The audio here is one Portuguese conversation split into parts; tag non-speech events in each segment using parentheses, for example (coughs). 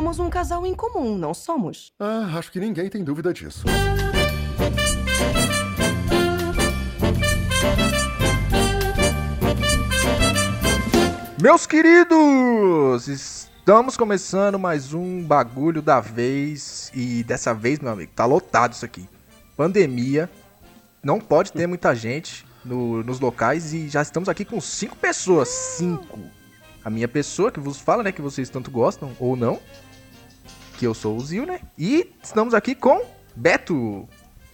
somos um casal em comum, não somos? Ah, acho que ninguém tem dúvida disso. Meus queridos, estamos começando mais um bagulho da vez e dessa vez, meu amigo, tá lotado isso aqui. Pandemia, não pode ter muita gente no- nos locais e já estamos aqui com cinco pessoas, cinco. A minha pessoa que vos fala, né, que vocês tanto gostam ou não, que eu sou o Zil, né? E estamos aqui com Beto,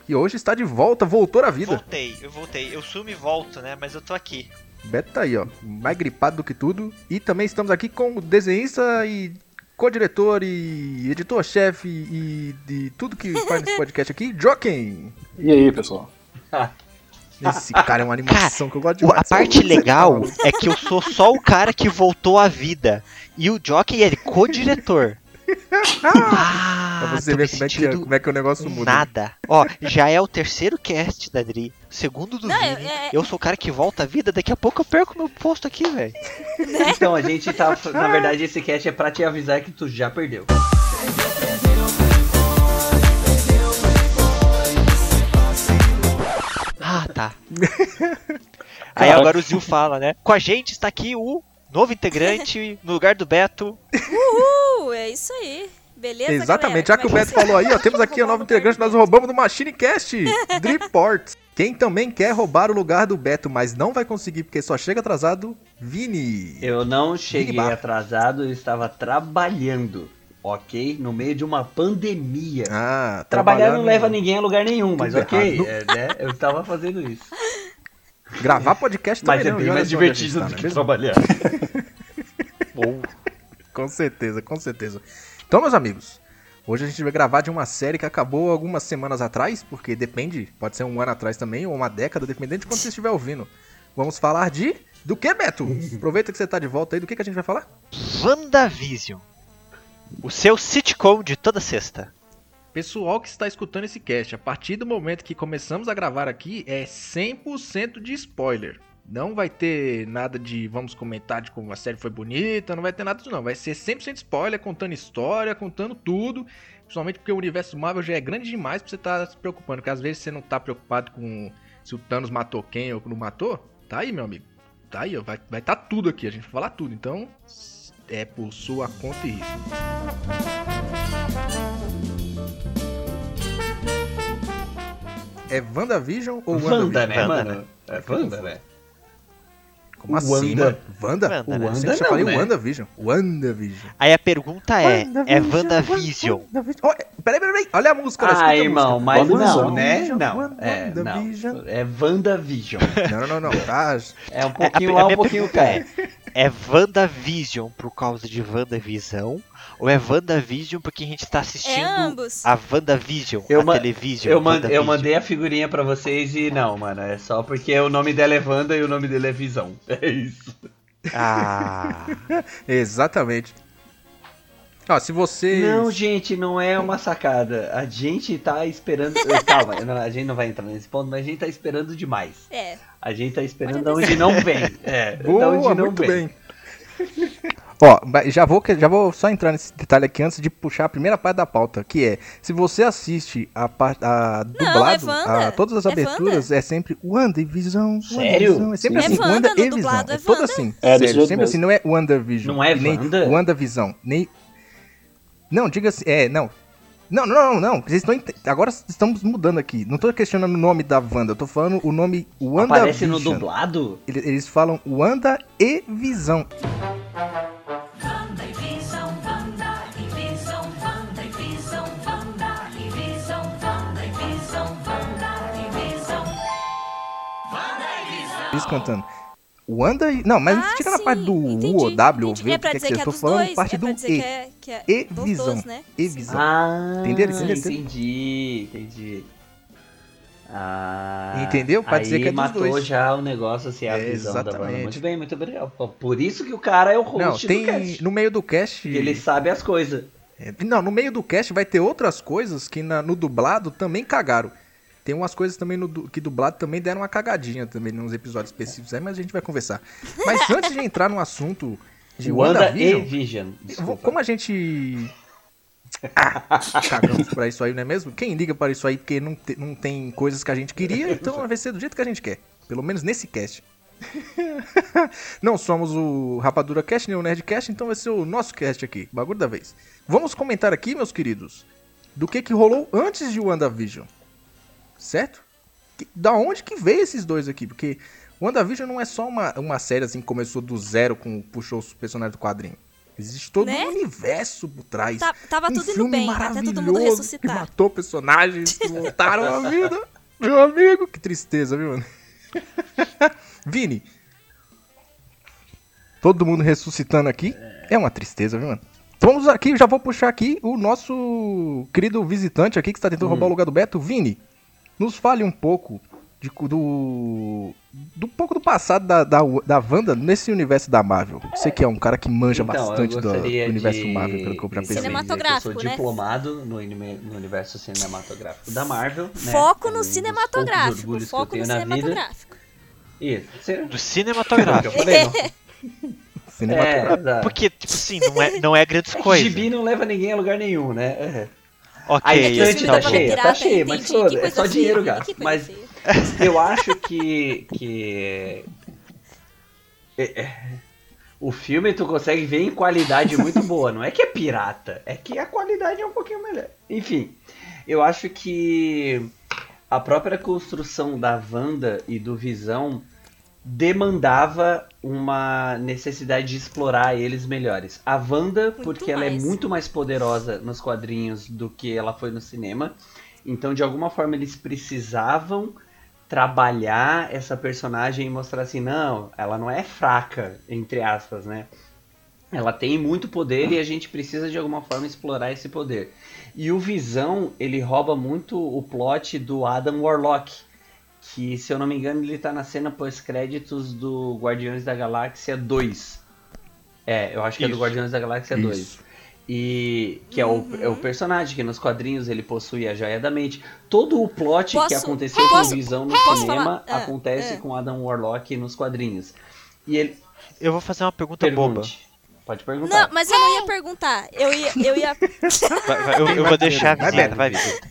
que hoje está de volta, voltou à vida. Voltei, eu voltei. Eu sumo e volto, né? Mas eu tô aqui. Beto tá aí, ó, mais gripado do que tudo. E também estamos aqui com o desenhista e co-diretor e editor-chefe e de tudo que faz nesse (laughs) podcast aqui, Joken. E aí, pessoal? (laughs) Esse cara é uma animação que eu gosto demais. a parte legal é que eu sou só o cara que voltou à vida. E o Jockey é co-diretor. Ah, Pra você ver como é, que, sentindo como é que o negócio muda. Nada. Ó, já é o terceiro cast da Dri. Segundo do Não, Vini. é- Eu sou o cara que volta à vida. Daqui a pouco eu perco meu posto aqui, velho. Então, a gente tá. (laughs) Na verdade, esse cast é pra te avisar que tu já perdeu. Ah, tá. (laughs) Aí agora o Zil fala, né? Com a gente está aqui o novo integrante no lugar do Beto. Uhul, é isso aí. Beleza, Exatamente, galera? já que o Como Beto falou aí, ó, temos (laughs) aqui a nova integrante, nós roubamos do Machine Cast, Driport. Quem também quer roubar o lugar do Beto, mas não vai conseguir porque só chega atrasado, Vini. Eu não cheguei atrasado, eu estava trabalhando, ok? No meio de uma pandemia. Ah, Trabalhar não trabalhando- leva ninguém a lugar nenhum, mas ok, é, né? Eu estava fazendo isso. (laughs) Gravar podcast também Mas é não, bem e mais gente divertido do é que mesmo? trabalhar. (laughs) Com certeza, com certeza. Então, meus amigos, hoje a gente vai gravar de uma série que acabou algumas semanas atrás, porque depende, pode ser um ano atrás também, ou uma década, dependendo de quando você estiver ouvindo. Vamos falar de. Do que, Beto? Aproveita que você tá de volta aí, do que, que a gente vai falar? WandaVision. O seu sitcom de toda sexta. Pessoal que está escutando esse cast, a partir do momento que começamos a gravar aqui, é 100% de spoiler. Não vai ter nada de vamos comentar de como a série foi bonita, não vai ter nada disso não. Vai ser 100% spoiler, contando história, contando tudo. Principalmente porque o universo Marvel já é grande demais pra você estar se preocupando. Porque às vezes você não tá preocupado com se o Thanos matou quem ou não matou. Tá aí, meu amigo. Tá aí, ó. Vai estar tá tudo aqui, a gente vai falar tudo. Então, é por sua conta e risco. É WandaVision ou Wanda, WandaVision? né, Wanda, mano? É Wanda, né? Como assim, Wanda. Wanda? Wanda, O né? Wanda, Wanda eu não, falei né? WandaVision. WandaVision. Aí a pergunta é: é WandaVision? Oh, peraí, peraí, peraí. Olha a música. olha, Ah, irmão, música. mas não, WandaVision, né? Não, é, WandaVision. não. É WandaVision. Não, não, não, não. Tá. É um É, pouquinho a, lá, a um minha pouquinho cá. é: é WandaVision por causa de WandaVisão? Ou é WandaVision porque a gente tá assistindo É ambos. a WandaVision, Eu a televisão? Eu, mand- eu WandaVision? mandei a figurinha pra vocês e não, mano, é só porque o nome dela é Wanda e o nome dele é Visão. (laughs) É isso. Ah, (laughs) Exatamente. Ó, se você. Não, gente, não é uma sacada. A gente tá esperando. Calma, (laughs) a gente não vai entrar nesse ponto, mas a gente tá esperando demais. É. A gente tá esperando de onde não vem. É, Boa, (laughs) da onde não muito vem. bem. (laughs) Ó, já vou, já vou só entrar nesse detalhe aqui antes de puxar a primeira parte da pauta, que é, se você assiste a, a dublado, Wanda. a, todas as É aberturas, é sempre Wanda e Visão, Sério? Visão, é sempre Sim, assim, sim. Wanda É Wanda, e Visão, dublado é é todo Wanda. assim, É, sério, sempre mesmo. assim, não é WandaVision, Não é e nem Wanda? WandaVisão, nem... Não, diga assim, é, não, não, não, não, não, vocês estão, ent- agora estamos mudando aqui, não tô questionando o nome da Wanda, eu tô falando o nome Aparece WandaVision. no dublado? Eles, eles falam Wanda e Visão. Eles cantando. Wanda e. Não, mas ah, tira na sim, parte do entendi, U ou W ou. V, É o que dizer que que eu é tô dos falando, dois, parte é do E. é, é E visão. dois, né? E visão. Ah, Entenderam? Entenderam? entendi, entendi. Ah, Entendeu? Pra aí dizer que é matou dois. já o negócio, assim, a É, visão da banda. exatamente. Muito bem, muito obrigado. Por isso que o cara é o host Não, do tem. cast. No meio do cast. Ele sabe as coisas. É, Não, no meio do cast vai ter outras coisas que na- no dublado também cagaram. Tem umas coisas também no, que dublado também deram uma cagadinha também nos episódios específicos aí, mas a gente vai conversar. Mas (laughs) antes de entrar no assunto de Wanda e WandaVision, Vision. Desculpa. como a gente Cagamos pra isso aí, não é mesmo? Quem liga para isso aí porque não, te- não tem coisas que a gente queria, então (laughs) vai ser do jeito que a gente quer. Pelo menos nesse cast. (laughs) não somos o Rapadura Cast nem o Nerdcast, então vai ser o nosso cast aqui, bagulho da vez. Vamos comentar aqui, meus queridos, do que que rolou antes de WandaVision. Certo? Que- Da onde que veio esses dois aqui? Porque WandaVision não é só uma, uma série assim que começou do zero com puxou os personagens do quadrinho. Existe todo Né? um universo por trás. Tá- tava um tudo indo filme bem, até todo mundo maravilhoso Que ressuscitar. matou personagens que voltaram à vida. (laughs) Meu amigo, que tristeza, viu, mano? (laughs) Vini. Todo mundo ressuscitando aqui. É uma tristeza, viu, mano? Vamos aqui, já vou puxar aqui o nosso querido visitante aqui que está tentando roubar o lugar do Beto. Vini, nos fale um pouco de, do, do pouco do passado da, da, da Wanda nesse universo da Marvel. Você que é um cara que manja Então, bastante do, do universo de Marvel, pelo que eu já pensei. Cinematográfico, eu sou né? diplomado no, no universo cinematográfico da Marvel. né? Foco É um no poucos cinematográfico. Foco no cinematográfico. Isso. Do Eu cinematográfico. (laughs) Cinematográfico. É. Porque, tipo assim, não é, não é grandes É coisas. gibi não leva ninguém a lugar nenhum, né? É. A Ok, estante tá tá bom. cheia, tá cheia, mas entendi. foda, Que é só feia, dinheiro gasto. Mas eu acho que. que. é- é, O filme tu consegue ver em qualidade muito (laughs) boa. Não é que é pirata, é que a qualidade é um pouquinho melhor. Enfim, eu acho que a própria construção da Wanda e do Visão demandava uma necessidade de explorar eles melhores. A Wanda, porque ela é mais. muito mais poderosa nos quadrinhos do que ela foi no cinema. Então, de alguma forma, eles precisavam trabalhar essa personagem e mostrar assim, não, ela não é fraca, entre aspas, né? Ela tem muito poder e a gente precisa de alguma forma explorar esse poder. E o Visão, ele rouba muito o plot do Adam Warlock, que se eu não me engano ele tá na cena pós-créditos do Guardiões da Galáxia 2. É, eu acho que é do Isso. Guardiões da Galáxia 2. Isso. E que é o, é o personagem que nos quadrinhos ele possui a joia da mente. Todo o plot que Posso- aconteceu posso- com o Visão no posso cinema? Ah, acontece ah. com Adam Warlock nos quadrinhos. E ele Eu vou fazer uma pergunta boba. pergunte. Pode perguntar. Não, mas eu não ia perguntar. Eu ia, eu ia, (laughs) Vai- vai- eu, eu vou deixar a Vai, Beto. vai, visita.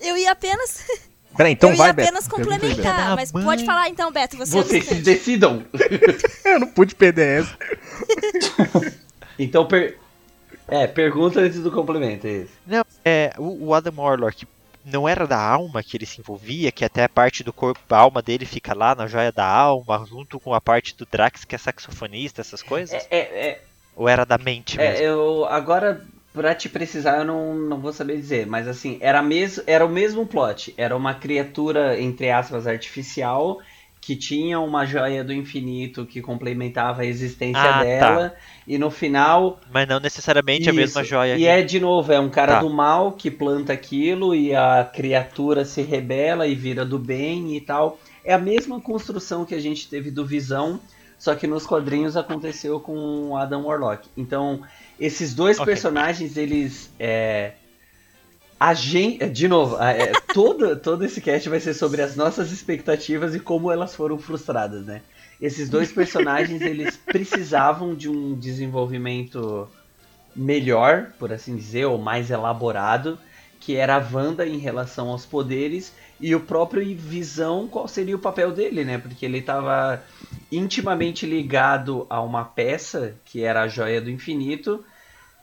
eu ia apenas, (laughs) Peraí, então eu vai, ia Beto. apenas Pergunta aí, Beto. complementar. Beto. Mas Mãe. pode falar então, Beto. Você é Vocês se decidam. (laughs) Eu não pude perder essa. (laughs) Então, per... é, pergunta antes do complemento, é isso. Não, é, o, o Adam Warlock não era da alma que ele se envolvia, que até a parte do corpo, a alma dele fica lá na joia da alma, junto com a parte do Drax, que é saxofonista, essas coisas? É, é, é, Ou era da mente É, mesmo? eu agora pra te precisar eu não, não vou saber dizer, mas assim, era, mes era o mesmo plot. Era uma criatura, entre aspas, artificial que tinha uma joia do infinito que complementava a existência Ah, tá. dela. E no final. Mas não necessariamente a mesma Isso. joia. E é de novo, é um cara Tá. do mal que planta aquilo e a criatura se rebela e vira do bem e tal. É a mesma construção que a gente teve do Visão, só que nos quadrinhos aconteceu com o Adam Warlock. Então, esses dois Ok. personagens, eles. É, a gente, de novo, é, (laughs) todo, todo esse cast vai ser sobre as nossas expectativas e como elas foram frustradas, né? Esses dois personagens, eles (laughs) precisavam de um desenvolvimento melhor, por assim dizer, ou mais elaborado, que era a Wanda em relação aos poderes e o próprio Visão, qual seria o papel dele, né? Porque ele estava intimamente ligado a uma peça, que era a Joia do Infinito,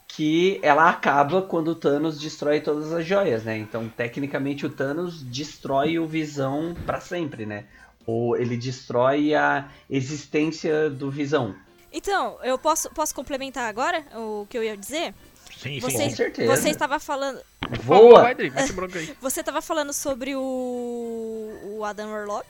que ela acaba quando o Thanos destrói todas as joias, né? Então, tecnicamente, o Thanos destrói o Visão para sempre, né? Ou ele destrói a existência do Visão. Então, eu posso, posso complementar agora o que eu ia dizer? Sim, Você, Com certeza. você estava falando, Voa! Vai, Dri, mete bronca aí. você estava falando sobre o, o Adam Warlock,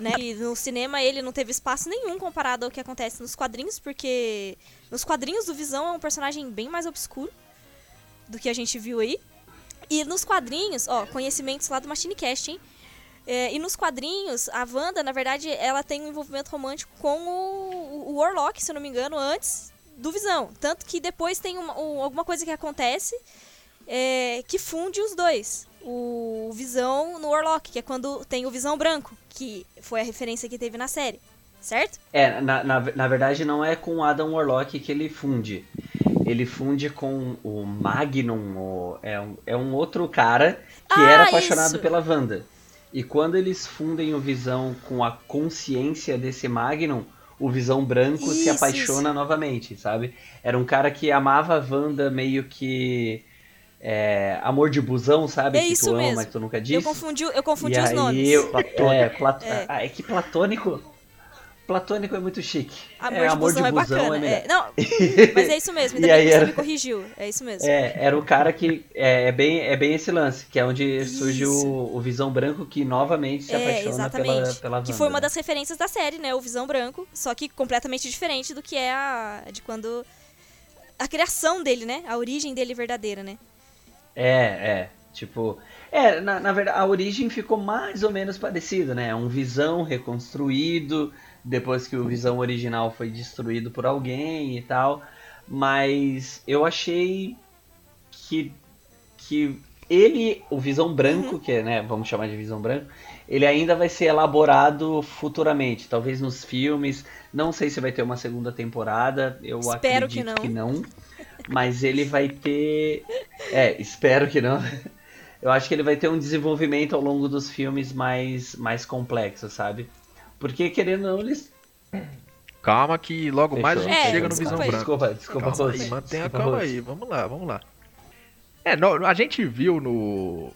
né? E no cinema ele não teve espaço nenhum comparado ao que acontece nos quadrinhos, porque nos quadrinhos o Visão é um personagem bem mais obscuro do que a gente viu aí. E nos quadrinhos, ó, conhecimentos lá do Machine Cast, hein? É, e nos quadrinhos, a Wanda, na verdade, ela tem um envolvimento romântico com o, o Warlock, se eu não me engano, antes do Visão. Tanto que depois tem uma- um- alguma coisa que acontece é, que funde os dois. O Visão no Warlock, que é quando tem o Visão branco, que foi a referência que teve na série. Certo? É, na, na, na verdade não é com o Adam Warlock que ele funde. ele funde com o Magnum, o- é, um, é um outro cara que Ah, era apaixonado isso. pela Wanda. E quando eles fundem o Visão com a consciência desse Magnum, o Visão Branco se Isso, apaixona novamente, sabe? Era um cara que amava a Wanda meio que. é, amor de busão, sabe? É que isso tu ama, mesmo. mas tu nunca Eu disse. confundi, eu confundi e os aí, nomes. eu- é, plat- É. Ah, é que platônico. Platônico é muito chique. Amor, é, de, amor busão de é busão bacana. é. É, não, (laughs) mas é isso mesmo. Ainda E aí que você era- me corrigiu. É isso mesmo. É, era o cara que. É, é bem, é bem esse lance, que é onde surge o, o Visão Branco que novamente se É, apaixona exatamente. pela, pela que Wanda, foi uma das referências da série, né? O Visão Branco. Só que completamente diferente do que é a. de quando. A criação dele, né? A origem dele verdadeira, né? É, é. Tipo. É, na, na verdade, a origem ficou mais ou menos parecida, né? Um Visão reconstruído, depois que o Visão original foi destruído por alguém e tal. Mas eu achei que. que ele, o Visão Branco, que é, né, vamos chamar de Visão Branco, ele ainda vai ser elaborado futuramente, talvez nos filmes. Não sei se vai ter uma segunda temporada, eu Espero que acredito não. que não. Mas ele vai ter. É, espero que não. Eu acho que ele vai ter um desenvolvimento ao longo dos filmes mais, mais complexo, sabe? Porque querendo ou não, eles. Calma que logo mais a gente É, chega no Visão aí. Branco. Desculpa, desculpa, Calma aí, mantenha a Desculpa, calma aí. Vamos lá, vamos lá. É, no- a gente viu no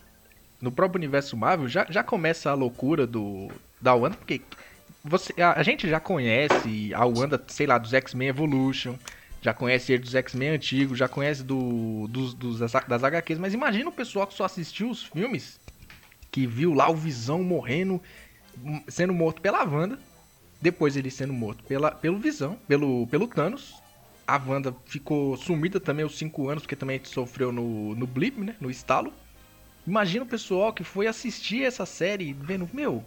no próprio universo Marvel já, já começa a loucura do da Wanda, porque você, a, a gente já conhece a Wanda, sei lá, dos X-Men Evolution, já conhece ele dos X-Men antigos, já conhece do, dos, dos, das, das HQs, mas imagina o pessoal que só assistiu os filmes, que viu lá o Visão morrendo, sendo morto pela Wanda, depois ele sendo morto pela, pelo Visão, pelo, pelo Thanos. A Wanda ficou sumida também os 5 anos, porque também sofreu no, no blip, né? No estalo. Imagina o pessoal que foi assistir essa série vendo, meu,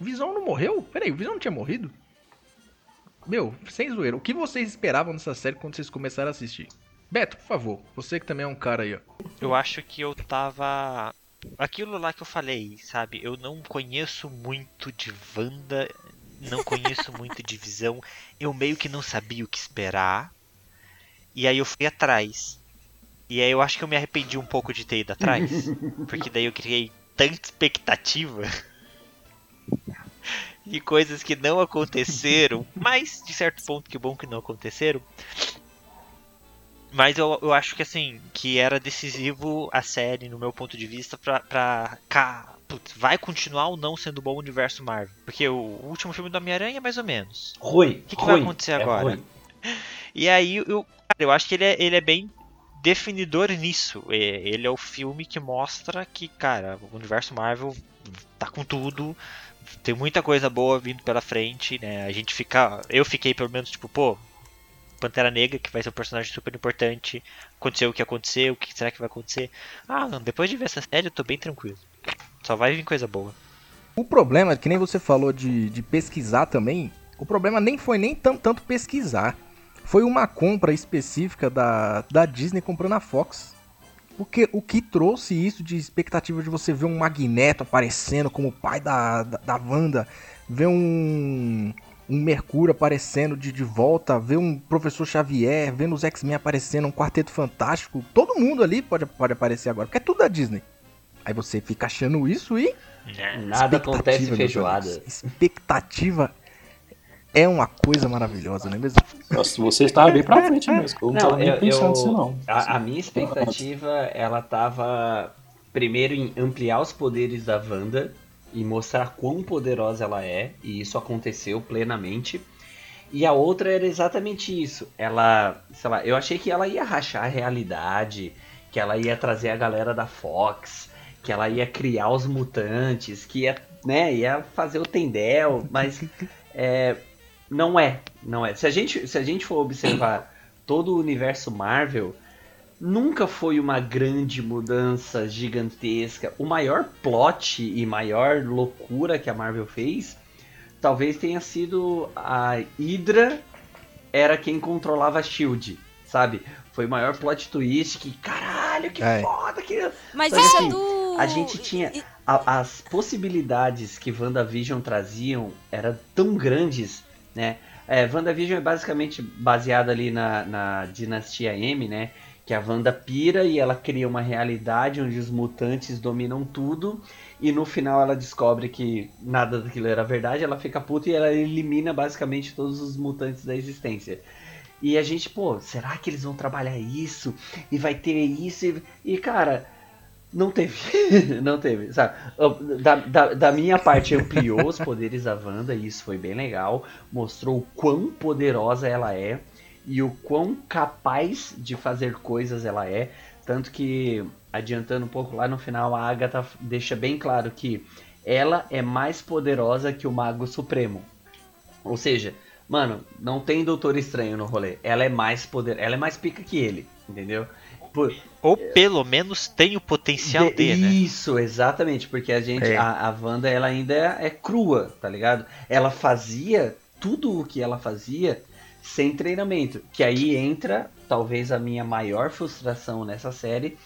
Visão não morreu? Peraí, o Visão não tinha morrido? Meu, sem zoeira, o que vocês esperavam dessa série quando vocês começaram a assistir? Beto, por favor, você que também é um cara aí, ó. Eu acho que eu tava. Aquilo lá que eu falei, sabe? Eu não conheço muito de Wanda, não conheço (laughs) muito de Visão. Eu meio que não sabia o que esperar. E aí eu fui atrás. E aí eu acho que eu me arrependi um pouco de ter ido atrás. (laughs) Porque daí eu criei tanta expectativa. (laughs) E coisas que não aconteceram. Mas, de certo ponto, que bom que não aconteceram. Mas eu, eu acho que assim, que era decisivo a série, no meu ponto de vista, pra. pra cá, putz, vai continuar ou não sendo bom o universo Marvel? Porque o último filme do Homem-Aranha é mais ou menos. Ruim. O que que vai ruim, acontecer é agora? ruim. (laughs) E aí eu, cara, eu acho que ele é, ele é bem definidor nisso. Ele é o filme que mostra que, cara, o universo Marvel tá com tudo. Tem muita coisa boa vindo pela frente, né? A gente fica. Eu fiquei pelo menos tipo, pô, Pantera Negra, que vai ser um personagem super importante. Aconteceu o que aconteceu, o que será que vai acontecer? Ah, não, depois de ver essa série eu tô bem tranquilo. Só vai vir coisa boa. O problema, que nem você falou de, de pesquisar também, o problema nem foi nem tanto, tanto pesquisar. Foi uma compra específica da, da Disney comprando a Fox. Porque o que trouxe isso de expectativa de você ver um Magneto aparecendo como pai da, da, da Wanda, ver um, um Mercúrio aparecendo de, de volta, ver um Professor Xavier, vendo os X-Men aparecendo, um Quarteto Fantástico, todo mundo ali pode, pode aparecer agora, porque é tudo da Disney. Aí você fica achando isso e Né? Nada acontece feijoada. Expectativa é uma coisa maravilhosa, não é mesmo? Nossa, você estava bem pra frente mesmo. Eu não, tava nem eu- pensando nisso, não. A, a minha expectativa, ela tava primeiro em ampliar os poderes da Wanda e mostrar quão poderosa ela é, e isso aconteceu plenamente. E a outra era exatamente isso. Ela, sei lá, eu achei que ela ia rachar a realidade, que ela ia trazer a galera da Fox, que ela ia criar os mutantes, que ia, né, ia fazer o Tendel, mas (laughs) é, não é, não é. Se a gente, se a gente for observar todo o universo Marvel, nunca foi uma grande mudança gigantesca. O maior plot e maior loucura que a Marvel fez, talvez tenha sido a Hydra era quem controlava a Shield, sabe? Foi o maior plot twist que, caralho, que É. foda que Mas isso assim, é do. a gente tinha- a- as possibilidades que WandaVision traziam eram tão grandes, né? É, WandaVision é basicamente baseado ali na, na dinastia M, né? Que a Wanda pira e ela cria uma realidade onde os mutantes dominam tudo. E no final ela descobre que nada daquilo era verdade, ela fica puta e ela elimina basicamente todos os mutantes da existência. E a gente, pô, será que eles vão trabalhar isso? E vai ter isso? E, e cara, não teve. (laughs) não teve, sabe? Da, da, da, minha parte, ampliou os poderes da Wanda, e isso foi bem legal. Mostrou o quão poderosa ela é e o quão capaz de fazer coisas ela é. Tanto que, adiantando um pouco lá no final, a Agatha deixa bem claro que ela é mais poderosa que o Mago Supremo. Ou seja, mano, não tem Doutor Estranho no rolê. Ela é mais poder, ela é mais pica que ele, entendeu? Por... Ou pelo menos tem o potencial de, né? Isso, exatamente, porque a gente, é. a, a Wanda, ela ainda é, é crua, tá ligado? Ela fazia tudo o que ela fazia sem treinamento. Que aí entra, talvez, a minha maior frustração nessa série,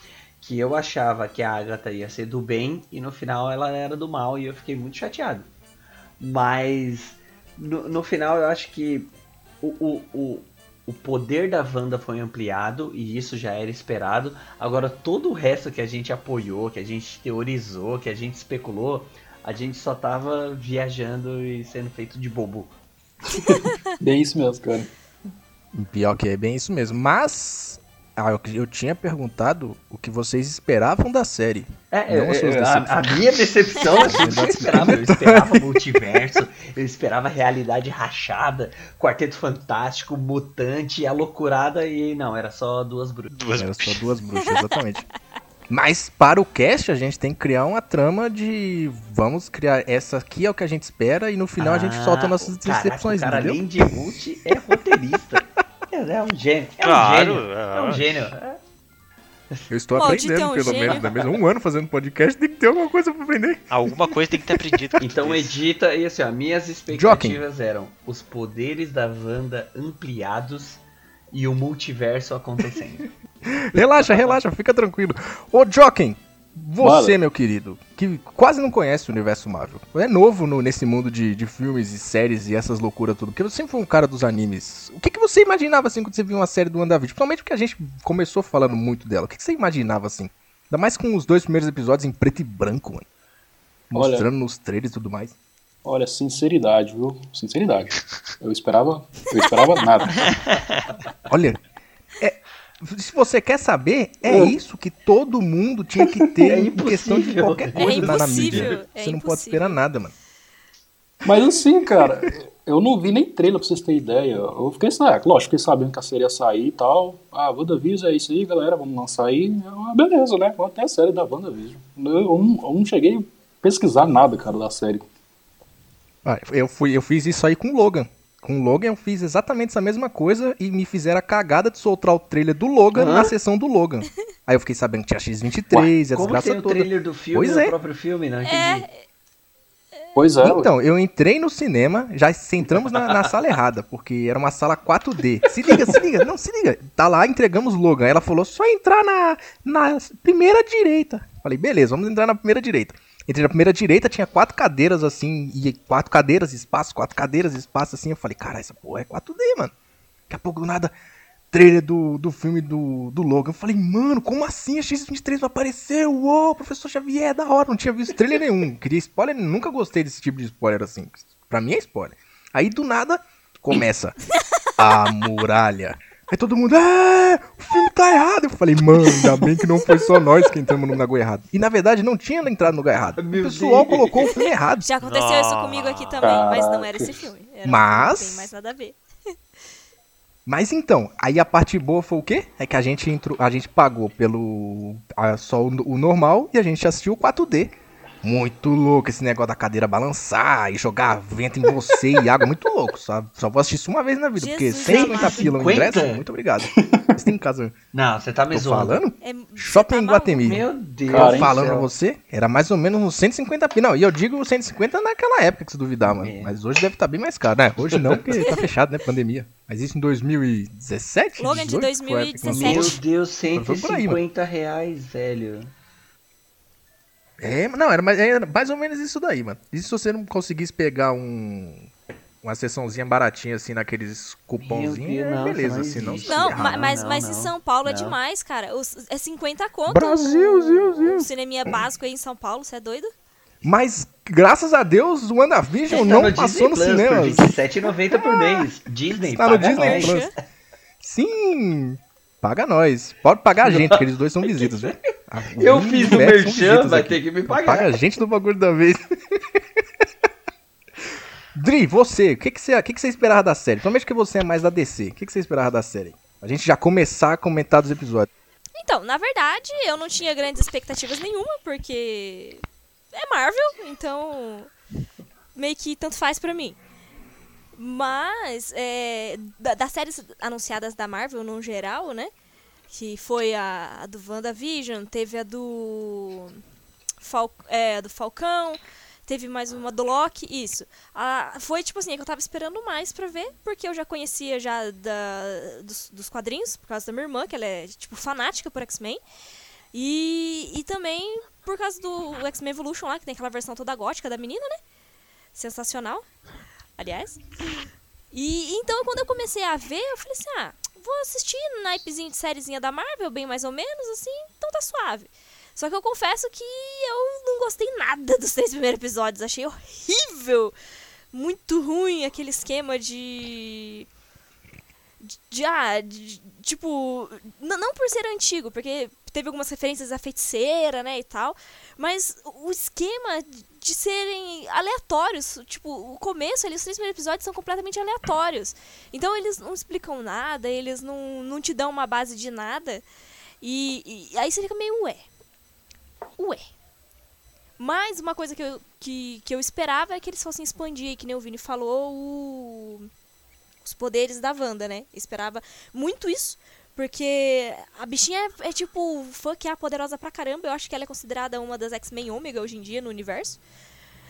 que eu achava que a Agatha ia ser do bem e no final ela era do mal e eu fiquei muito chateado. Mas no, no final eu acho que o, o, o, o poder da Wanda foi ampliado e isso já era esperado. Agora todo o resto que a gente apoiou, que a gente teorizou, que a gente especulou, a gente só tava viajando e sendo feito de bobo. (laughs) bem isso mesmo, cara. Pior que é bem isso mesmo. Mas ah, eu, eu, tinha perguntado o que vocês esperavam da série. É, eu, eu, a, a, minha decepção eu (laughs) esperava. Eu esperava multiverso, eu esperava realidade rachada, Quarteto Fantástico, Mutante, a loucurada e não, era só duas bruxas. Duas era só duas bruxas, exatamente. (laughs) Mas para o cast a gente tem que criar uma trama de vamos criar essa aqui é o que a gente espera e no final ah, a gente ah, solta nossas decepções, caraca, cara, além de multi, é roteirista. (laughs) É, é um gênio. É claro, um gênio. É um é. gênio. Eu estou aprendendo, é um pelo menos, né? Mesmo um ano fazendo podcast, tem que ter alguma coisa pra aprender. Alguma coisa tem que ter aprendido. então edita e assim, ó, minhas expectativas Joking. eram os poderes da Wanda ampliados e o multiverso acontecendo. (laughs) relaxa, relaxa, fica tranquilo. Ô, Joking, você, meu querido, que quase não conhece o universo Marvel, é novo no, nesse mundo de, de filmes e séries e essas loucuras tudo, porque você sempre foi um cara dos animes. O que, que você imaginava assim quando você viu uma série do WandaVision? Principalmente porque a gente começou falando muito dela. O que, que você imaginava assim? Ainda mais com os dois primeiros episódios em preto e branco, mano. Mostrando olha, nos trailers e tudo mais. Olha, sinceridade, viu? Sinceridade. Eu esperava, eu esperava nada. Olha, se você quer saber, é hum. isso que todo mundo tinha que (laughs) ter é em questão de qualquer coisa é na mídia. É você não pode esperar nada, mano. Mas assim, cara, eu não vi nem trailer pra vocês terem ideia. Eu fiquei, ah, lógico, fiquei sabendo que a série ia sair e tal. Ah, WandaVision é isso aí, galera, vamos lançar aí. Ah, beleza, né? Vamos até a série da WandaVision. Eu, eu, não, eu não cheguei a pesquisar nada, cara, da série. Ah, eu, fui, eu fiz isso aí com o Logan. Com o Logan eu fiz exatamente essa mesma coisa e me fizeram a cagada de soltar o trailer do Logan Hã? na sessão do Logan. Aí eu fiquei sabendo que tinha X23 Ué, e a desgraça tem o toda. trailer do filme pois é. próprio filme, não entendi. É... Pois é. Então, eu entrei no cinema, já entramos na, na, sala errada, porque era uma sala 4D. Se liga, se liga, não, se liga. Tá lá, entregamos Logan. Ela falou, só entrar na, na primeira direita. Falei, beleza, vamos entrar na primeira direita. Entrei na primeira direita, tinha quatro cadeiras assim, e quatro cadeiras, espaço, quatro cadeiras, espaço assim. Eu falei, cara, essa porra é 4D, mano. Daqui a pouco do nada, trailer do, do filme do, do Logan. Eu falei, mano, como assim a X-23 vai aparecer? Uou, professor Xavier, é da hora. Não tinha visto trailer nenhum. (laughs) Queria spoiler, nunca gostei desse tipo de spoiler assim. Pra mim é spoiler. Aí do nada, começa a muralha. Aí todo mundo, é, o filme tá errado. Eu falei, mano, ainda bem que não foi só nós que entramos no lugar errado. E na verdade não tinha entrado no lugar errado. Meu o pessoal Deus. colocou o filme errado. Já aconteceu isso comigo aqui também, mas não era esse filme. Era mas. Não tem mais nada a ver. Mas então, aí a parte boa foi o quê? É que a gente entrou, a gente pagou pelo a, só o, o normal e a gente assistiu o 4D. Muito louco esse negócio da cadeira balançar e jogar vento em você e água. Muito louco. Só, só vou assistir isso uma vez na vida. Jesus, porque 150 pila no ingresso, muito obrigado. (laughs) Você tem em casa. Não, você tá me zoando. falando? É, Shopping tá Guatemi. Meu Deus. Cara, falando pra você, era mais ou menos uns 150 pila. Não, e eu digo 150 naquela época, que se duvidar, mano. É. Mas hoje deve estar tá bem mais caro, né? Hoje não, porque tá (laughs) fechado, né? Pandemia. Mas isso em 2017? Logan 18, de 2017. Meu Deus, 150 aí, reais, velho. É, não, era mais, era mais ou menos isso daí, mano. E se você não conseguisse pegar um. uma sessãozinha baratinha assim naqueles cupomzinhos, é não, beleza, isso assim, não não se Não, mas, não, mas não. em São Paulo é Não. demais, cara. Os- é 50 conto. Brasil, o- Zil, Zil. O cineminha básico aí em São Paulo, você é doido? Mas, graças a Deus, o WandaVision Está não no passou no Disney Plus cinema. por R$27,90 por mês. Disney, Está no Disney. Plus. Sim, paga nós. Pode pagar a gente, porque eles dois são (laughs) visitas, viu? A- o Eu fiz o merchan, vai aqui. ter que me pagar. Paga a gente do bagulho da vez. (laughs) Dri, você, o que, que, você, o que, que você esperava da série? Provavelmente que você é mais da DC. O que, que você esperava da série? A gente já começar a comentar dos episódios. Então, na verdade, eu não tinha grandes expectativas nenhuma, porque é Marvel, então meio que tanto faz pra mim. Mas, é, da- das séries anunciadas da Marvel no geral, né? Que foi a, a do WandaVision, teve a do, Fal, é, do Falcão, teve mais uma do Loki, isso. Ah, foi tipo assim, é que eu tava esperando mais pra ver, porque eu já conhecia já da, dos, dos quadrinhos, por causa da minha irmã, que ela é tipo fanática por X-Men. E, e também por causa do X-Men Evolution lá, que tem aquela versão toda gótica da menina, né? Sensacional, aliás. E então quando eu comecei a ver, eu falei assim, ah, vou assistir naipezinho de sériezinha da Marvel, bem mais ou menos, assim, então tá suave. Só que eu confesso que eu não gostei nada dos três primeiros episódios. Achei horrível. Muito ruim aquele esquema de. De, ah, de- tipo. Não por ser antigo, porque teve algumas referências à feiticeira, né, e tal. Mas o esquema de serem aleatórios. Tipo, o começo ali, os três primeiros episódios são completamente aleatórios. Então eles não explicam nada, eles não, não te dão uma base de nada. E, e aí você fica meio ué. Ué. Mas uma coisa que eu, que, que eu esperava é que eles fossem expandir, que nem o Vini falou, o- os poderes da Wanda, né? Esperava muito isso, porque a bichinha é, é tipo fã que é poderosa pra caramba. Eu acho que ela é considerada uma das X-Men Ômega hoje em dia no universo.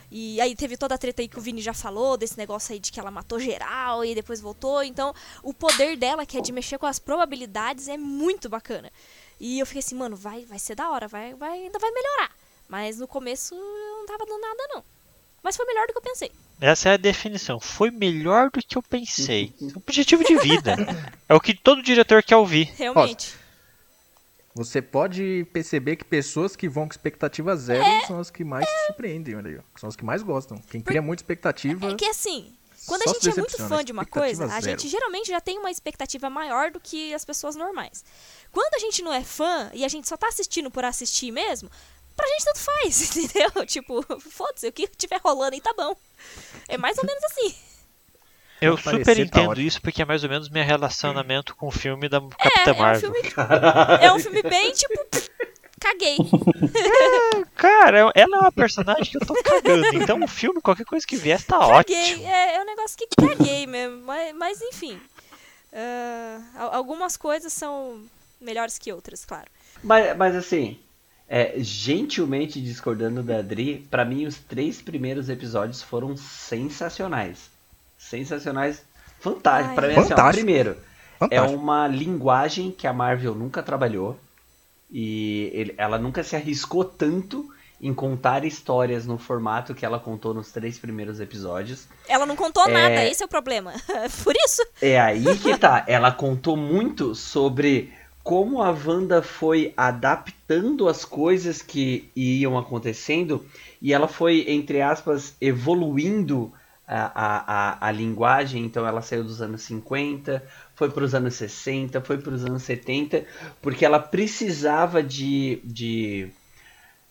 E aí teve toda a treta aí que o Vini já falou, desse negócio aí de que ela matou geral e depois voltou. Então, o poder dela, que é de mexer com as probabilidades, é muito bacana. E eu fiquei assim, mano, vai, vai ser da hora, vai, vai, ainda vai melhorar. Mas no começo eu não tava dando nada, não. Mas foi melhor do que eu pensei. Essa é a definição. Foi melhor do que eu pensei. É um objetivo de vida. É o que todo diretor quer ouvir. Realmente. Você pode perceber que pessoas que vão com expectativa zero É. são as que mais se surpreendem, olha. São as que mais gostam. Quem cria muita expectativa. É que assim, quando Só a gente é muito fã de uma coisa, a zero. gente geralmente já tem uma expectativa maior do que as pessoas normais. Quando a gente não é fã e a gente só tá assistindo por assistir mesmo, pra gente tanto faz, (laughs) entendeu? Tipo, foda-se, o que tiver rolando aí tá bom. É mais ou menos assim. Eu super entendo isso porque é mais ou menos meu relacionamento com o filme da Capitã É, é um Marvel. filme. (laughs) É um filme bem, tipo, pff, caguei. Cara, ela é uma personagem que eu tô cagando. Então o filme, qualquer coisa que vier, tá Caguei. ótimo. É, é um negócio que caguei mesmo. Mas, mas enfim. Al- algumas coisas são melhores que outras, claro. Mas, mas assim, é, gentilmente discordando da Adri, pra mim os três primeiros episódios foram sensacionais. Sensacionais, fantásticos. Ai. Pra mim, assim, ó, Fantástico. primeiro, é Fantástico. uma linguagem que a Marvel nunca trabalhou. E ele- ela nunca se arriscou tanto em contar histórias no formato que ela contou nos três primeiros episódios. Ela não contou É. nada, esse é o problema. (laughs) Por isso. É aí que tá. Ela contou muito sobre como a Wanda foi adaptando as coisas que iam acontecendo e ela foi, entre aspas, evoluindo a, a, a, a linguagem. Então ela saiu dos anos 50, foi para os anos 60, foi para os anos 70, porque ela precisava de, de,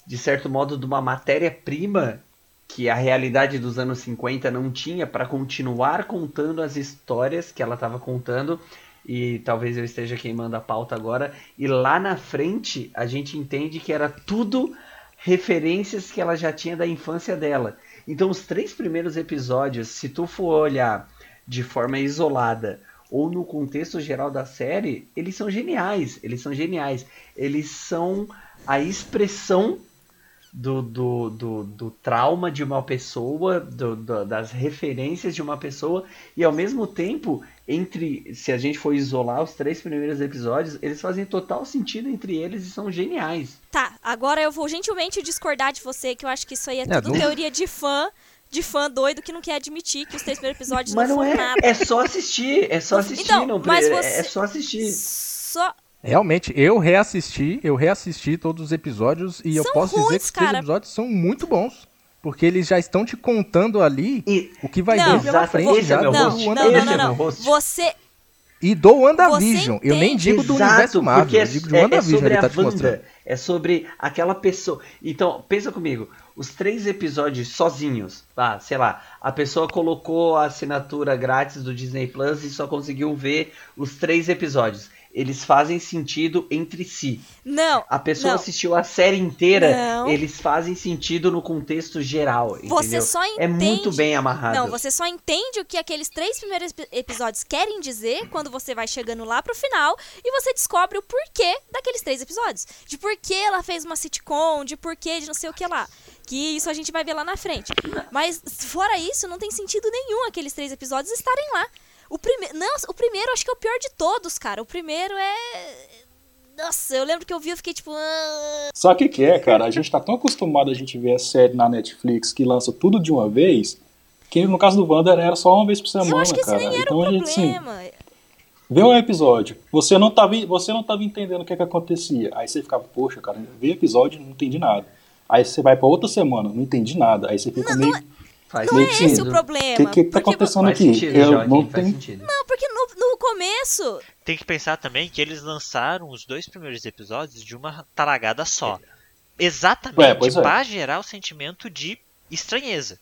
de certo modo, de uma matéria-prima que a realidade dos anos 50 não tinha para continuar contando as histórias que ela estava contando. E talvez eu esteja queimando a pauta agora. E lá na frente a gente entende que era tudo referências que ela já tinha da infância dela. Então os três primeiros episódios, se tu for olhar de forma isolada ou no contexto geral da série, eles são geniais. Eles são geniais. Eles são a expressão do, do, do, do trauma de uma pessoa, do- do- das referências de uma pessoa, e ao mesmo tempo, entre se a gente for isolar os três primeiros episódios, eles fazem total sentido entre eles e são geniais. Tá, agora eu vou gentilmente discordar de você, que eu acho que isso aí é É, tudo não- teoria de fã de fã doido que não quer admitir que os três primeiros episódios Mas não não foram é. nada. É só assistir. É só assistir. Então, não, mas é- você- É só assistir. Só. Realmente, eu reassisti, eu reassisti todos os episódios e eu São posso dizer ruins, que os três cara. episódios são muito bons. Porque eles já estão te contando ali E, o que vai Não. vir pela frente esse é já meu do Não, host. não, não, não, é não. Você. E do WandaVision. Eu nem digo do Exato, universo Marvel, é, eu digo de é- é WandaVision, sobre ele tá te mostrando. É sobre aquela pessoa. Então, pensa comigo, os três episódios sozinhos, tá? Sei lá, a pessoa colocou a assinatura grátis do Disney Plus e só conseguiu ver os três episódios. Eles fazem sentido entre si. Não. A pessoa não. assistiu a série inteira, Não. eles fazem sentido no contexto geral, Você entendeu? só É muito entende- bem amarrado. Não, você só entende o que aqueles três primeiros epi- episódios querem dizer quando você vai chegando lá pro final e você descobre o porquê daqueles três episódios. De por que ela fez uma sitcom, de porquê de não sei o que lá. Que isso a gente vai ver lá na frente. Mas fora isso, não tem sentido nenhum aqueles três episódios estarem lá. O primeiro. Nossa, o primeiro acho que é o pior de todos, cara. O primeiro é. Nossa, eu lembro que eu vi e fiquei tipo. "Ah". Sabe o que, que é, cara? A gente tá tão acostumado a gente ver a série na Netflix que lança tudo de uma vez, que no caso do Wanda era só uma vez por semana, Eu acho que esse cara. nem era então o a gente, problema. vê um episódio, você não tava, você não tava entendendo o que, que acontecia. Aí você ficava, poxa, cara, o episódio não entendi nada. Aí você vai pra outra semana, não entendi nada. Aí você fica Não, meio. Faz Não é Meio esse o sentido. problema. O que, que tá porque vo- acontecendo Faz aqui? sentido, Eu Joaquim, não tenho. sentido. Não, porque no, no começo. Tem que pensar também que eles lançaram os dois primeiros episódios de uma talagada só. Exatamente Ué, é. pra gerar o sentimento de estranheza.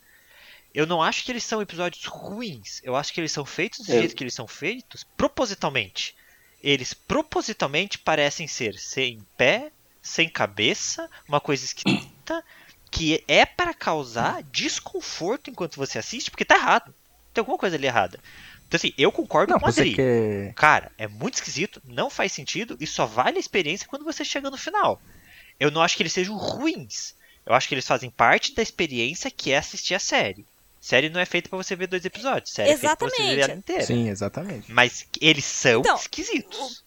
Eu não acho que eles são episódios ruins. Eu acho que eles são feitos do É. jeito que eles são feitos propositalmente. Eles propositalmente parecem ser sem pé, sem cabeça, uma coisa esquisita, que é para causar desconforto enquanto você assiste, porque tá errado. Tem alguma coisa ali errada. Então assim, eu concordo Não, com o Adri. quer... Cara, é muito esquisito, não faz sentido e só vale a experiência quando você chega no final. Eu não acho que eles sejam ruins. Eu acho que eles fazem parte da experiência que é assistir a série. Série não é feita pra você ver dois episódios. Série é feita pra você ver Exatamente. ela inteira. Sim, exatamente. Mas eles são Então, esquisitos.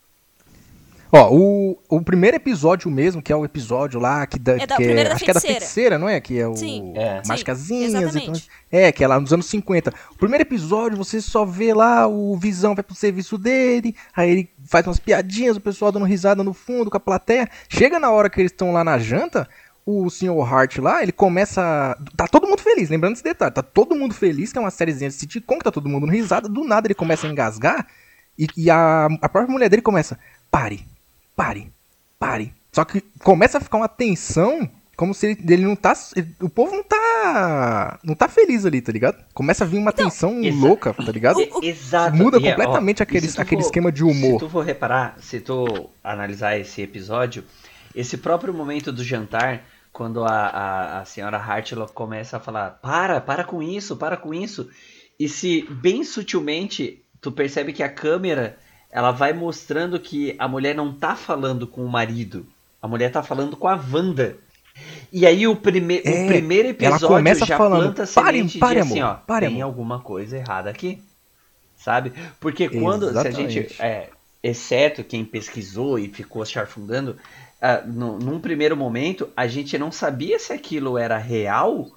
Ó, o, o primeiro episódio mesmo, que é o episódio lá que, da, É da que primeira da acho que é da feiticeira. não é? Que é o Sim, É. sim, Mascazinhas e. É, que é lá nos anos 50. O primeiro episódio, você só vê lá o Visão vai pro serviço dele, aí ele faz umas piadinhas, o pessoal dando risada no fundo com a plateia. Chega na hora que eles estão lá na janta, o Sr. Hart lá, ele começa. Tá todo mundo feliz, lembrando esse detalhe. Tá todo mundo feliz, que é uma sériezinha de sitcom, que tá todo mundo no risada. Do nada ele começa a engasgar e, e a, a própria mulher dele começa: pare, pare, pare. Só que começa a ficar uma tensão. Como se ele, ele não tá. ele- o povo não tá. Não tá feliz ali, tá ligado? Começa a vir uma tensão exa- louca, tá ligado? Exato. Muda E é, ó, completamente aquele, aquele for- esquema de humor. Se tu for reparar, se tu analisar esse episódio, esse próprio momento do jantar, quando a, a, a senhora Hartlock começa a falar, para, para com isso, para com isso, e se bem sutilmente tu percebe que a câmera ela vai mostrando que a mulher não tá falando com o marido, a mulher tá falando com a Wanda. E aí o, prime É, o primeiro ela episódio começa já falando, planta a "Pare, semente pare, de assim, amor, ó, pare, tem amor." alguma coisa errada aqui sabe? Porque quando, se a gente, Exatamente. é, exceto quem pesquisou e ficou charfundando, ah, no- num primeiro momento a gente não sabia se aquilo era real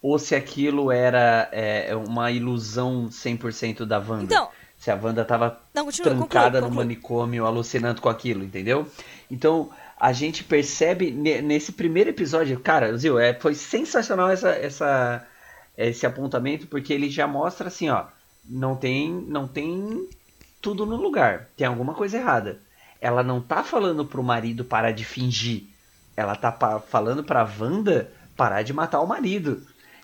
ou se aquilo era é, uma ilusão 100% da Wanda. Então, se a Wanda tava não, continua, trancada conclui, no conclui. manicômio alucinando com aquilo, entendeu? Então a gente percebe ne- nesse primeiro episódio, cara, Zil, é, foi sensacional essa, essa, esse apontamento porque ele já mostra assim, ó, não tem, não tem tudo no lugar, tem alguma coisa errada. Ela não tá falando pro marido parar de fingir, ela tá falando pra Wanda parar de matar o marido.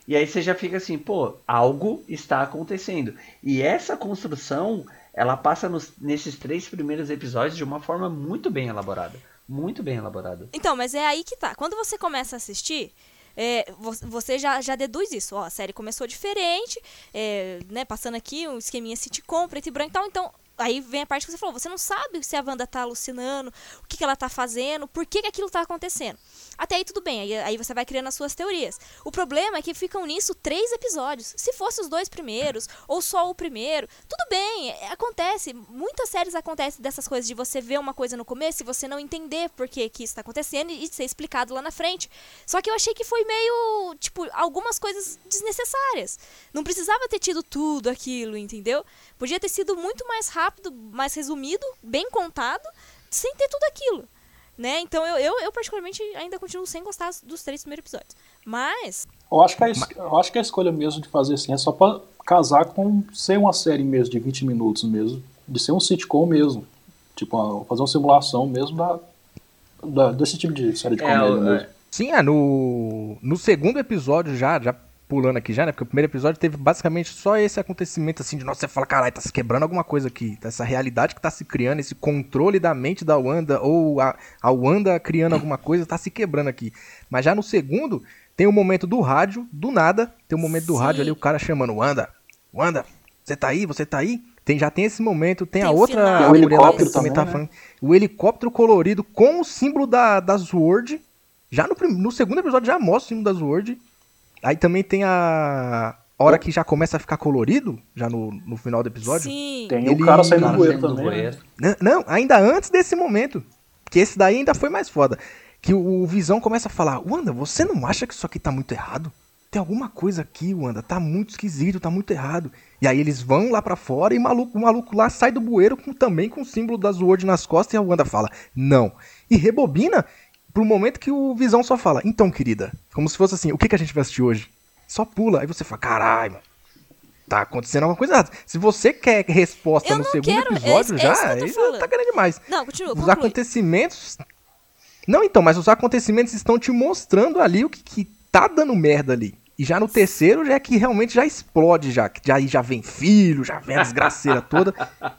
E aí você já fica assim, pô, algo está acontecendo. E essa construção, ela passa nos- nesses três primeiros episódios de uma forma muito bem elaborada. Muito bem elaborada. Então, mas é aí que tá. Quando você começa a assistir, é, vo- você já, já deduz isso. Ó, a série começou diferente, é, né, passando aqui um esqueminha sitcom, preto e branco e tal. Então, aí vem a parte que você falou, você não sabe se a Wanda tá alucinando, o que, que ela tá fazendo, por que, que aquilo tá acontecendo. Até aí tudo bem, aí, aí você vai criando as suas teorias. O problema é que ficam nisso três episódios. Se fosse os dois primeiros, ou só o primeiro, tudo bem, é- acontece. Muitas séries acontecem dessas coisas de você ver uma coisa no começo e você não entender por que, que isso tá acontecendo e ser explicado lá na frente. Só que eu achei que foi meio, tipo, algumas coisas desnecessárias. Não precisava ter tido tudo aquilo, entendeu? Podia ter sido muito mais rápido, mais resumido, bem contado, sem ter tudo aquilo. Né? Então eu, eu, eu particularmente ainda continuo sem gostar dos três primeiros episódios. Mas, Eu acho, que a, es- eu acho que a escolha mesmo de fazer assim é só pra casar com ser uma série mesmo de 20 minutos mesmo, de ser um sitcom mesmo. Tipo, uma- fazer uma simulação mesmo da, da- desse tipo de série de É, comédia o- mesmo. Sim, é, no, no segundo episódio já, já pulando aqui já, né? Porque o primeiro episódio teve basicamente só esse acontecimento assim de nossa, você fala, caralho, tá se quebrando alguma coisa aqui. Essa realidade que tá se criando, esse controle da mente da Wanda, ou a, a Wanda criando alguma coisa, tá se quebrando aqui. Mas já no segundo, tem o momento do rádio, do nada, tem o momento do Sim. rádio ali, o cara chamando, Wanda, Wanda, você tá aí? Você tá aí? Tem, já tem esse momento, tem, Tem a outra a o mulher lá que também tá também, falando. O helicóptero colorido com o símbolo da, da Sword. Já no, no segundo episódio já mostra o símbolo da Sword. Aí também tem a hora que já começa a ficar colorido, já no, no final do episódio. sim. Tem Ele- o cara saindo Cara do do também. né? Não, ainda antes desse momento. Que esse daí ainda foi mais foda. Que o, o Visão começa a falar: Wanda, você não acha que isso aqui tá muito errado? Tem alguma coisa aqui, Wanda, tá muito esquisito, tá muito errado. E aí eles vão lá pra fora e o maluco, o maluco lá sai do bueiro com, também com o símbolo da Sword nas costas e a Wanda fala: Não. E rebobina pro momento que o Visão só fala: Então, querida, como se fosse assim: O que, que a gente vai assistir hoje? Só pula. Aí você fala: Caralho, mano. Tá acontecendo alguma coisa errada. Se você quer resposta Eu no segundo quero, é episódio, é já, tô aí já tá querendo demais. Não, continua, Os conclui. acontecimentos. Não, então, mas os acontecimentos estão te mostrando ali o que, que tá dando merda ali. E já no terceiro já é que realmente já explode já. Que aí já vem filho, já vem a desgraceira toda.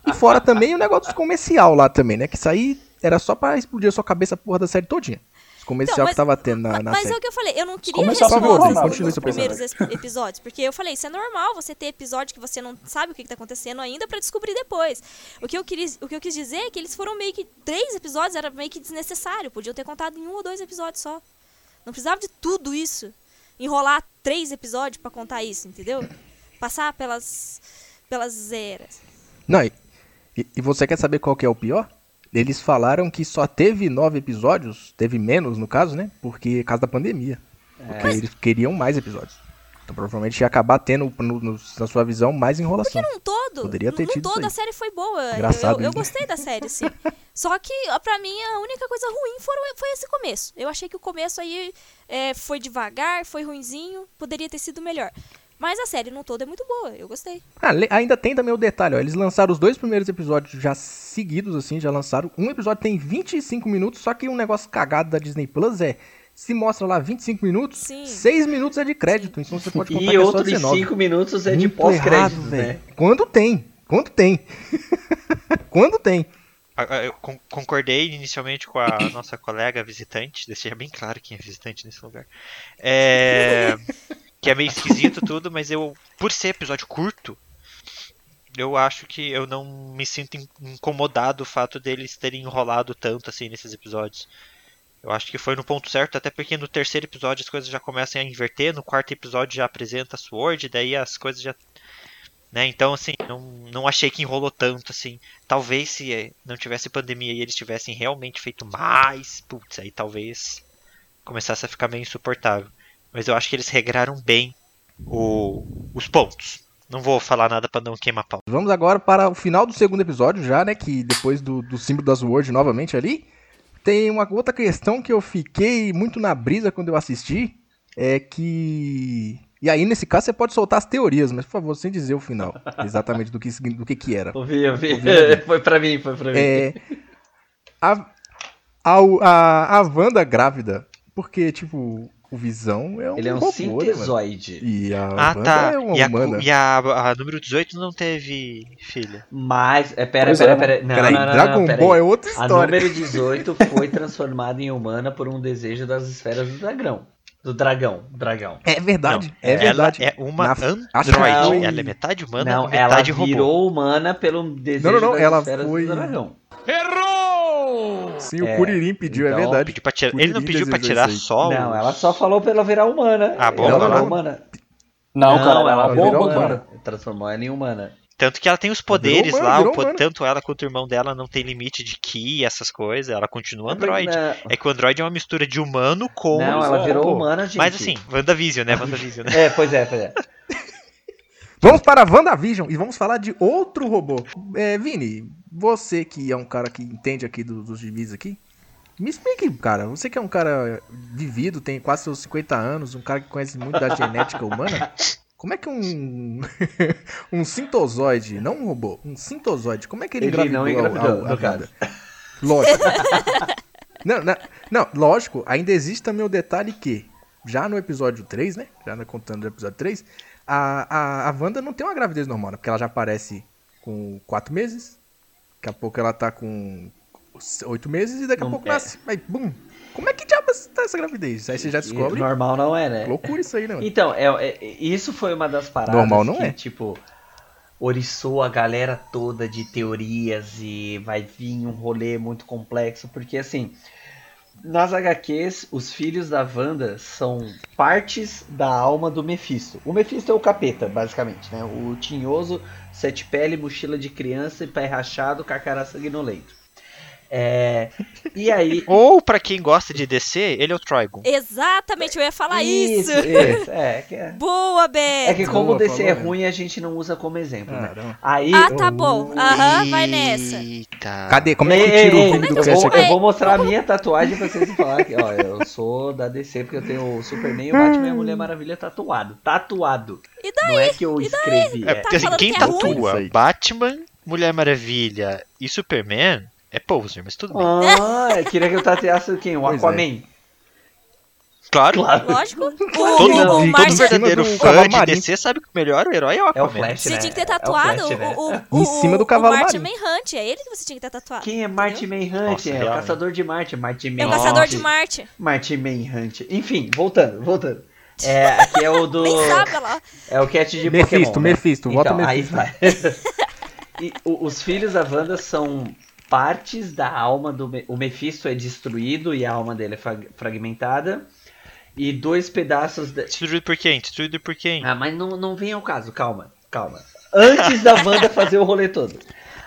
E fora também o negócio comercial lá também, né? Que isso aí era só pra explodir a sua cabeça a porra da série todinha. Os comercial Então, mas- que tava tendo na, Ma- na mas série. é o que eu falei, eu não queria respostas nos seu primeiros episódios, porque eu falei, isso é normal você ter episódio que você não sabe o que, que tá acontecendo ainda pra descobrir depois. O que, eu quis, o que eu quis dizer é que eles foram meio que três episódios, era meio que desnecessário, podiam ter contado em um ou dois episódios só. Não precisava de tudo isso. Enrolar três episódios pra contar isso, entendeu? Passar pelas pelas eras. Não, e, e- e você quer saber qual que é o pior? Eles falaram que só teve nove episódios, teve menos no caso, né? Porque por causa da pandemia. Porque eles queriam mais episódios. Então provavelmente ia acabar tendo, no- no- na sua visão, mais enrolação. Num todo, Poderia ter num tido todo a série foi boa. Eu- Engraçado eu, eu né? gostei da série, sim. (laughs) Só que, pra mim, a única coisa ruim foram, foi esse começo. Eu achei que o começo aí é, foi devagar, foi ruinzinho, poderia ter sido melhor. Mas a série no todo é muito boa, eu gostei. Ah, ainda tem também o detalhe, ó. Eles lançaram os dois primeiros episódios já seguidos, assim, já lançaram. Um episódio tem 25 minutos, só que um negócio cagado da Disney Plus é. Se mostra lá 25 minutos, Sim. 6 minutos é de crédito, então você pode contar E outros 19. 5 minutos é de Muito pós-crédito, errado, né? Quando tem? Quando tem? (laughs) Quando tem? Ah, ah, Eu con- concordei inicialmente com a (coughs) nossa colega visitante, deixei bem claro quem é visitante nesse lugar. É, (laughs) que é meio esquisito (laughs) tudo, mas eu, por ser episódio curto, eu acho que eu não me sinto in- incomodado o fato deles terem enrolado tanto assim nesses episódios. Eu acho que foi no ponto certo, até porque no terceiro episódio as coisas já começam a inverter, no quarto episódio já apresenta a Sword, daí as coisas já. Né? Então, assim, não, não achei que enrolou tanto, assim. Talvez se eh, não tivesse pandemia e eles tivessem realmente feito mais, putz, aí talvez começasse a ficar meio insuportável. Mas eu acho que eles regraram bem o- os pontos. Não vou falar nada pra não queimar pau. Vamos agora para o final do segundo episódio já, né? Que depois do, do símbolo das Word novamente ali. Tem uma outra questão que eu fiquei muito na brisa quando eu assisti. É que. E aí, nesse caso, você pode soltar as teorias, mas por favor, sem dizer o final. (laughs) Exatamente do que, do que, que era. Ouvi, ouvi. Ouvi, ouvi. (laughs) foi pra mim, foi pra mim. É. A, a, a, a Wanda grávida. Porque, tipo, o Visão é um Ele é um robô, né, sintesoide. E a Ah, Wanda tá. é uma e a, humana. e a, a número 18 não teve filha. Mas, é, pera, Pois pera, é. pera. Não, Peraí, não, não, não, Dragon não, pera Ball é outra A história. número 18 foi transformada em humana por um desejo das esferas do dragão. Do dragão. Dragão. É verdade, Não, é verdade. Ela é uma Na- android. acho que foi- Ela é metade humana Não, e ela metade robô. virou humana pelo desejo Não, não, não, das ela esferas foi- do dragão. Sim, o É, Curirim pediu, é então- verdade. Pediu pra tirar- O Ele não pediu pra tirar só o- Não, ela só falou pra ela virar humana. Ah, bom, ela ela virou não- humana. Não, cara, ela, ela é virou humana. cara. Transformou ela em humana. Tanto que ela tem os poderes humana, lá, o po- humana. tanto ela quanto o irmão dela não tem limite de ki, essas coisas, ela continua android. Não, É que o android é uma mistura de humano com não, ela virou robô. humana, gente. Mas assim, WandaVision, né? WandaVision, né? (laughs) É, pois é, pois é. Vamos para a WandaVision e vamos falar de outro robô. É, Vini, você que é um cara que entende aqui do- dos gibis aqui, me explique, cara. Você que é um cara vivido, tem quase seus 50 anos, um cara que conhece muito da genética humana. (laughs) Como é que um. (laughs) um sintozoide, não um robô, um sintozoide, como é que ele, Ele não engravidou a- engravidou, a, a no caso. Wanda? Lógico. (laughs) não, não, não, lógico, ainda existe também o detalhe que, já no episódio 3, né? Já contando do episódio 3, a, a, a Wanda não tem uma gravidez normal, né? Porque ela já aparece com 4 meses, daqui a pouco ela tá com 8 meses e daqui a Não- pouco é. nasce. Aí, bum! Como é que diabos tá essa gravidez? Aí você já descobre. Normal não é, né? Loucura isso aí, né? mano? Então, é, é- isso foi uma das paradas Normal não que, é. tipo, oriçou a galera toda de teorias e vai vir um rolê muito complexo, porque assim, nas HQs, os filhos da Wanda são partes da alma do Mephisto. O Mephisto é o capeta, basicamente, né? O tinhoso, sete pele, mochila de criança e pé rachado, carcará sanguinolento. É, e aí, (laughs) Ou pra quem gosta de DC, ele é o Trigon. Exatamente, eu ia falar isso. isso, é, que é, Boa, Beto. é que como Boa, o DC falou é ruim, a gente não usa como exemplo, né? Caramba. Aí, Ah, tá bom. Aham, vai nessa. Eita. Cadê? Como é que tira o Vini do eu, vou, eu vou mostrar a minha tatuagem pra vocês falarem que, ó, eu sou da DC porque eu tenho o Superman e o Batman e a Mulher Maravilha tatuado. Tatuado. E daí? Não é que eu escrevi. É É. porque assim, falando quem que é ruim? Isso tatua. Batman, Mulher Maravilha e Superman é poser, mas tudo bem. Ah, eu queria que eu tatuasse quem? O Pois é. Aquaman. Claro. Lógico. O, Todo, o, o todo Martin, cima verdadeiro fã de. DC sabe que o melhor herói é o É o Aquaman. Flash, você né? tinha que ter É o tatuado Flash, né? o, o, Em o- cima do o cavalo Martin marinho. Manhunt. É ele que você tinha que ter tatuado. Quem é Martin Manhunt? Nossa, É o caçador de Marte. Martin É o Manhunt. caçador de Marte. Martin Manhunt. Enfim, voltando, voltando. É, (laughs) aqui é o do. Nem sabe lá. É o cat de Mephisto, Pokémon, né? Mephisto, volta então, Mephisto. Aí vai. (laughs) e o- os filhos da Wanda são partes da alma do. O Mephisto é destruído e a alma dele é frag- fragmentada. E dois pedaços. Da... Destruído por quem? Destruído por quem? Ah, mas não, não vem ao caso, calma, calma. Antes da Wanda fazer o rolê todo.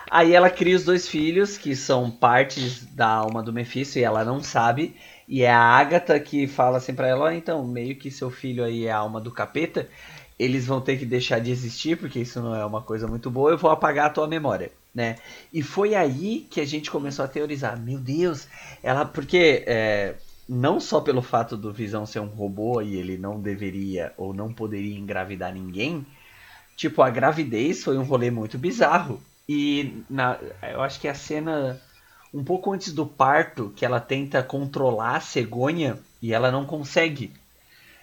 Aí ela cria os dois filhos, que são partes da alma do Mephisto, e ela não sabe. E é a Agatha que fala assim pra ela, ó, então, meio que seu filho aí é a alma do capeta, eles vão ter que deixar de existir, porque isso não é uma coisa muito boa, eu vou apagar a tua memória, né? E foi aí que a gente começou a teorizar, meu Deus, ela, porque é, não só pelo fato do Visão ser um robô e ele não deveria ou não poderia engravidar ninguém, tipo, a gravidez foi um rolê muito bizarro. E na, eu acho que a cena um pouco antes do parto, que ela tenta controlar a cegonha e ela não consegue.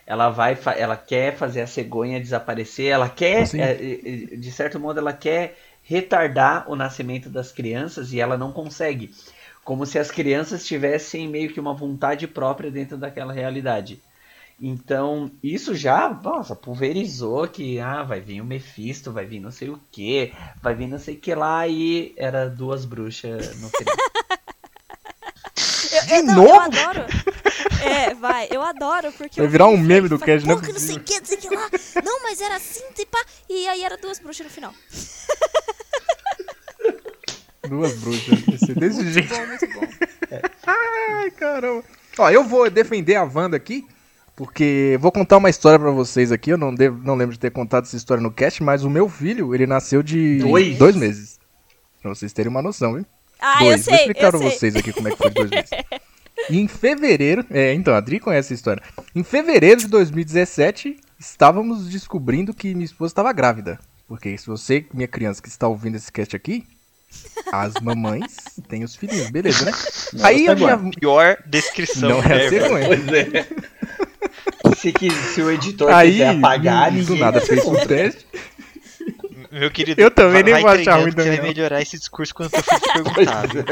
Ela vai, ela quer fazer a cegonha desaparecer, ela quer, Sim. é, é, de certo modo, ela quer retardar o nascimento das crianças e ela não consegue. Como se as crianças tivessem meio que uma vontade própria dentro daquela realidade. Então, isso já, nossa, pulverizou que, ah, vai vir o Mephisto, vai vir não sei o que, vai vir não sei o que lá, e era duas bruxas no (laughs) final. Eu, eu, De não, eu novo? adoro. (laughs) É, vai, eu adoro, porque. Vai eu virar vi um meme do falei, cast, não é "Pô, que não sei o possível." que, não sei o que lá. Não, mas era assim, pá. E aí era duas bruxas no final. (laughs) Duas bruxas. Desse Muito jeito. bom, muito bom. (laughs) Ai, caramba. Ó, eu vou defender a Wanda aqui, porque vou contar uma história pra vocês aqui. Eu não, devo, não lembro de ter contado essa história no cast, mas o meu filho, ele nasceu de Dois? meses. Pra vocês terem uma noção, viu? Ah, dois. eu Vou sei, explicar eu pra vocês aqui como é que foi dois meses. E (laughs) em fevereiro, é, então, a Adri conhece essa história. Em fevereiro de 2017, estávamos descobrindo que minha esposa estava grávida. Porque se você, minha criança que está ouvindo esse cast aqui, as mamães (laughs) têm os filhinhos, beleza, né? Aí a minha, Pior descrição. não é a ever. cegonha. pois é. Se, que, se o editor Aí, quiser apagar, do ninguém nada vai fez um contra. teste. Meu querido, Eu também vai- nem vai vou achar ruim que também, vai não. melhorar esse discurso quando eu for te perguntar. viu?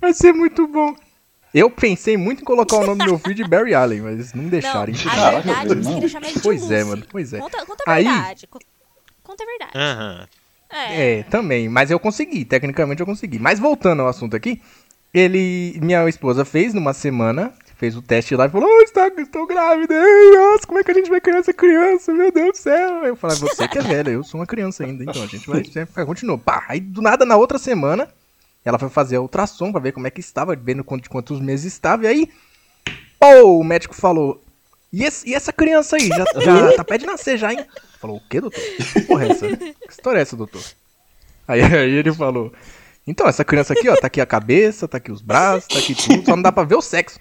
Vai ser muito bom. Eu pensei muito em colocar o nome do meu filho de Barry Allen, mas não deixaram. Não, a verdade, não. você queria chamar ele de Pois é, Luffy. mano, pois é. Conta, conta a Aí- verdade. co- Conta a verdade. É. É, também, mas eu consegui, tecnicamente eu consegui. Mas voltando ao assunto aqui, ele, minha esposa fez numa semana, fez o teste lá e falou, oh, está, estou grávida, ai, nossa, como é que a gente vai criar essa criança, meu Deus do céu. Eu falei, você que é velha, eu sou uma criança ainda, então a gente vai sempre continuar. Pá, aí do nada, na outra semana, ela foi fazer a ultrassom pra ver como é que estava, vendo quanto- de quantos meses estava, e aí, pô, o médico falou, e, esse- e essa criança aí, já, já (laughs) tá perto de nascer já, hein? Falou, o quê, doutor? Que porra é essa? Que história é essa, doutor? Aí, (laughs) aí ele falou: Então, essa criança aqui, ó, tá aqui a cabeça, tá aqui os braços, tá aqui tudo, só não dá pra ver o sexo.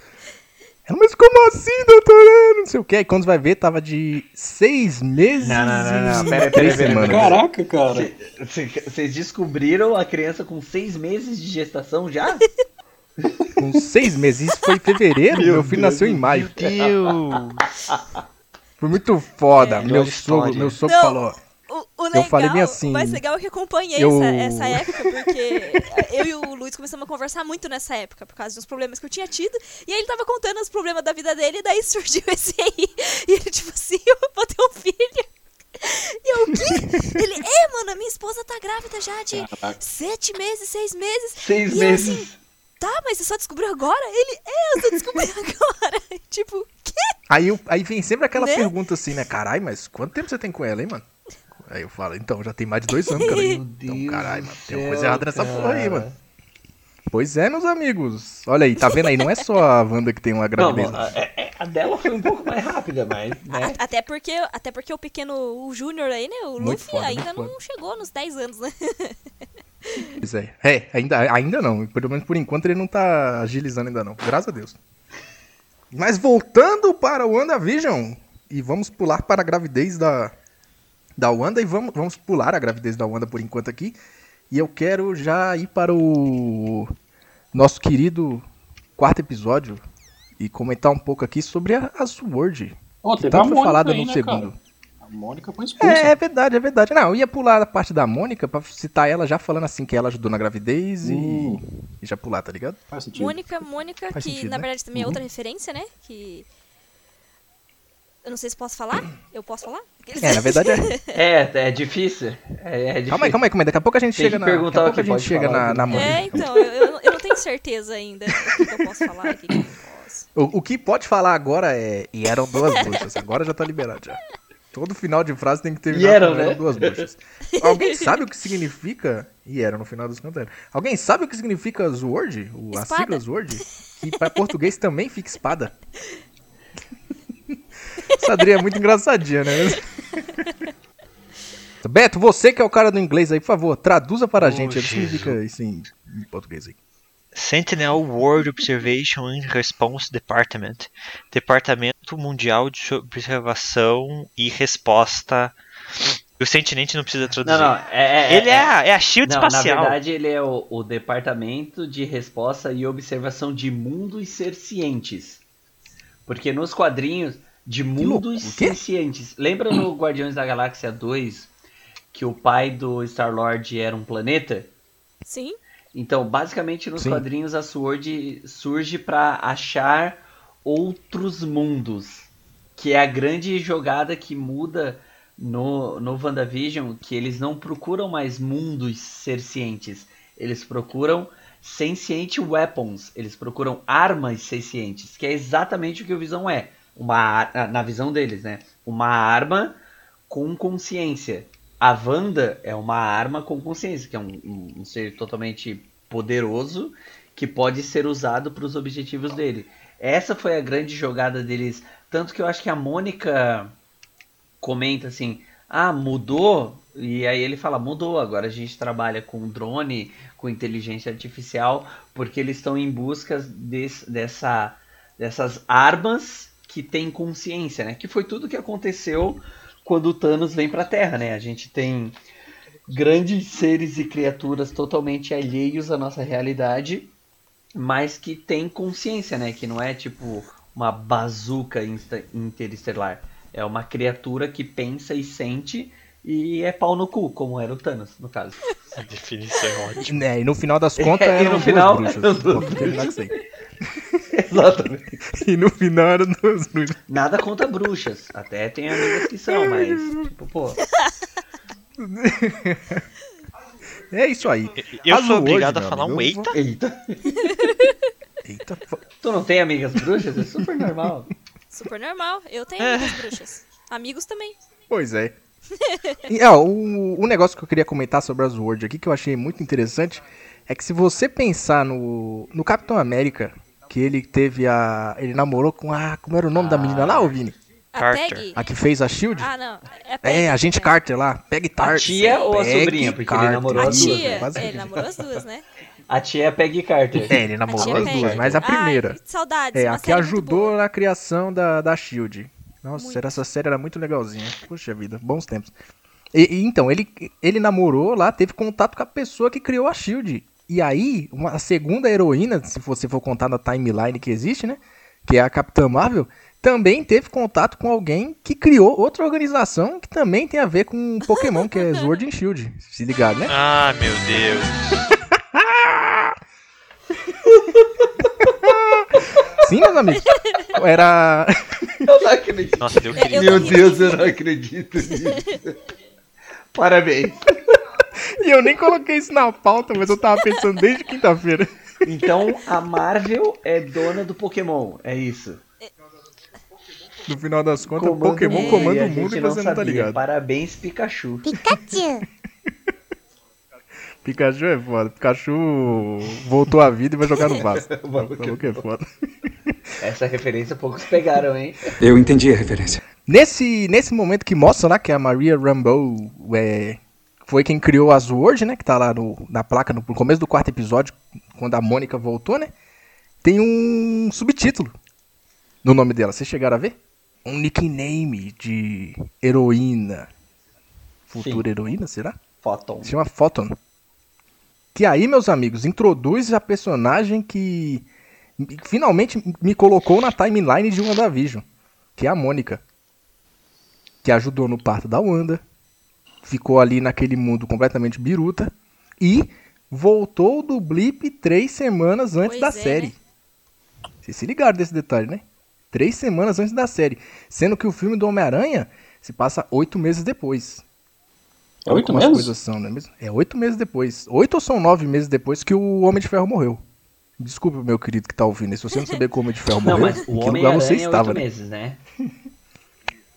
Ela, mas como assim, doutora? Não sei o que. Aí quando vai ver, tava de seis meses. Não, não, não, não, e pera pera aí, pera pera. Caraca, cara. Vocês descobriram a criança com seis meses de gestação já? (laughs) Com seis meses. Isso foi em fevereiro, meu, Meu filho Deus nasceu em do maio. Deus! Foi muito foda. É, meu sogro, meu sogro Não. falou: O, o legal, falei bem assim, o mais legal é que eu acompanhei eu- essa, essa época, porque (laughs) eu e o Luiz começamos a conversar muito nessa época, por causa dos problemas que eu tinha tido, e aí ele tava contando os problemas da vida dele, e daí surgiu (laughs) esse aí, e ele tipo assim, (laughs) eu vou ter um filho. E eu, o quê? Ele, é, mano, a minha esposa tá grávida já de Caraca. sete meses, seis meses. Seis E eu meses. assim, tá, mas você só descobriu agora? Ele, é, eu só descobri agora. tipo, quê? Aí, eu- aí vem sempre aquela Né? pergunta assim, né? Caralho, mas quanto tempo você tem com ela, hein, mano? Aí eu falo, então, já tem mais de dois anos, cara. (laughs) Meu Então, Deus caralho, do mano, tem uma coisa errada nessa cara. porra aí, mano. Pois é, meus amigos. Olha aí, tá vendo aí? Não é só a Wanda que tem uma Não, gravidez. a, é- é- a dela foi um pouco mais rápida, mas, (laughs) né? A- Até porque, até porque o pequeno o Júnior aí, né? O Muito Luffy foda, ainda não chegou nos 10 anos, né? (laughs) Pois é. É, ainda, ainda não. Pelo menos por enquanto ele não tá agilizando ainda não. Graças a Deus. Mas voltando para o WandaVision. E vamos pular para a gravidez da, da Wanda. E vamos, vamos pular a gravidez da Wanda por enquanto aqui. E eu quero já ir para o nosso querido quarto episódio. E comentar um pouco aqui sobre a, a Sword. Ó, Que tanto foi Mônica falada aí, no né, segundo. cara? A Mônica foi expulsa. É, é verdade, é verdade. Não, eu ia pular a parte da Mônica pra citar ela já falando assim que ela ajudou na gravidez e- Hum. e, já pular, tá ligado? Faz sentido. Mônica, Mônica, Faz que sentido, na né? verdade também é Uhum. outra referência, né? Que. Eu não sei se posso falar. Eu posso falar? É, na verdade é. (laughs) É, é difícil. É, é difícil. Calma aí, calma aí, calma aí. Daqui a pouco a gente Tem chega que na. perguntar Daqui a pouco o que a gente chega na, o que na Mônica. É, então, eu, eu não- tenho certeza ainda o que, eu posso falar aqui. que eu posso. O, o que pode falar agora é. E eram duas bruxas. Agora já tá liberado já. Todo final de frase tem que terminar E eram, com eram né? duas bruxas. Alguém sabe o que significa. E eram no final dos canteiros. Alguém sabe o que significa Sword? O, a sigla Sword? Que para português também fica espada. Essa Adri é muito engraçadinha, né? (laughs) Beto, você que é o cara do inglês aí, por favor, traduza para a gente o que Jesus. significa isso em, em português aí. Sentinel World Observation and Response Department. Departamento Mundial de Observação e Resposta. O Sentinente não precisa traduzir. Não, não. É, é- Ele é, é- a, é a Shield Não, Espacial. na verdade ele é o, o Departamento de Resposta e Observação de Mundos Cercientes. Porque nos quadrinhos de mundos cercientes. Lembra no Guardiões da Galáxia 2 que o pai do Star-Lord era um planeta? Sim. Então, basicamente nos Sim. quadrinhos a Sword surge para achar outros mundos, que é a grande jogada que muda no no WandaVision, que eles não procuram mais mundos cercientes, eles procuram sentient weapons, eles procuram armas sencientes, que é exatamente o que o Visão é, uma na visão deles, né? Uma arma com consciência. A Wanda é uma arma com consciência, que é um, um- um ser totalmente poderoso que pode ser usado para os objetivos dele. Essa foi a grande jogada deles. Tanto que eu acho que a Mônica comenta assim: ah, mudou? E aí ele fala: mudou, agora a gente trabalha com drone, com inteligência artificial, porque eles estão em busca desse- dessa, dessas armas que têm consciência, né? Que foi tudo que aconteceu quando o Thanos vem pra Terra, né? A gente tem grandes seres e criaturas totalmente alheios à nossa realidade, mas que têm consciência, né? Que não é tipo uma bazuca interestelar. É uma criatura que pensa e sente e é pau no cu, como era o Thanos, no caso. (laughs) A definição é ótima. É, e no final das (laughs) contas É, eram no final bruxas. eram duas Vamos (laughs) Exatamente. E no final eram duas bruxas. Nada contra bruxas. Até tem amigas que são, mas, tipo, pô. É isso aí. Eu As sou hoje, obrigado a meu falar amigo, um eita. Eita. Eita, Tu não tem amigas bruxas? É super normal. Super normal. Eu tenho É. amigas bruxas. Amigos também. Pois é. E, ó, o, o negócio que eu queria comentar sobre as World aqui, que eu achei muito interessante, é que se você pensar no, no Capitão América, que ele teve a. Ele namorou com a. Como era o nome da menina lá, ô Vini? A Carter. Peggy. A que fez a Shield? Ah, não. É, a é, a gente né? Carter lá. Peg Tart. tia ou a Peggy sobrinha? Porque ele namorou A as duas, tia. né? Quase- É, ele namorou as duas, né? A tia é Peggy Carter. É, ele A namorou as Peggy. duas, mas a primeira. Ai, saudades. É, a que ajudou na criação da, da Shield. Nossa, Muito. essa série era muito legalzinha. Puxa vida, bons tempos. E, e então, ele, ele namorou lá, teve contato com a pessoa que criou a Shield. E aí, uma, a segunda heroína, se você for contar na timeline que existe, né? Que é a Capitã Marvel, também teve contato com alguém que criou outra organização que também tem a ver com Pokémon, que é (laughs) Sword and Shield. Se ligar, né? Ah, meu Deus. (laughs) Sim, meus amigos. Era. (laughs) Eu não acredito. Nossa, deu É, crise. eu Meu tô rindo Deus, eu não acredito nisso. Parabéns. (laughs) E eu nem coloquei isso na pauta, mas eu tava pensando desde quinta-feira. Então a Marvel é dona do Pokémon, é isso. No final das contas, Comanda Pokémon mundo, comanda o mundo e você não tá sabia. ligado. Parabéns, Pikachu. (laughs) Pikachu é foda. Pikachu voltou à vida e vai jogar no (laughs) Vasco. O maluco que é foda. Essa referência poucos pegaram, hein? Eu entendi a referência. Nesse, nesse momento que mostra lá que a Maria Rambeau é, foi quem criou a Sword, né? Que tá lá no, na placa no, no começo do quarto episódio, quando a Mônica voltou, né? Tem um subtítulo no nome dela. Vocês chegaram a ver? Um nickname de heroína. Futura heroína, será? Photon. Se chama Photon. Que aí, meus amigos, introduz a personagem que finalmente me colocou na timeline de WandaVision, que é a Mônica. Que ajudou no parto da Wanda, ficou ali naquele mundo completamente biruta e voltou do blip três semanas antes Pois da é, série. né? Vocês se ligaram desse detalhe, né? Três semanas antes da série. Sendo que o filme do Homem-Aranha se passa oito meses depois. É oito meses? coisas são, não é mesmo? É oito meses depois. Oito ou são nove meses depois que o Homem de Ferro morreu. Desculpe, meu querido que tá ouvindo. Se você não saber como o Homem de Ferro Não, morreu, mas em o que lugar você é estava, oito né? meses, né?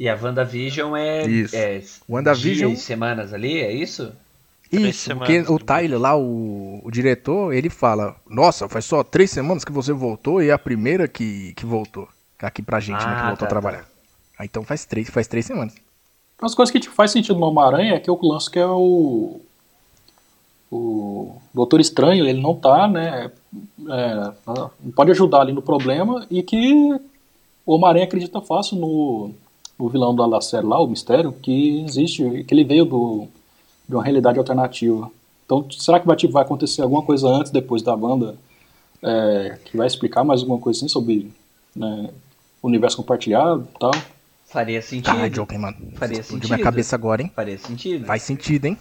E a WandaVision é, Isso. é WandaVision- dias, semanas ali, é isso? Três Isso, porque semanas, o né? Tyler lá, o, o diretor, ele fala: Nossa, faz só três semanas que você voltou e é a primeira que, que voltou. Aqui pra gente, né? Que Ah, voltou tá, a trabalhar. Ah, então faz três, faz três semanas. As coisas que tipo, faz sentido no Homem-Aranha é que o lance que é o. O Doutor Estranho, ele não tá, né? é, não pode ajudar ali no problema e que o Homem-Aranha acredita fácil no, no vilão da, da série lá, o Mistério, que existe, que ele veio do, de uma realidade alternativa. Então, será que vai, tipo, vai acontecer alguma coisa antes, depois da banda, é, que vai explicar mais alguma coisa assim sobre né, o universo compartilhado e tal? Faria sentido. Caralho, Joker, mano. Faria explodiu sentido. minha cabeça agora, hein? Faria sentido. Faz sentido, hein?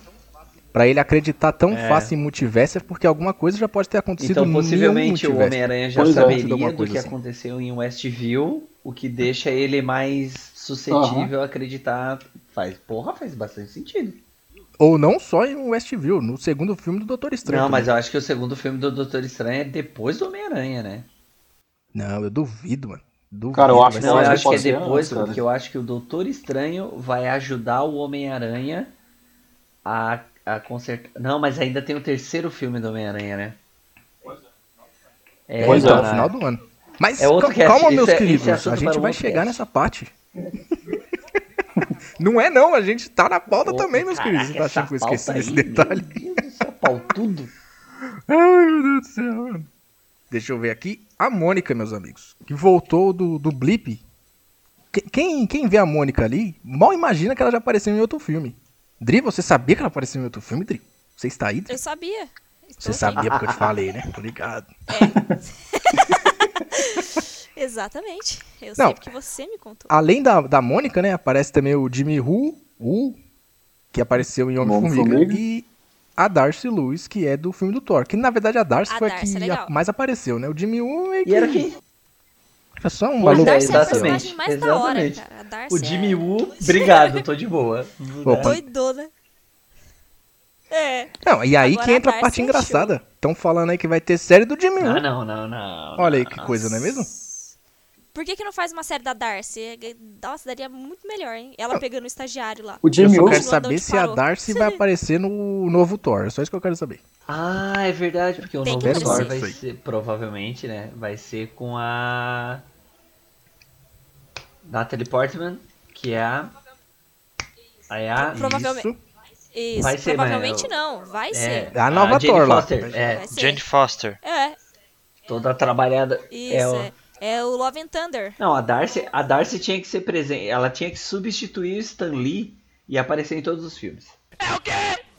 Pra ele acreditar tão É. fácil em multiverso é porque alguma coisa já pode ter acontecido Então, no possivelmente, o. Homem-Aranha já Pois é. saberia Alguma do coisa que assim. aconteceu em Westview, o que deixa ele mais suscetível a acreditar. Faz, porra, faz bastante sentido. Ou não só em Westview, no segundo filme do Doutor Estranho. Não, mas também. eu acho que o segundo filme do Doutor Estranho é depois do Homem-Aranha, né? Não, eu duvido, mano. Duvido, Cara, eu acho Não, eu acho que é depois, antes, porque eu acho que o Doutor Estranho vai ajudar o Homem-Aranha a, a consertar. Não, mas ainda tem o terceiro filme do Homem-Aranha, né? É, Pois é. então, não, no final do ano. Mas É outro calma, isso meus é- é queridos, a gente vai chegar cast. nessa parte. (laughs) não é não, a gente tá na pauta Ô, também, meus caraca, queridos. Você tá achando que eu esqueci desse detalhe? Meu Deus do céu. (laughs) Ai, meu Deus do céu, mano. Deixa eu ver aqui. A Mônica, meus amigos, que voltou do, do Blip. Que- Quem, quem vê a Mônica ali, mal imagina que ela já apareceu em outro filme. Dri, você sabia que ela apareceu em outro filme, Dri? Você está aí, Dri? Eu sabia. Você Estou sabia porque eu te falei, né? Tô ligado. aqui. (laughs) Exatamente. Eu Não. sei porque você me contou. Além da, da Mônica, né? Aparece também o Jimmy Woo, Woo que apareceu em Homem-Formiga. E a Darcy Lewis, que é do filme do Thor. Que na verdade a Darcy A foi a Darcy que é legal. a- mais apareceu, né? O Jimmy Woo é E era que- quem? É só um maluco. Darcy é a exatamente, personagem mais da hora, exatamente. cara. A O Jimmy é Woo, (laughs) obrigado, tô de boa. Opa. doidona. É. Não, e aí Agora que entra a a parte é engraçada. Estão falando aí que vai ter série do Jimmy Woo. Ah, não, não, não. Olha aí que coisa, não é mesmo? Por que, que não faz uma série da Darcy? Nossa, daria muito melhor, hein? Ela pegando o estagiário lá. O Eu Jimmy só Woo, quero saber se a parou. Darcy vai aparecer no novo Thor. É só isso que eu quero saber. Ah, é verdade, porque o Tem novo Thor vai ser, provavelmente, né? Vai ser com a. Natalie Portman, que é a. É a. Provavelmente. Isso. Isso, Vai ser, provavelmente mas- não, vai É, ser. A nova Jane Thor lá. Foster, é, Vai ser. Jane Foster. É, toda trabalhada. isso, é é. É o Love and Thunder. Não, a Darcy, a Darcy tinha que ser presente. Ela tinha que substituir o Stan Lee e aparecer em todos os filmes.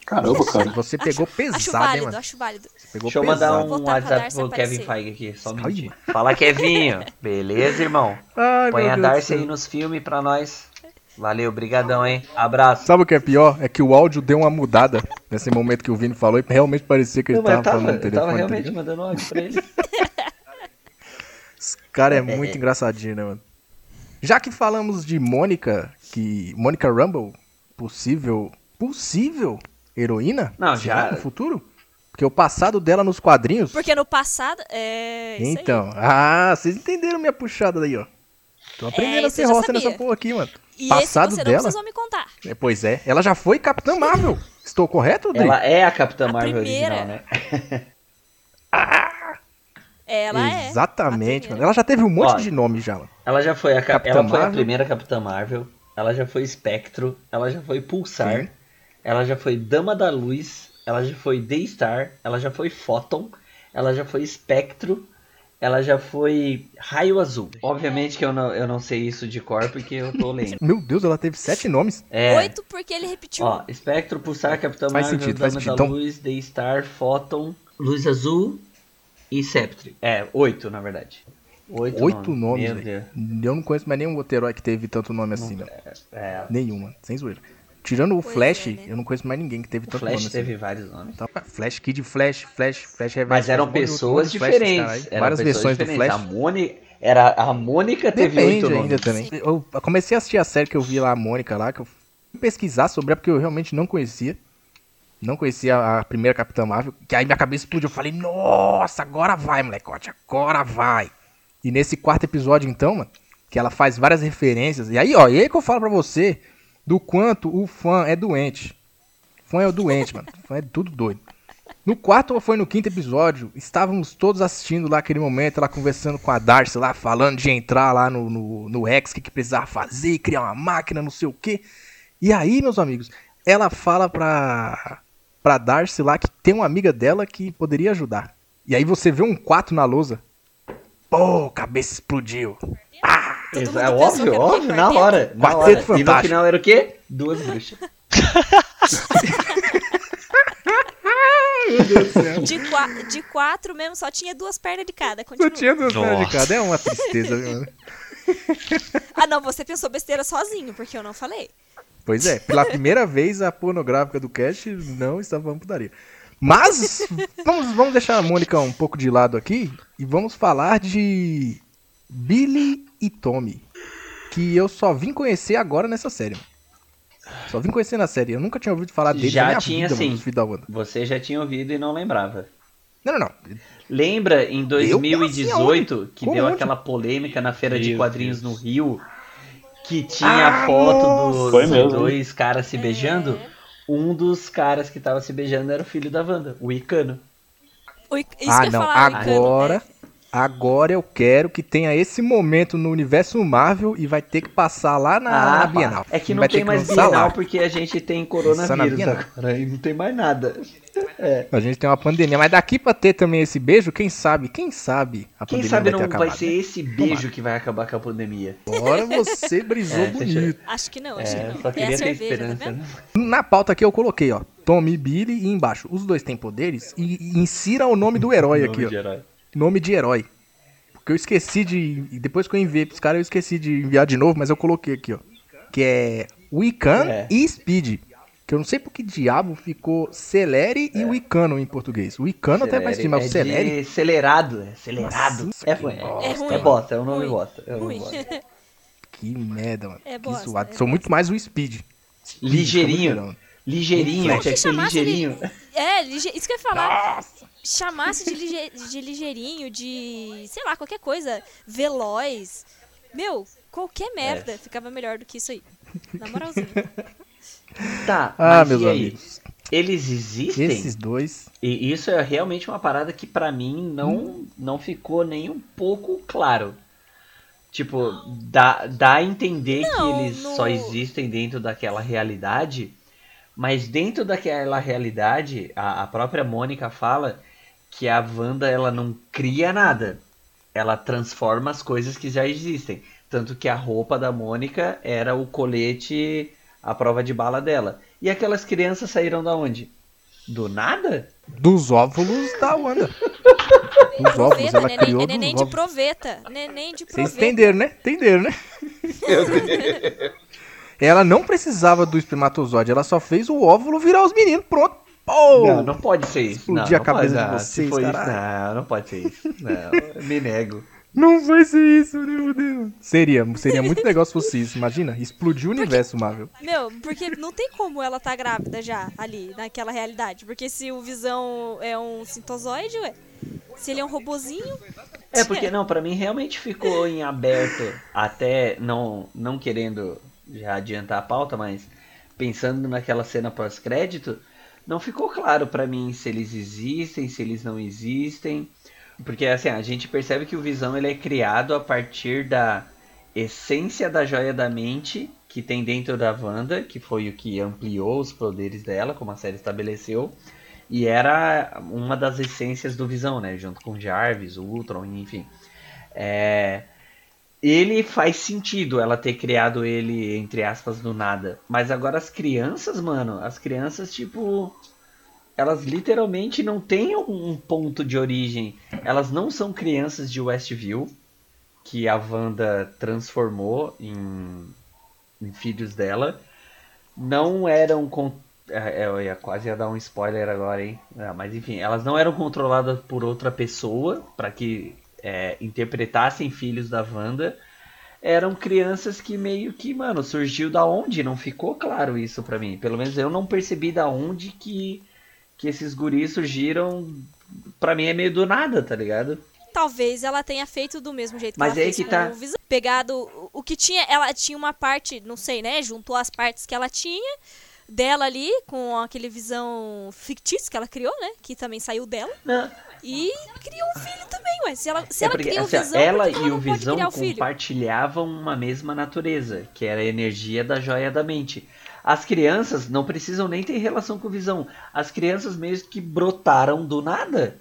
caramba, cara. (laughs) Você pegou Acho pesado, hein, válido, mano? acho válido. Pegou Deixa eu mandar pesado. um WhatsApp pro Kevin. Feige aqui, só um minutinho. Fala, Kevinho. Beleza, irmão? Ai, Põe a Darcy aí nos filmes pra nós. Valeu, brigadão, hein? Abraço. Sabe o que é pior? É que o áudio deu uma mudada nesse momento que o Vini falou e realmente parecia que ele Não, tava, tava, falando no eu telefone. tava tá realmente ligado? mandando áudio pra ele. (laughs) Cara é (laughs) muito engraçadinho, né, mano? Já que falamos de Mônica, que. Mônica Rumble, possível. Possível heroína? Não, já- No futuro? Porque o passado dela nos quadrinhos. Porque no passado. É. Isso Então, ah, vocês entenderam minha puxada daí, ó. Tô aprendendo É, a isso ser roça nessa porra aqui, mano. E passado esse você dela? não precisou me contar. É, pois é, ela já foi Capitã Marvel. Estou correto, Rodrigo? Ela é a Capitã A Marvel primeira. original, né? (laughs) Ela é. Exatamente, a mano. Ela já teve um monte Ó, de nome já, mano. Ela já foi a. Capitã ela foi a Marvel. primeira Capitã Marvel. Ela já foi Espectro. Ela já foi Pulsar. Sim. Ela já foi Dama da Luz. Ela já foi Daystar. Ela já foi Photon. Ela já foi Espectro. Ela já foi Raio Azul. Obviamente que eu não, eu não sei isso de cor porque eu tô lendo. (laughs) Meu Deus, ela teve sete nomes. É, Oito porque ele repetiu. ó, Espectro, Pulsar, Capitã Faz Marvel, sentido, Dama faz da sentido. Então- Luz, Daystar, Photon, Luz Azul e Septre. É, oito na verdade. Oito, Oito nomes, Meu velho. Deus. Eu não conheço mais nenhum outro herói que teve tanto nome assim, não. É, Nenhum, mano. Sem zoeira. Tirando o Pois Flash, é, né? eu não conheço mais ninguém que teve o tanto Flash nome teve assim. vários nomes. Então, Flash, Kid Flash, Flash, Flash Reverso. Mas eram Flash, pessoas diferentes. eram Várias pessoas versões do diferentes. Flash. A Mônica, era, a Mônica teve Depende oito ainda nomes. também. Eu comecei a assistir a série que eu vi lá, a Mônica lá, que eu fui pesquisar sobre ela, porque eu realmente não conhecia. Não conhecia a primeira Capitã Marvel. Que aí minha cabeça explodiu. Eu falei, nossa, agora vai, molecote, agora vai. E nesse quarto episódio, então, mano, que ela faz várias referências. E aí, ó, e aí que eu falo pra você do quanto o fã é doente. O fã é o doente, mano. Fã é tudo doido. No quarto ou foi no quinto episódio, estávamos todos assistindo lá aquele momento, ela conversando com a Darcy lá, falando de entrar lá no, no, no X, o que, que precisava fazer, criar uma máquina, não sei o quê. E aí, meus amigos, ela fala pra, pra Darcy lá que tem uma amiga dela que poderia ajudar. E aí você vê um 4 na lousa. Pô, cabeça explodiu. Isso, mundo é óbvio, óbvio, na hora. Na Quarteto hora. E no Fantástico. final era o quê? Duas bruxas. (laughs) De, qua- de quatro mesmo, só tinha duas pernas de cada. Só Continua. tinha duas pernas de Nossa. cada. É uma tristeza, viu, mano? (laughs) Ah, não, você pensou besteira sozinho, porque eu não falei. Pois é, pela primeira vez a pornográfica do cast não estava falando putaria. Mas vamos, vamos deixar a Mônica um pouco de lado aqui e vamos falar de Billy e Tommy, que eu só vim conhecer agora nessa série. mano. Só vim conhecer na série, eu nunca tinha ouvido falar dele Já na minha tinha, vida, sim. mano. Você já tinha ouvido e não lembrava. Não, não, não. Lembra em Como assim? 2018 que Como deu onde? aquela polêmica na feira de quadrinhos Deus. no Rio? Que tinha a foto dos Foi mesmo. dois caras se beijando? Um dos caras que tava se beijando era o filho da Wanda, o Icano. O Ic- Isso ah, não. falar, o Icano, agora, né? Agora eu quero que tenha esse momento no universo Marvel e vai ter que passar lá na, na pá. Bienal. É que não Vai tem mais Bienal lá. porque a gente tem coronavírus agora (laughs) e não tem mais nada. A gente tem uma pandemia, mas daqui pra ter também esse beijo, quem sabe, quem sabe a Quem pandemia sabe vai não ter vai acabado, ser né? esse beijo que vai acabar com a pandemia. Agora você brisou (laughs) É, bonito. Acho que não, acho que É, não. só Tem a queria ter cerveja, tá esperança. né? Na pauta aqui eu coloquei, ó, Tommy e Billy e embaixo, os dois têm poderes e, e insira o nome do herói (laughs) aqui, ó. Nome de herói. Porque eu esqueci de. e Depois que eu enviei pros caras, eu esqueci de enviar de novo, mas eu coloquei aqui, ó. Que é Wiccan É. e Speed. Que eu não sei por que diabo ficou Celere e o Icano em português. O Icano até é mais mas é o Celere. de acelerado, é acelerado. Nossa, é, que é, bosta, É ruim. é bosta, é um nome Ruim. bosta. É um nome bosta. (laughs) Que merda, mano. É que bosta, zoado. é Sou muito mais o Speed. Ligeirinho. Ligeirinho, tinha que ser ligeirinho. É, lige- isso que eu ia falar. Chamasse de, lige- de ligeirinho, de. sei lá, qualquer coisa. Veloz. Meu, qualquer É. merda ficava melhor do que isso aí. Na moralzinha. (laughs) Tá, Ah, mas meus e aí? amigos. Eles existem? Esses dois. E isso é realmente uma parada que pra mim não, não ficou nem um pouco claro. Tipo, dá, dá a entender Não, que eles no- só existem dentro daquela realidade, mas dentro daquela realidade, a, a própria Mônica fala que a Wanda ela não cria nada. Ela transforma as coisas que já existem. Tanto que a roupa da Mônica era o colete, a prova de bala dela. E aquelas crianças saíram da onde? Do nada? Dos óvulos da Wanda. Dos óvulos, Proveta, ela neném, criou é dos neném de óvulos. proveta. Neném de Vocês proveta. entenderam, né? Entenderam, né? (laughs) ela não precisava do espermatozoide, ela só fez o óvulo virar os meninos. Pronto. Pô! Não, não pode ser isso. Explodir não, a não cabeça pode, de não, vocês, se for isso, não, não pode ser isso. Não, (laughs) me nego. Não vai ser isso, meu Deus. Seria, seria muito legal se fosse isso. Imagina, explodir o universo, Marvel. Meu, porque não tem como ela tá grávida já ali, naquela realidade. Porque se o Visão é um sintozoide, ué. Se ele é um robozinho. É porque não, pra mim realmente ficou em aberto, até não não querendo já adiantar a pauta, mas pensando naquela cena pós-crédito, não ficou claro pra mim se eles existem, se eles não existem. Porque assim, a gente percebe que o Visão ele é criado a partir da essência da joia da mente que tem dentro da Wanda, que foi o que ampliou os poderes dela, como a série estabeleceu. E era uma das essências do Visão, né? Junto com Jarvis, o Ultron, enfim. É, Ele faz sentido ela ter criado ele, entre aspas, do nada. Mas agora as crianças, mano, as crianças, tipo. Elas literalmente não têm um ponto de origem. Elas não são crianças de Westview, que a Wanda transformou em, em filhos dela. Não eram. con- é, Eu ia quase ia dar um spoiler agora, hein? Ah, mas enfim, elas não eram controladas por outra pessoa para que é, interpretassem filhos da Wanda. Eram crianças que meio que, mano, surgiu da onde? Não ficou claro isso pra mim. Pelo menos eu não percebi da onde que, que esses guris surgiram. Pra mim é meio do nada, tá ligado? Talvez ela tenha feito do mesmo jeito que Mas ela aí fez que tá. o. Pegado o- o que tinha, ela tinha uma parte, não sei, né? Juntou as partes que ela tinha dela ali com aquele visão fictício que ela criou, né? Que também saiu dela. Não, E criou um filho também, ué. Se ela, se é ela porque, cria o assim, ó, visão, ela e ela o Visão o compartilhavam uma mesma natureza, que era a energia da joia da mente. As crianças não precisam nem ter relação com o Visão. As crianças mesmo que brotaram do nada.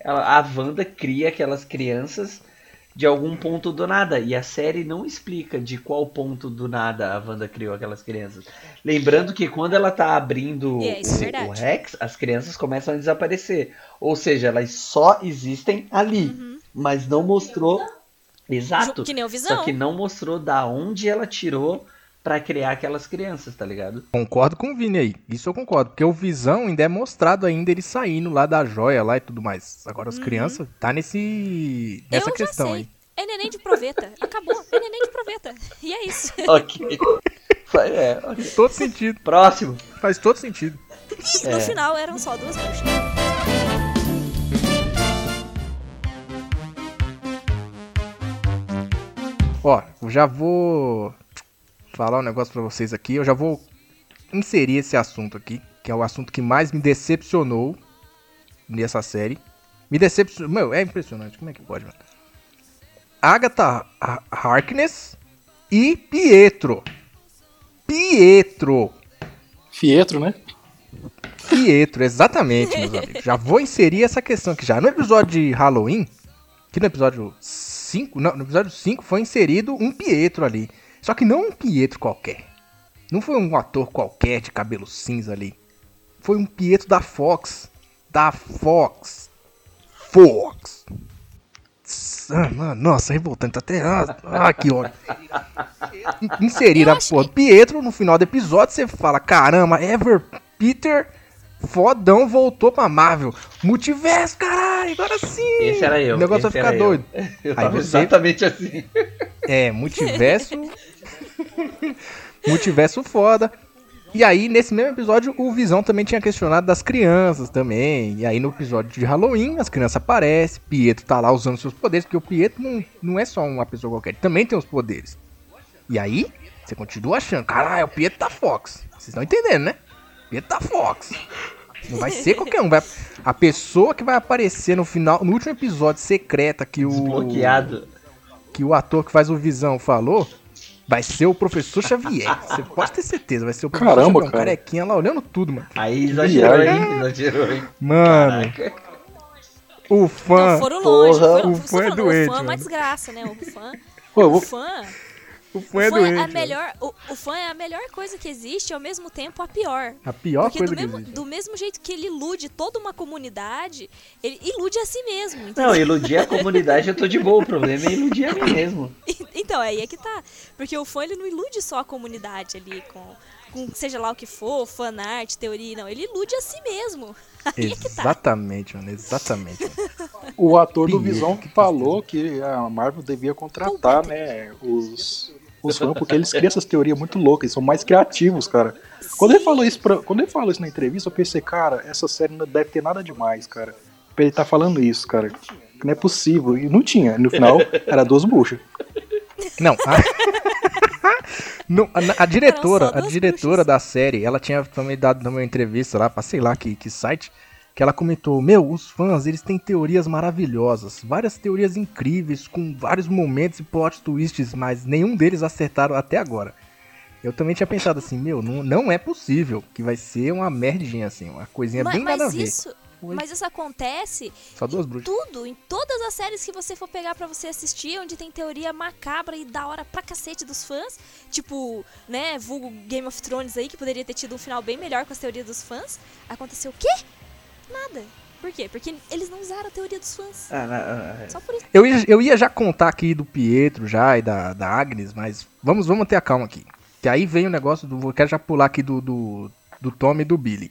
Ela- A Wanda cria aquelas crianças de algum ponto do nada. E a série não explica de qual ponto do nada a Wanda criou aquelas crianças. Lembrando que quando ela tá abrindo É, é o-. Rex, as crianças começam a desaparecer. Ou seja, elas só existem ali. Mas não mostrou. Exato. Que nem o Visão. Só que não mostrou da onde ela tirou pra criar aquelas crianças, tá ligado? Concordo com o Vini aí. Isso eu concordo. Porque o Visão ainda é mostrado ainda ele saindo lá da joia lá e tudo mais. Agora as crianças tá nesse. nessa Uhum. Eu já questão sei. aí. É neném de proveta. Acabou. É neném de proveta. E é isso. (laughs) Ok. Fa- é, ok. Todo sentido. Próximo. Faz todo sentido. E É. no final eram só duas bruxas. Ó, eu já vou falar um negócio pra vocês aqui. Eu já vou inserir esse assunto aqui, que é o assunto que mais me decepcionou nessa série. Me decepcionou. Meu, é impressionante. Como é que pode, mano? Agatha Ha- Harkness e Pietro. Pietro. Fietro, né? Pietro, exatamente, meus (laughs) amigos. Já vou inserir essa questão aqui já. No episódio de Halloween, que no episódio 5, não, no episódio 5 foi inserido um Pietro ali. Só que não um Pietro qualquer. Não foi um ator qualquer de cabelo cinza ali. Foi um Pietro da Fox. Da Fox. Fox. Ah, nossa, revoltante até. Ah, ah, que ódio. in- inseriram Eu a porra do Pietro no final do episódio, você fala, caramba, Ever Peter, fodão, voltou pra Marvel. Multiverso, caralho, agora sim. Esse era eu. O negócio vai ficar era eu. doido. (laughs) Eu Aí tava você- exatamente assim. É, multiverso. (laughs) multiverso foda. E aí, nesse mesmo episódio, o Visão também tinha questionado das crianças também. E aí, no episódio de Halloween, as crianças aparecem, Pietro tá lá usando seus poderes, porque o Pietro não, não é só uma pessoa qualquer, ele também tem os poderes. E aí, você continua achando, caralho, o Pietro tá Fox. Vocês estão entendendo, né? Pietro tá Fox. Não vai ser qualquer um. Vai... A pessoa que vai aparecer no final, no último episódio secreta que o Desbloqueado. que o ator que faz o Visão falou, vai ser o professor Xavier. Você (laughs) pode ter certeza, vai ser o professor Caramba, Xavier, um cara. carequinha lá olhando tudo, mano. Aí exagerou, hein? Exagerou, hein? Mano, o fã. Não, foram longe. porra, Foram, o fã é doente, O fã é uma desgraça, né? O fã. Pô, O fã. O fã é o fã é a doente. melhor. O, o fã é a melhor coisa que existe e ao mesmo tempo a pior. A pior Porque coisa do que mesmo, existe. do mesmo jeito que ele ilude toda uma comunidade, ele ilude a si mesmo. entendeu? Não, iludir a comunidade eu tô de boa. O problema é iludir a mim mesmo. (laughs) Então, aí é que tá. Porque o fã, ele não ilude só a comunidade ali com, com seja lá o que for, fanart, teoria, não. Ele ilude a si mesmo. (laughs) Aí é que tá. Exatamente, mano, exatamente. o ator do. Visão que falou que a Marvel devia contratar, né, os, os fãs, porque eles criam essas teorias muito loucas, eles são mais criativos, cara. Quando ele falou isso, pra- quando ele falou isso na entrevista, eu pensei, cara, essa série não deve ter nada demais, cara. Pra ele tá falando isso, cara. Que não é possível. E não tinha. No final, era duas buchas. Não, a... (laughs) Não, a, a diretora, a diretora bruxas. da série, ela tinha também dado uma entrevista lá, pra sei lá que, que site, que ela comentou, meu, os fãs, eles têm teorias maravilhosas, várias teorias incríveis, com vários momentos e plot twists, mas nenhum deles acertaram até agora. Eu também tinha pensado assim, meu, não, não é possível que vai ser uma merdinha assim, uma coisinha Ma- bem mas, nada a ver. isso, Oi. mas isso acontece Só duas bruxas. tudo, em todas as séries que você for pegar pra você assistir, onde tem teoria macabra e da hora pra cacete dos fãs, tipo, né, vulgo Game of Thrones aí, que poderia ter tido um final bem melhor com as teorias dos fãs, aconteceu o quê? Nada. Por quê? Porque eles não usaram a teoria dos fãs. Ah, não, ah, Só por isso. Eu ia, eu ia já contar aqui do Pietro já e da, da Agnes, mas vamos, vamos ter a calma aqui. Que aí vem o negócio do. Eu quero já pular aqui do, do, do Tom e do Billy.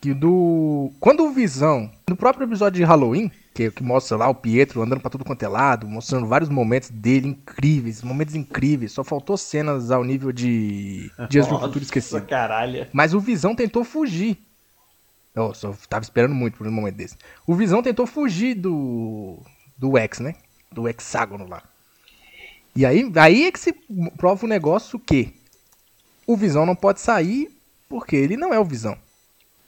Que do. Quando o Visão, no próprio episódio de Halloween, que, que mostra lá o Pietro andando pra tudo quanto é lado, mostrando vários momentos dele incríveis, momentos incríveis. Só faltou cenas ao nível de (laughs) Dias do Nossa, Futuro Esquecido. Caralho. Mas o Visão tentou fugir. Eu só tava esperando muito por um momento desse. O Visão tentou fugir do. do X, né? Do hexágono lá. E aí, aí é que se prova o negócio que o Visão não pode sair porque ele não é o Visão.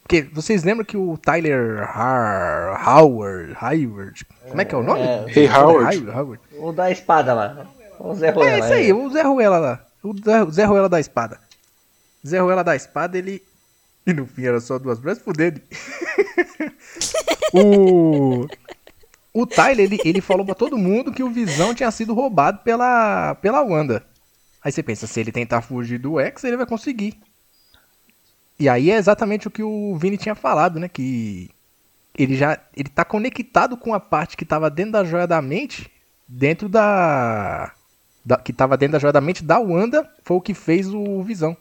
Porque vocês lembram que o Tyler Har... Howard, Howard, como é que é o nome? É, Hey, Howard. Howard. O da espada lá. O Zé Ruela. É isso aí, o Zé Ruela lá. O Zé Ruela da espada. Zé Ruela da espada, ele. (laughs) E no fim era só duas por dele. (laughs) o. O Tyler, ele, ele falou pra todo mundo que o Visão tinha sido roubado pela, pela Wanda. Aí você pensa, se ele tentar fugir do X, ele vai conseguir. E aí é exatamente o que o Vini tinha falado, né? Que ele já ele tá conectado com a parte que tava dentro da joia da mente, dentro da, da que tava dentro da joia da mente da Wanda, foi o que fez o Visão.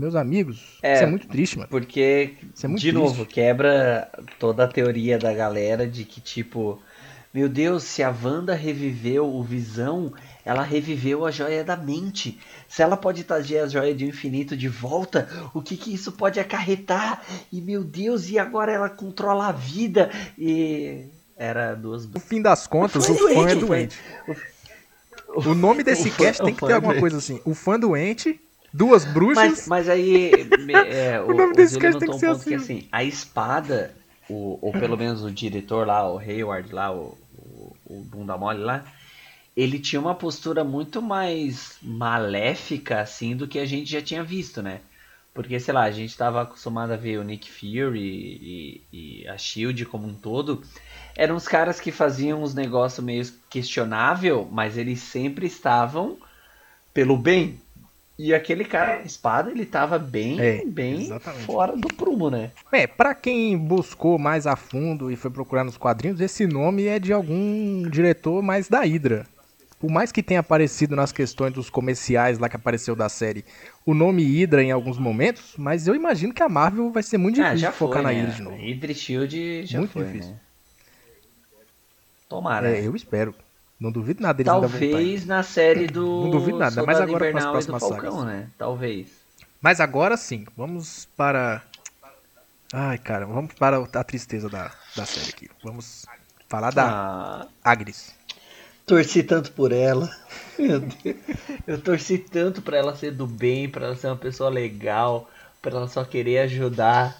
Meus amigos, É. isso é muito triste, mano. Porque, é muito de triste. novo, quebra toda a teoria da galera de que, tipo, meu Deus, se a Wanda reviveu o Visão, ela reviveu a joia da mente. Se ela pode trazer a joia do infinito de volta, o que que isso pode acarretar? E, meu Deus, e agora ela controla a vida? E. Era duas. No fim das contas, O o fã é fã é doente, doente. O nome desse o fã- cast tem o que ter é alguma doente. coisa assim. O fã doente, duas bruxas. Mas, mas aí, (laughs) é, o, nome o desse cast tem que um ser ponto que assim. assim, a espada, o, ou pelo menos o diretor lá, o Hayward lá, o, o, o bunda mole lá, ele tinha uma postura muito mais maléfica, assim, do que a gente já tinha visto, né? Porque, sei lá, a gente tava acostumado a ver o Nick Fury e, e a SHIELD como um todo. Eram os caras que faziam uns negócios meio questionável, mas eles sempre estavam pelo bem. E aquele cara, espada, ele tava bem, É, bem exatamente. fora do prumo, né? É, pra quem buscou mais a fundo e foi procurar nos quadrinhos, esse nome é de algum diretor mais da Hydra. por mais que tenha aparecido nas questões dos comerciais lá que apareceu da série, o nome Hydra em alguns momentos, mas eu imagino que a Marvel vai ser muito Ah, difícil já de focar foi, na né? Hydra de novo. Hydra e Shield já Muito foi, difícil. né? Tomara. É, eu espero. Não duvido nada voltarem. Talvez na série do Não duvido nada, mas agora com as próximas Falcão, sagas. né? Talvez. Mas agora sim, vamos para. Ai, cara, vamos para a tristeza da, da série aqui. Vamos falar da Ah, Agnes. torci tanto por ela. (laughs) Meu Deus. Eu torci tanto pra ela ser do bem, pra ela ser uma pessoa legal, pra ela só querer ajudar,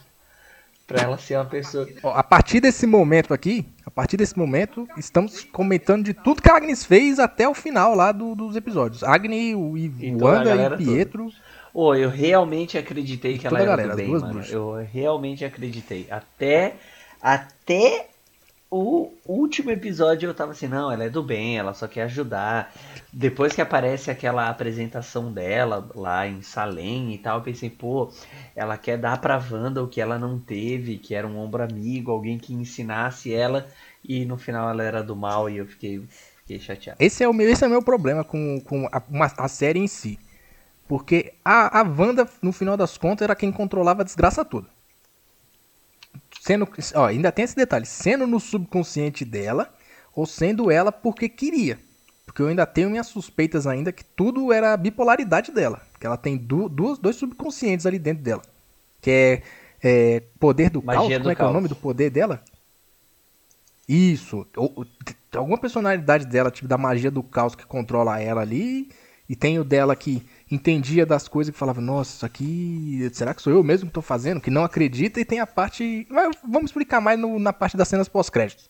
pra ela ser uma pessoa. Ó, a partir desse momento aqui, a partir desse momento, estamos comentando de tudo que a Agnes fez até o final lá do- dos episódios. Agnes, o E a Wanda e Pietro. Ô, eu realmente acreditei que ela era galera, do bem, mano. bruxas. Eu realmente acreditei. Até, até o último episódio eu tava assim, não, ela é do bem, ela só quer ajudar. Depois que aparece aquela apresentação dela lá em Salem e tal, eu pensei, pô, ela quer dar pra Wanda o que ela não teve, que era um ombro amigo, alguém que ensinasse ela, e no final ela era do mal e eu fiquei, fiquei chateado. Esse é o meu, esse é o meu problema com, com a, uma- a série em si. Porque a, a Wanda, no final das contas, era quem controlava a desgraça toda. Sendo, ó, ainda tem esse detalhe, sendo no subconsciente dela, ou sendo ela porque queria. Porque eu ainda tenho minhas suspeitas ainda que tudo era a bipolaridade dela. Que ela tem du- duas, dois subconscientes ali dentro dela. Que é, é poder do Magia caos, do como é que é o nome do poder dela? Isso. Ou- ou- alguma personalidade dela, tipo da magia do caos que controla ela ali. E tem o dela que entendia das coisas que falava, nossa, isso aqui. Será que sou eu mesmo que tô fazendo? Que não acredita. E tem a parte. mas Vamos explicar mais no- na parte das cenas pós-créditos.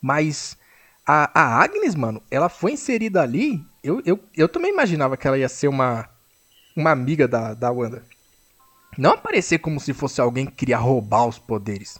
Mas a, a Agnes, mano, ela foi inserida ali. Eu, eu, eu também imaginava que ela ia ser uma, uma amiga da, da Wanda. Não aparecer como se fosse alguém que queria roubar os poderes.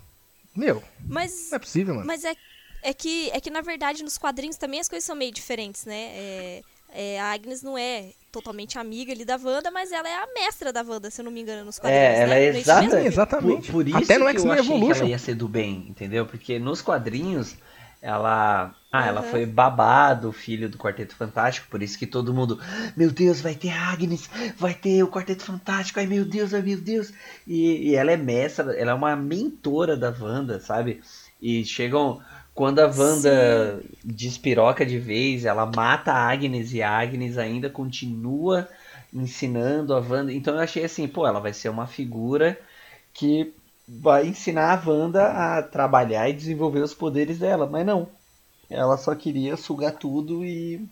Meu, Mas não é possível, mano. Mas é, é, que, é que, na verdade, nos quadrinhos também as coisas são meio diferentes, né? É, é, a Agnes não é totalmente amiga ali da Wanda, mas ela é a mestra da Wanda, se eu não me engano, nos quadrinhos. É, ela né? é Não isso exata. mesmo? Sim, exatamente. Por, por isso Até no que eu X-Men achei que Evolution. ela ia ser do bem, entendeu? Porque nos quadrinhos ela, ah, ela Uhum. foi babado, filho do Quarteto Fantástico, por isso que todo mundo, meu Deus, vai ter Agnes, vai ter o Quarteto Fantástico, ai meu Deus, ai meu Deus. E, e ela é mestra, ela é uma mentora da Wanda, sabe? E chegam quando a Wanda despiroca de vez, ela mata a Agnes e a Agnes ainda continua ensinando a Wanda. Então eu achei assim, pô, ela vai ser uma figura que vai ensinar a Wanda a trabalhar e desenvolver os poderes dela, mas não. Ela só queria sugar tudo e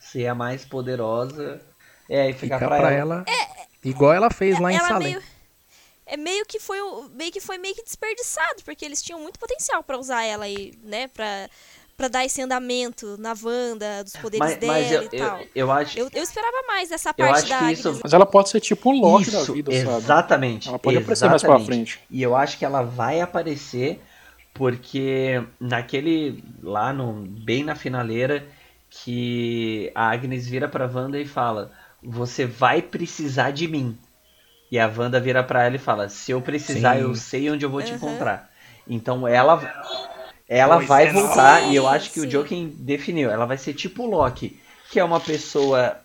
ser a mais poderosa. É, e ficar Ficar pra, pra ela. ela. Igual ela fez lá em Salem. meio, é meio que foi meio que foi meio que desperdiçado, porque eles tinham muito potencial pra usar ela aí, né, Pra para dar esse andamento na Wanda, dos poderes Mas, dela mas eu, e tal. eu, eu acho, Eu, eu esperava mais dessa eu parte acho da isso Mas ela pode ser tipo o Loki da Isso, vida, sabe? exatamente. Ela pode aparecer mais pra exatamente. frente. E eu acho que ela vai aparecer porque naquele lá no bem na finaleira que a Agnes vira pra Wanda e fala: "Você vai precisar de mim". E a Wanda vira pra ela e fala: "Se eu precisar, Sim. eu sei onde eu vou te encontrar". Então ela ela Pois vai é, voltar não. e eu acho que o Sim. Joaquin definiu, ela vai ser tipo o Loki, que é uma pessoa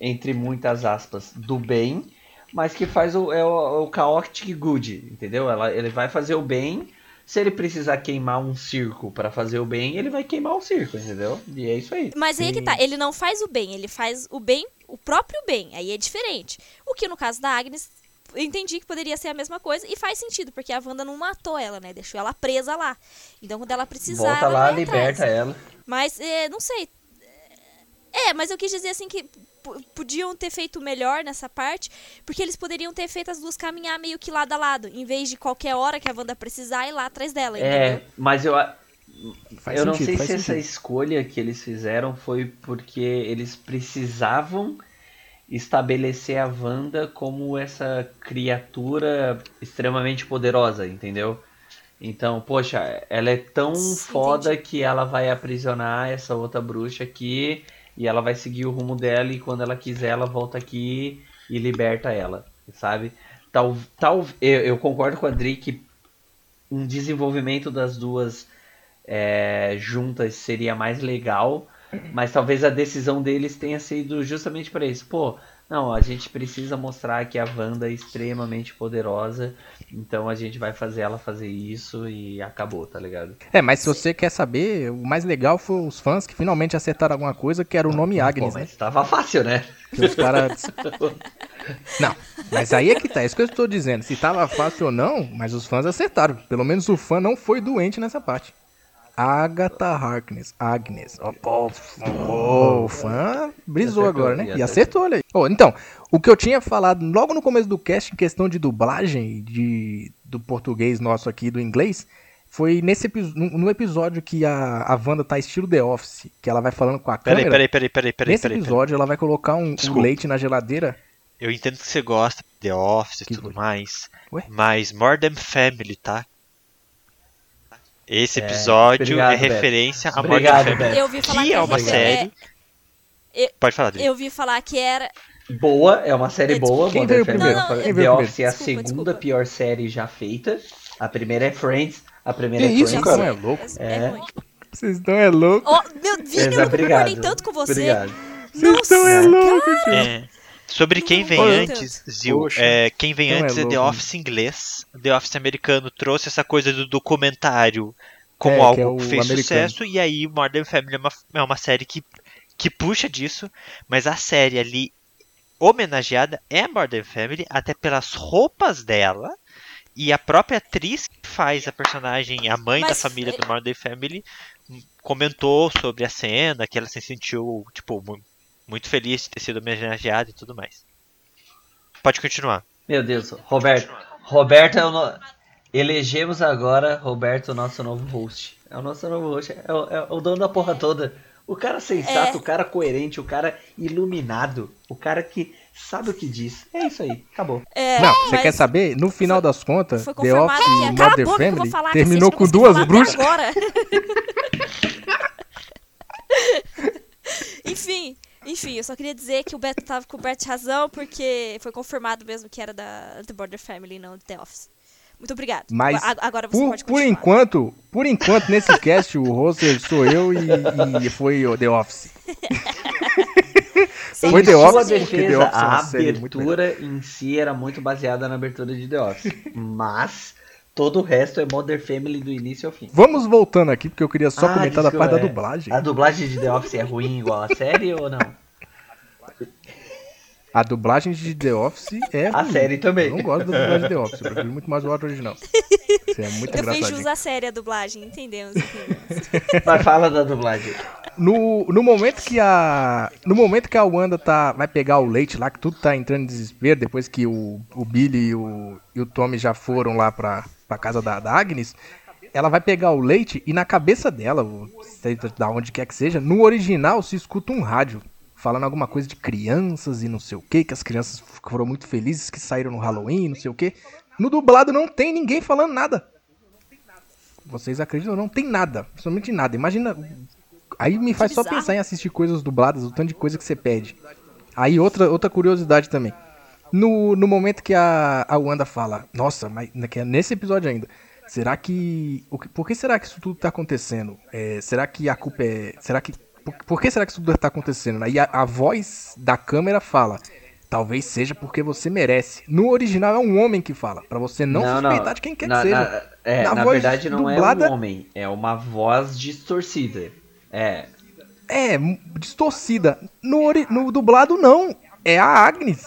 entre muitas aspas do bem, mas que faz o, é o, o chaotic good, entendeu? Ela, ele vai fazer o bem. Se ele precisar queimar um circo pra fazer o bem, ele vai queimar o circo, entendeu? E é isso aí. Mas aí é que tá, ele não faz o bem, ele faz o bem, o próprio bem, aí é diferente. O que no caso da Agnes, entendi que poderia ser a mesma coisa e faz sentido, porque a Wanda não matou ela, né? Deixou ela presa lá. Então quando ela precisar, Volta ela lá, liberta atrás. ela. Mas, é, não sei. É, mas eu quis dizer assim que podiam ter feito melhor nessa parte, porque eles poderiam ter feito as duas caminhar meio que lado a lado, em vez de qualquer hora que a Wanda precisar ir lá atrás dela, É, entendeu? mas eu, Faz eu não sentido, sei faz se essa sentido. escolha que eles fizeram foi porque eles precisavam estabelecer a Wanda como essa criatura extremamente poderosa, entendeu? Então, poxa, ela é tão Sim, foda que ela vai aprisionar essa outra bruxa aqui e ela vai seguir o rumo dela e quando ela quiser ela volta aqui e liberta ela, sabe? Tal, tal, eu, eu concordo com a Adri que um desenvolvimento das duas é, juntas seria mais legal, Mas talvez a decisão deles tenha sido justamente para isso. Pô, não, a gente precisa mostrar que a Wanda é extremamente poderosa, então a gente vai fazer ela fazer isso e acabou, tá ligado? É, mas se você quer saber, o mais legal foi os fãs que finalmente acertaram alguma coisa, que era o nome Agnes, Pô, né? mas tava fácil, né? Que os caras. Não, mas aí é que tá, é isso que eu estou dizendo. Se tava fácil ou não, mas os fãs acertaram. Pelo menos o fã não foi doente nessa parte. Agatha Harkness, Agnes. Ó, pô, pô, o fã brisou agora, né? e acertou, olha aí. Ô, então, o que eu tinha falado logo no começo do cast em questão de dublagem de, do português nosso aqui, do inglês, foi nesse no, no episódio que a, a Wanda tá estilo The Office, que ela vai falando com a Peraí, câmera. peraí, peraí, peraí, peraí, Nesse peraí. peraí. episódio ela vai colocar um, um leite na geladeira. Eu entendo que você gosta de The Office e tudo foi? mais. Ué? Mas Modern Family, tá? Esse É, episódio obrigado, é Beto. referência a Obrigado, Modern Family. Beto. Eu ouvi falar Que que, é uma é- série. é- Pode falar, Adri. eu ouvi falar que era. Boa, é uma série boa. Quem veio Family. primeiro? Não, não, The veio Office é a Desculpa, segunda desculpa. pior série já feita. A primeira é Friends. A primeira Que é isso, Friends. cara? é louco. É, É. Vocês estão é louco. Ó, meu Vini, eu obrigado. concordei tanto com você. Obrigado. Vocês estão é louco, tio. É. Sobre quem vem antes, Zil, é, quem vem é antes é, The louco. Office inglês. The Office americano trouxe essa coisa do documentário como É, que algo é que fez americano. sucesso, e aí Modern Family é uma, é uma série que, que puxa disso, mas a série ali homenageada é Modern Family, até pelas roupas dela, e a própria atriz que faz a personagem, a mãe da Mas, família é- do Modern Family, hum, comentou sobre a cena, que ela se sentiu, tipo, mu- muito feliz de ter sido homenageada e tudo mais. Pode continuar. Meu Deus, Roberto. Roberto é o no... Elegemos agora Roberto, nosso novo host. É o nosso novo host, é o, é o dono da porra toda. O cara sensato, É. o cara coerente, o cara iluminado, o cara que sabe o que diz. É isso aí, acabou. É, Não, você quer saber? No final das contas, Foi The Office que e é. Vou Family falar, terminou com duas bruxas. (laughs) (laughs) enfim, enfim, eu só queria dizer que o Beto tava coberto de razão, porque foi confirmado mesmo que era da The Border Family, não de The Office. Muito obrigado. Mas A- Agora você Por, pode por continuar. enquanto, por enquanto, nesse cast, o hoster sou eu e, e foi o The Office. Sim, (laughs) Foi The Office, porque The defesa, Office a abertura em si era muito baseada na abertura de The Office. Mas todo o resto é Modern Family do início ao fim. Vamos voltando aqui, porque eu queria só Ah, comentar da parte da é. dublagem. A dublagem de The Office é ruim igual a série ou não? A dublagem de The Office é. A ruim. série também. Eu não gosto da dublagem de The Office, eu prefiro muito mais o áudio original. Isso é muito Eu fiz engraçadinho. jus à série a dublagem, entendemos, entendemos. Mas fala da dublagem. No, no momento que a. No momento que a Wanda tá, vai pegar o leite lá, que tudo tá entrando em desespero, depois que o, o Billy e o, e o Tommy já foram lá pra, pra casa da, da Agnes, ela vai pegar o leite e na cabeça dela, da onde quer que seja, no original se escuta um rádio falando alguma coisa de crianças e não sei o que, que as crianças foram muito felizes que saíram no Halloween, não sei o que. No dublado não tem ninguém falando nada. Vocês acreditam? Não tem nada, absolutamente nada. Imagina Aí me faz só pensar em assistir coisas dubladas, o tanto de coisa que você pede. Aí outra, outra curiosidade também. No, no momento que a, a Wanda fala, nossa, mas que é nesse episódio ainda, será que. O que por que será que isso tudo tá acontecendo? É, será que a culpa é. Será que. Por, por que será que isso tudo tá acontecendo? Aí a, a voz da câmera fala. Talvez seja porque você merece. No original é um homem que fala, pra você não, suspeitar de quem quer na, que seja. Na, é, Na na, verdade não dublada- é um homem, é uma voz distorcida. É, É, distorcida. No, ori- no dublado, não. É a Agnes.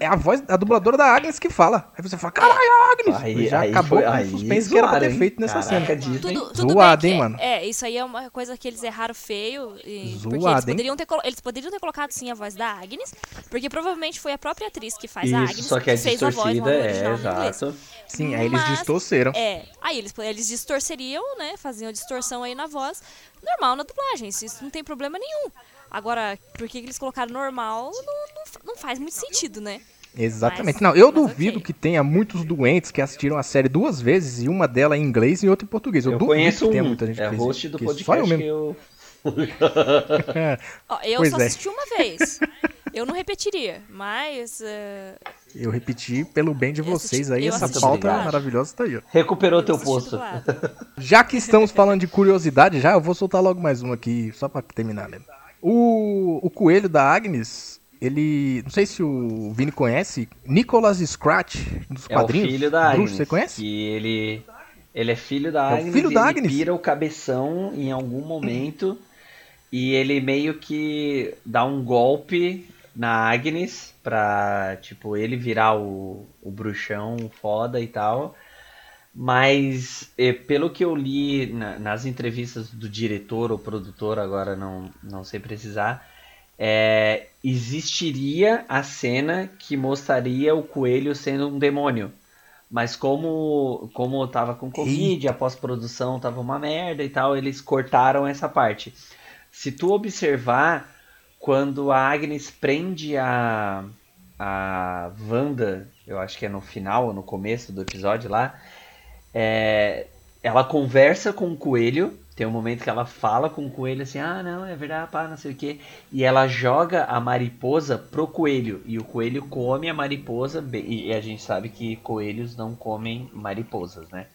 É a voz, a dubladora da Agnes que fala. Aí você fala, caralho, a Agnes! aí, já aí acabou foi, aí o suspense que era pra ter hein? feito nessa Caraca, cena. Disney. Tudo, tudo Zoado, bem hein, que- mano? É, isso aí é uma coisa que eles erraram feio. E, porque Zoado, eles hein? poderiam, ter, eles poderiam ter colocado sim a voz da Agnes, porque provavelmente foi a própria atriz que faz a Isso, Agnes só que é fez a voz no é, exato. Sim, aí eles Mas- distorceram. É, aí eles, eles distorceriam, né? Faziam distorção aí na voz. Normal na dublagem, isso, isso não tem problema nenhum. Agora, por que eles colocaram normal, não, não, fa- não faz muito sentido, né? Exatamente. Mas- não, eu duvido ok. que tenha muitos doentes que assistiram a série duas vezes e uma delas em inglês e outra em português. Eu, Eu duvido conheço que tenha um, muita gente é que host do porque só podcast eu que mesmo. eu... (laughs) Ó, eu Pois só é. assisti uma vez. Eu não repetiria, mas. eh, Eu repeti pelo bem de vocês assisti- aí, essa pauta maravilhosa tá aí, ó. Recuperou eu teu posto. Já que estamos falando de curiosidade já, eu vou soltar logo mais uma aqui, só pra terminar, né? O, o coelho da Agnes, ele. Não sei se o Vini conhece, Nicholas Scratch, dos É o quadrinhos. filho da Bruxo, Agnes. você conhece? Que ele, ele é filho da É Agnes filho e da ele Agnes? pira o cabeção em algum momento e ele meio que dá um golpe na Agnes pra, tipo, ele virar o, o bruxão foda e tal. Mas, eh, pelo que eu li na- nas entrevistas do diretor ou produtor, agora não, não sei precisar, é, existiria a cena que mostraria o coelho sendo um demônio. Mas como como tava com Covid, a pós-produção tava uma merda e tal, eles cortaram essa parte. Se tu observar, quando a Agnes prende a, a Wanda, eu acho que é no final ou no começo do episódio lá, é, ela conversa com o coelho. Tem um momento que ela fala com o coelho assim: Ah, não, é verdade, pá, não sei o que. E ela joga a mariposa pro coelho. E o coelho come a mariposa. E a gente sabe que coelhos não comem mariposas, né?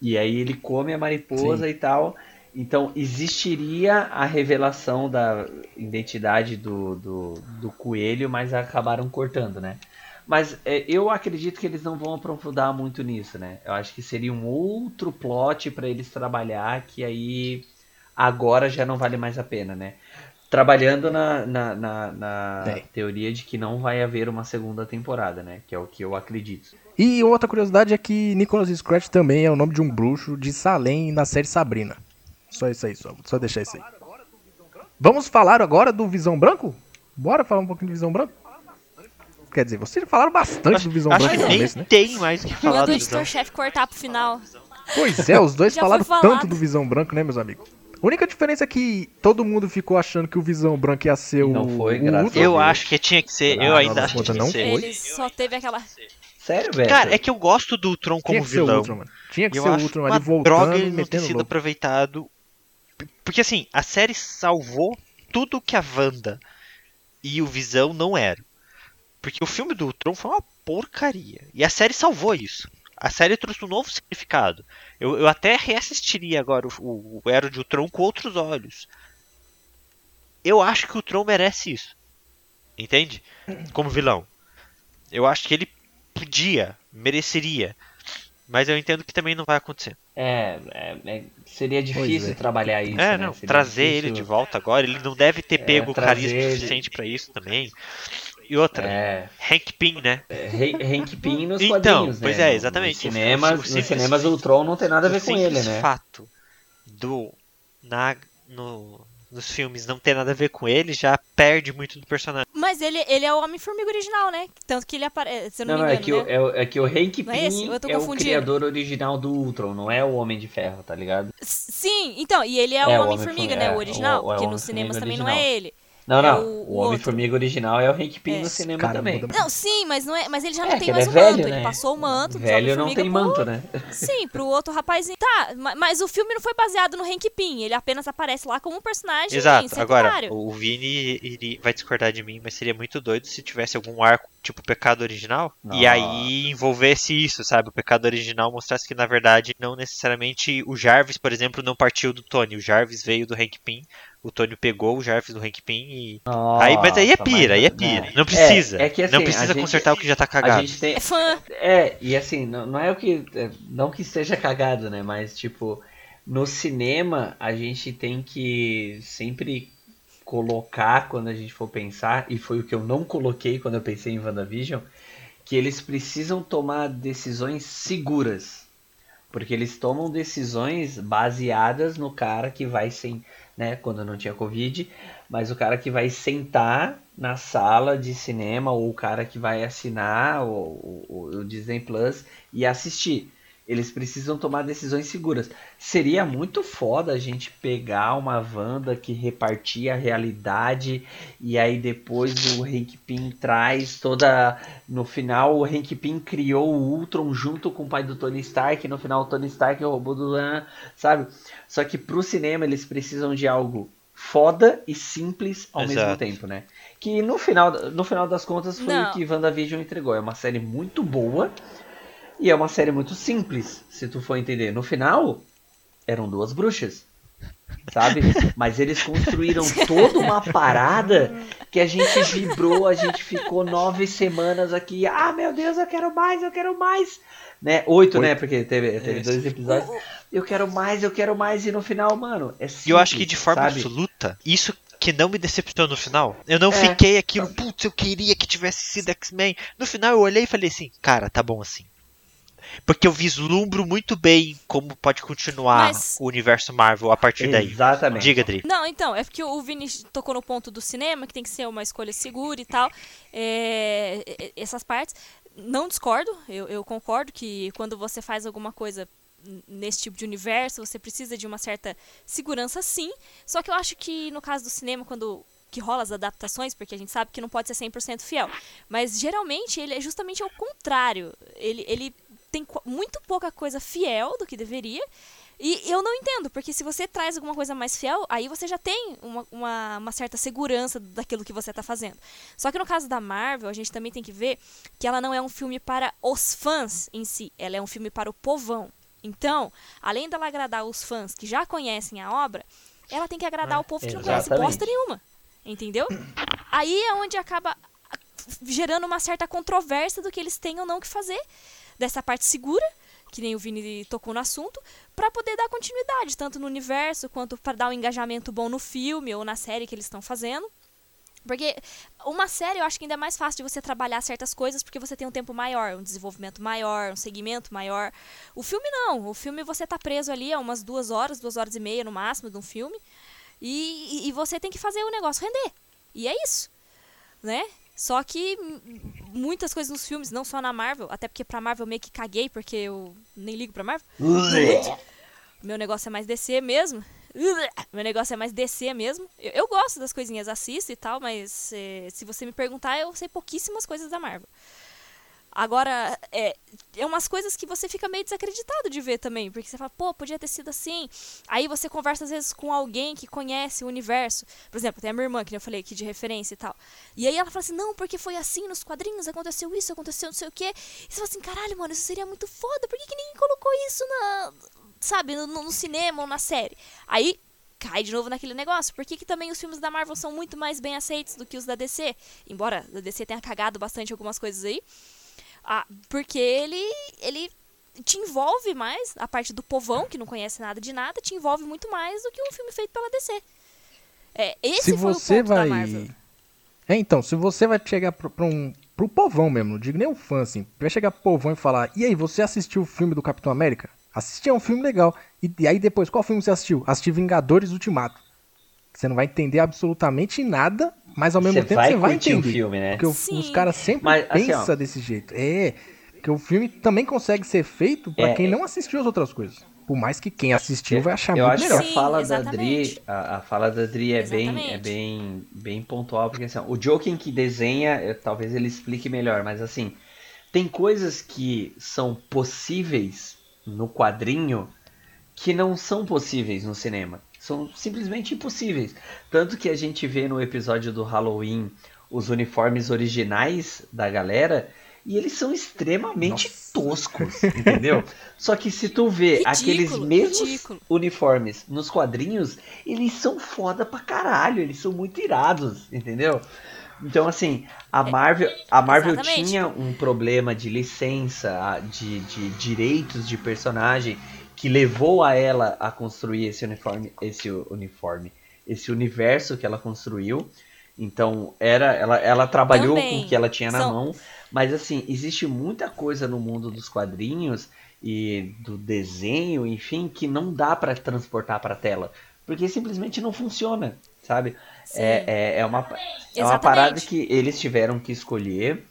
E aí ele come a mariposa e tal. Então existiria a revelação da identidade do, do, do coelho, mas acabaram cortando, né? Mas é, eu acredito que eles não vão aprofundar muito nisso, né? Eu acho que seria um outro plot para eles trabalhar que aí agora já não vale mais a pena, né? Trabalhando na, na, na, na É. teoria de que não vai haver uma segunda temporada, né? Que é o que eu acredito. E outra curiosidade é que Nicholas Scratch também é o nome de um bruxo de Salem na série Sabrina. Só isso aí, só, só deixar isso aí. Vamos falar agora do Visão Branco? Bora falar um pouquinho do Visão Branco? Quer dizer, vocês falaram bastante Acho, do Visão acho Branco que no começo, né? tem mais o que falar do editor-chefe cortar pro final. Pois é, os dois (laughs) falaram tanto do Visão Branco, né, meus amigos? A única diferença é que todo mundo ficou achando que o Visão Branco ia ser o. Não foi, graças Eu acho que tinha que ser, eu Ah, ainda não, acho que tinha não que ser. foi. Ele só teve aquela. Sério, velho? Cara, é que eu gosto do Ultron como Tinha que ser o vilão. Ultron. Tinha que eu ser o Ultron ali voltando droga e ele não ter metendo sido louco. aproveitado. Porque assim, a série salvou tudo que a Wanda e o Visão não eram. Porque o filme do Ultron foi uma porcaria. E a série salvou isso. A série trouxe um novo significado. Eu, eu até reassistiria agora o, o, o Era de Ultron com outros olhos. Eu acho que o Ultron merece isso. Entende? Como vilão. Eu acho que ele podia, mereceria. Mas eu entendo que também não vai acontecer. É, é, é, seria difícil é. trabalhar isso. É, né? não, Seria trazer difícil- ele de volta agora, ele não deve ter pego trazer carisma ele- suficiente pra isso também. E outra, É, Hank Pym, né? é, Hank Pym nos Então, quadrinhos, né? pois é, No- exatamente. Nos cinemas, O- o nos simples- cinemas o Tron não tem nada a ver o com ele, né? fato do na no, nos filmes não ter nada a ver com ele já perde muito do personagem. Mas ele, ele é o Homem-Formiga original, né? Tanto que ele aparece. Não, Não, me não, é engano, que, o, né? é, o- é que o Hank Não é esse? Pym Eu tô é o criador original do Ultron, não é o Homem de Ferro, tá ligado? S- Sim, então, e ele é, É, o o Homem-Formiga, Homem-Formiga, né? é, O original. o- é o porque nos cinemas também não original. é ele. Não, É não. o- O. Homem-Formiga original é o Hank Pym É. no cinema Cara, também. muda- Não, sim, mas, não é, mas ele já É, não tem ele mais é o velho, manto. né? Ele passou o manto Velho não tem pro- manto, né? Sim, pro outro rapazinho. Tá, ma- mas o filme não foi baseado no Hank Pym. Ele apenas aparece lá como um personagem Exato. Agora, o Vini iria- vai discordar de mim, mas seria muito doido se tivesse algum arco tipo Pecado Original e Nossa. aí envolvesse isso, sabe? O Pecado Original mostrasse que na verdade não necessariamente o Jarvis, por exemplo, não partiu do Tony. O Jarvis veio do Hank Pym. O Tony pegou o Jarvis do Hank Pym e Aí, mas aí é Nossa, pira, aí é pira. né? Não precisa. É, é que, assim, não precisa gente- consertar o que já tá A cagado. gente tem, É fã. É, e assim, não, não é o que. é, Não que esteja cagado, né? Mas, tipo, no cinema a gente tem que sempre colocar quando a gente for pensar, e foi o que eu não coloquei quando eu pensei em WandaVision, que eles precisam tomar decisões seguras. Porque eles tomam decisões baseadas no cara que vai sem, né, quando não tinha Covid, mas o cara que vai sentar na sala de cinema ou o cara que vai assinar o, o, o Disney Plus e assistir. Eles precisam tomar decisões seguras. Seria muito foda a gente pegar uma Wanda que repartia a realidade e aí depois o Hank Pym traz toda. No final, o Hank Pym criou o Ultron junto com o pai do Tony Stark. E no final, o Tony Stark roubou do Lan, sabe? Só que pro cinema eles precisam de algo foda e simples ao Exato. mesmo tempo, né? Que no final, no final das contas foi Não. o que WandaVision entregou. É uma série muito boa e é uma série muito simples, se tu for entender. No final, eram duas bruxas. Sabe? (laughs) Mas eles construíram toda uma parada que a gente vibrou, a gente ficou nove semanas aqui. Ah, meu Deus, eu quero mais, eu quero mais. Né? Oito, né? Porque teve, teve Isso. dois episódios. Eu quero mais, eu quero mais. E no final, mano, é simples, E eu acho que de forma sabe? absoluta, isso que não me decepcionou no final. Eu não É. fiquei aquilo, putz, eu queria que tivesse sido X-Men. No final eu olhei e falei assim, cara, tá bom assim. Porque eu vislumbro muito bem como pode continuar Mas- o universo Marvel a partir daí. Exatamente. Diga, Dri. Não, então, é porque o Vini tocou no ponto do cinema, que tem que ser uma escolha segura e tal. É, e- essas partes. Não discordo, eu, eu concordo que quando você faz alguma coisa nesse tipo de universo, você precisa de uma certa segurança sim. Só que eu acho que no caso do cinema, quando que rola as adaptações, porque a gente sabe que não pode ser 100% fiel. Mas geralmente ele é justamente ao contrário. Ele, ele tem muito pouca coisa fiel do que deveria. E eu não entendo, porque se você traz alguma coisa mais fiel, aí você já tem uma, uma, uma certa segurança daquilo que você está fazendo. Só que no caso da Marvel, a gente também tem que ver que ela não é um filme para os fãs em si, ela é um filme para o povão. Então, além dela agradar os fãs que já conhecem a obra, ela tem que agradar o povo que não conhece exatamente. bosta nenhuma. Entendeu? Aí é onde acaba gerando uma certa controvérsia do que eles têm ou não que fazer dessa parte segura, que nem o Vini tocou no assunto, para poder dar continuidade, tanto no universo quanto para dar um engajamento bom no filme ou na série que eles estão fazendo. Porque uma série eu acho que ainda é mais fácil de você trabalhar certas coisas porque você tem um tempo maior, um desenvolvimento maior, um segmento maior. O filme não. O filme você tá preso ali a umas duas horas, duas horas e meia no máximo de um filme. E, e- você tem que fazer o negócio render. E é isso. Né? Só que muitas coisas nos filmes, não só na Marvel, até porque pra Marvel eu meio que caguei, porque eu nem ligo pra Marvel. Meu negócio é mais DC mesmo. Meu negócio é mais DC mesmo. Eu, eu gosto das coisinhas, assisto e tal, mas eh, se você me perguntar, eu sei pouquíssimas coisas da Marvel. Agora, é, é umas coisas que você fica meio desacreditado de ver também, porque você fala, pô, podia ter sido assim. Aí você conversa às vezes com alguém que conhece o universo. Por exemplo, tem a minha irmã, que eu falei aqui de referência e tal. E aí ela fala assim, não, porque foi assim nos quadrinhos, aconteceu isso, aconteceu não sei o quê. E você fala assim, caralho, mano, isso seria muito foda, por que, que ninguém colocou isso na. Sabe, no, no cinema ou na série? Aí cai de novo naquele negócio. Por que, que também os filmes da Marvel são muito mais bem aceitos do que os da DC? Embora a DC tenha cagado bastante algumas coisas aí. Ah, porque ele, ele te envolve mais, a parte do povão, que não conhece nada de nada, te envolve muito mais do que um filme feito pela DC. É, esse se foi você o ponto vai. da Marvel. É, então, se você vai chegar pro, pra um, pro povão mesmo, não digo nem um fã, assim, vai chegar pro povão e falar: E aí, você assistiu o filme do Capitão América? Assisti, é um filme legal. E, e aí depois, qual filme você assistiu? Assisti Vingadores Ultimato. Você não vai entender absolutamente nada, mas ao mesmo Você tempo vai você vai entender. filme, né? Porque Sim. os caras sempre Mas, assim, pensam ó. desse jeito. É, porque o filme também consegue ser feito pra É, quem é. não assistiu as outras coisas. Por mais que quem assistiu vai achar eu muito acho melhor. que Sim, a fala da exatamente. Dri, a, a fala da Dri é bem, é bem, bem pontual, porque assim, ó, o Joking que desenha, eh, talvez ele explique melhor, mas assim, tem coisas que são possíveis no quadrinho que não são possíveis no cinema. São simplesmente impossíveis. Tanto que a gente vê no episódio do Halloween os uniformes originais da galera e eles são extremamente Nossa. toscos, entendeu? (laughs) Só que se tu vê Ridículo, aqueles mesmos ridículo. uniformes nos quadrinhos, eles são foda pra caralho, eles são muito irados, entendeu? Então, assim, a Marvel, a Marvel exatamente. tinha um problema de licença, de, de direitos de personagem, que levou a ela a construir esse uniforme, esse uniforme, esse universo que ela construiu. Então, era, ela, ela trabalhou Também. com o que ela tinha na São- mão, mas assim, existe muita coisa no mundo dos quadrinhos e do desenho, enfim, que não dá pra transportar pra tela, porque simplesmente não funciona, sabe? É, é, é uma, é uma parada que eles tiveram que escolher.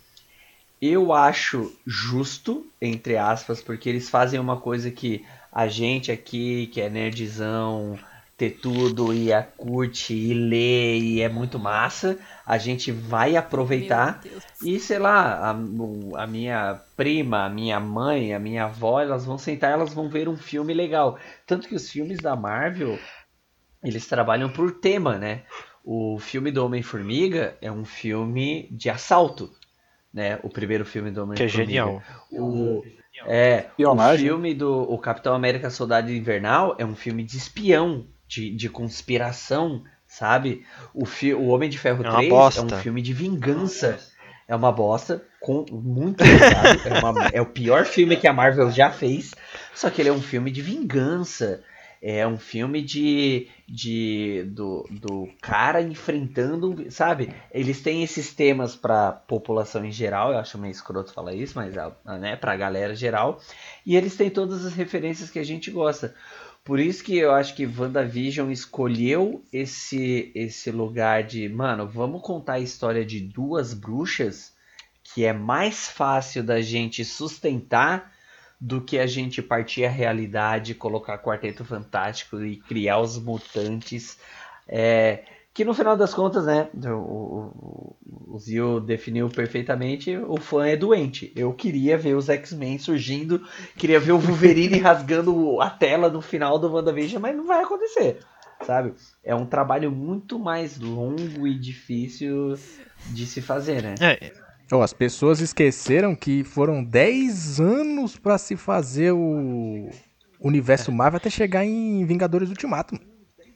Eu acho justo, entre aspas, porque eles fazem uma coisa que a gente aqui, que é nerdzão, ter tudo e a curte e lê e é muito massa, a gente vai aproveitar. E sei lá, a, a minha prima, a minha mãe, a minha avó, elas vão sentar, elas vão ver um filme legal. Tanto que os filmes da Marvel, eles trabalham por tema, né? O filme do Homem-Formiga é um filme de assalto, né? O primeiro filme do Que é Homem-Formiga. genial. O, é, o Espionagem. filme do o Capitão América Soldado Invernal é um filme de espião, de, de conspiração, sabe? O, fi, o Homem de Ferro É uma 3 é bosta. um filme de vingança. É uma bosta, com muito pesado. é, uma- é o pior filme que a Marvel já fez. Só que ele é um filme de vingança. É um filme de. de do, do cara enfrentando. Sabe? Eles têm esses temas pra população em geral. Eu acho meio escroto falar isso, mas ah, né, pra galera geral. E eles têm todas as referências que a gente gosta. Por isso que eu acho que WandaVision escolheu esse, esse lugar de, mano, vamos contar a história de duas bruxas que é mais fácil da gente sustentar do que a gente partir a realidade, colocar Quarteto Fantástico e criar os mutantes. É, que no final das contas, né, o, o, o Zio definiu perfeitamente, o fã é doente. Eu queria ver os X-Men surgindo, queria ver o Wolverine (laughs) rasgando a tela no final do WandaVision, mas não vai acontecer, sabe? É um trabalho muito mais longo e difícil de se fazer, né? É, Ó, as pessoas esqueceram que foram 10 anos pra se fazer o universo Marvel até chegar em Vingadores Ultimato.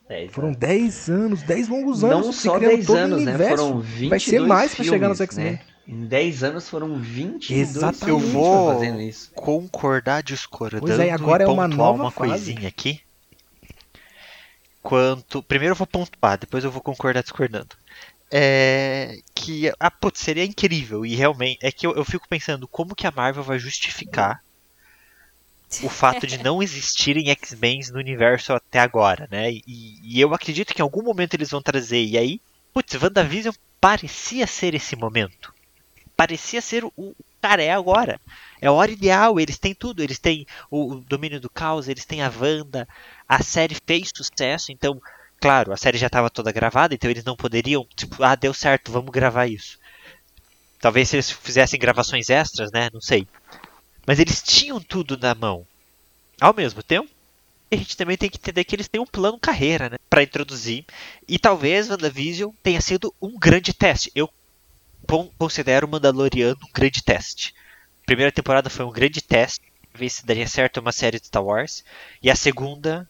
É, Foram 10 anos, 10 longos anos. não se só criando 10 todo o anos, né? universo. Foram 22 Vai ser mais pra chegar nos filmes, X-Men. né? Em 10 anos foram 22 Exatamente. filmes Eu vou- fazendo isso. concordar discordando Pois é, agora e é uma nova uma fase. coisinha aqui. Quanto, primeiro eu vou pontuar, depois eu vou concordar discordando. É que ah, putz, seria incrível e realmente é que eu, eu fico pensando como que a Marvel vai justificar o fato de não existirem X-Men no universo até agora, né? E, e eu acredito que em algum momento eles vão trazer e aí, putz, WandaVision parecia ser esse momento. Parecia ser o, cara é agora. É a hora ideal, eles têm tudo, eles têm o, o domínio do caos, eles têm a Wanda, a série fez sucesso, então, claro, a série já estava toda gravada, então eles não poderiam, tipo, ah, deu certo, vamos gravar isso. Talvez se eles fizessem gravações extras, né, não sei. Mas eles tinham tudo na mão. Ao mesmo tempo, a gente também tem que entender que eles têm um plano carreira, né, para introduzir. E talvez WandaVision tenha sido um grande teste. Eu con- considero o Mandaloriano um grande teste. A primeira temporada foi um grande teste, pra ver se daria certo uma série de Star Wars. E a segunda.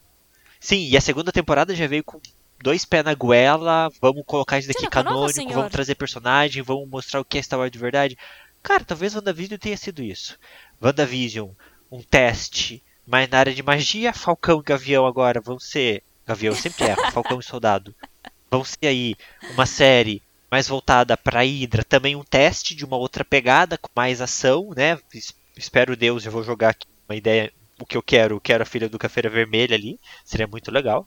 Sim, e a segunda temporada já veio com dois pés na goela. Vamos colocar isso daqui nova, canônico, senhor. vamos trazer personagem, vamos mostrar o que é Star Wars de verdade. Cara, talvez WandaVision tenha sido isso. WandaVision, um teste, mas na área de magia, Falcão e Gavião agora vão ser. Gavião sempre erro, (laughs) Falcão e Soldado. Vão ser aí uma série mais voltada para Hydra, também um teste de uma outra pegada, com mais ação, né? Es- Espero Deus, eu vou jogar aqui uma ideia, o que eu quero, eu quero a filha do Cafeira Vermelha ali, seria muito legal.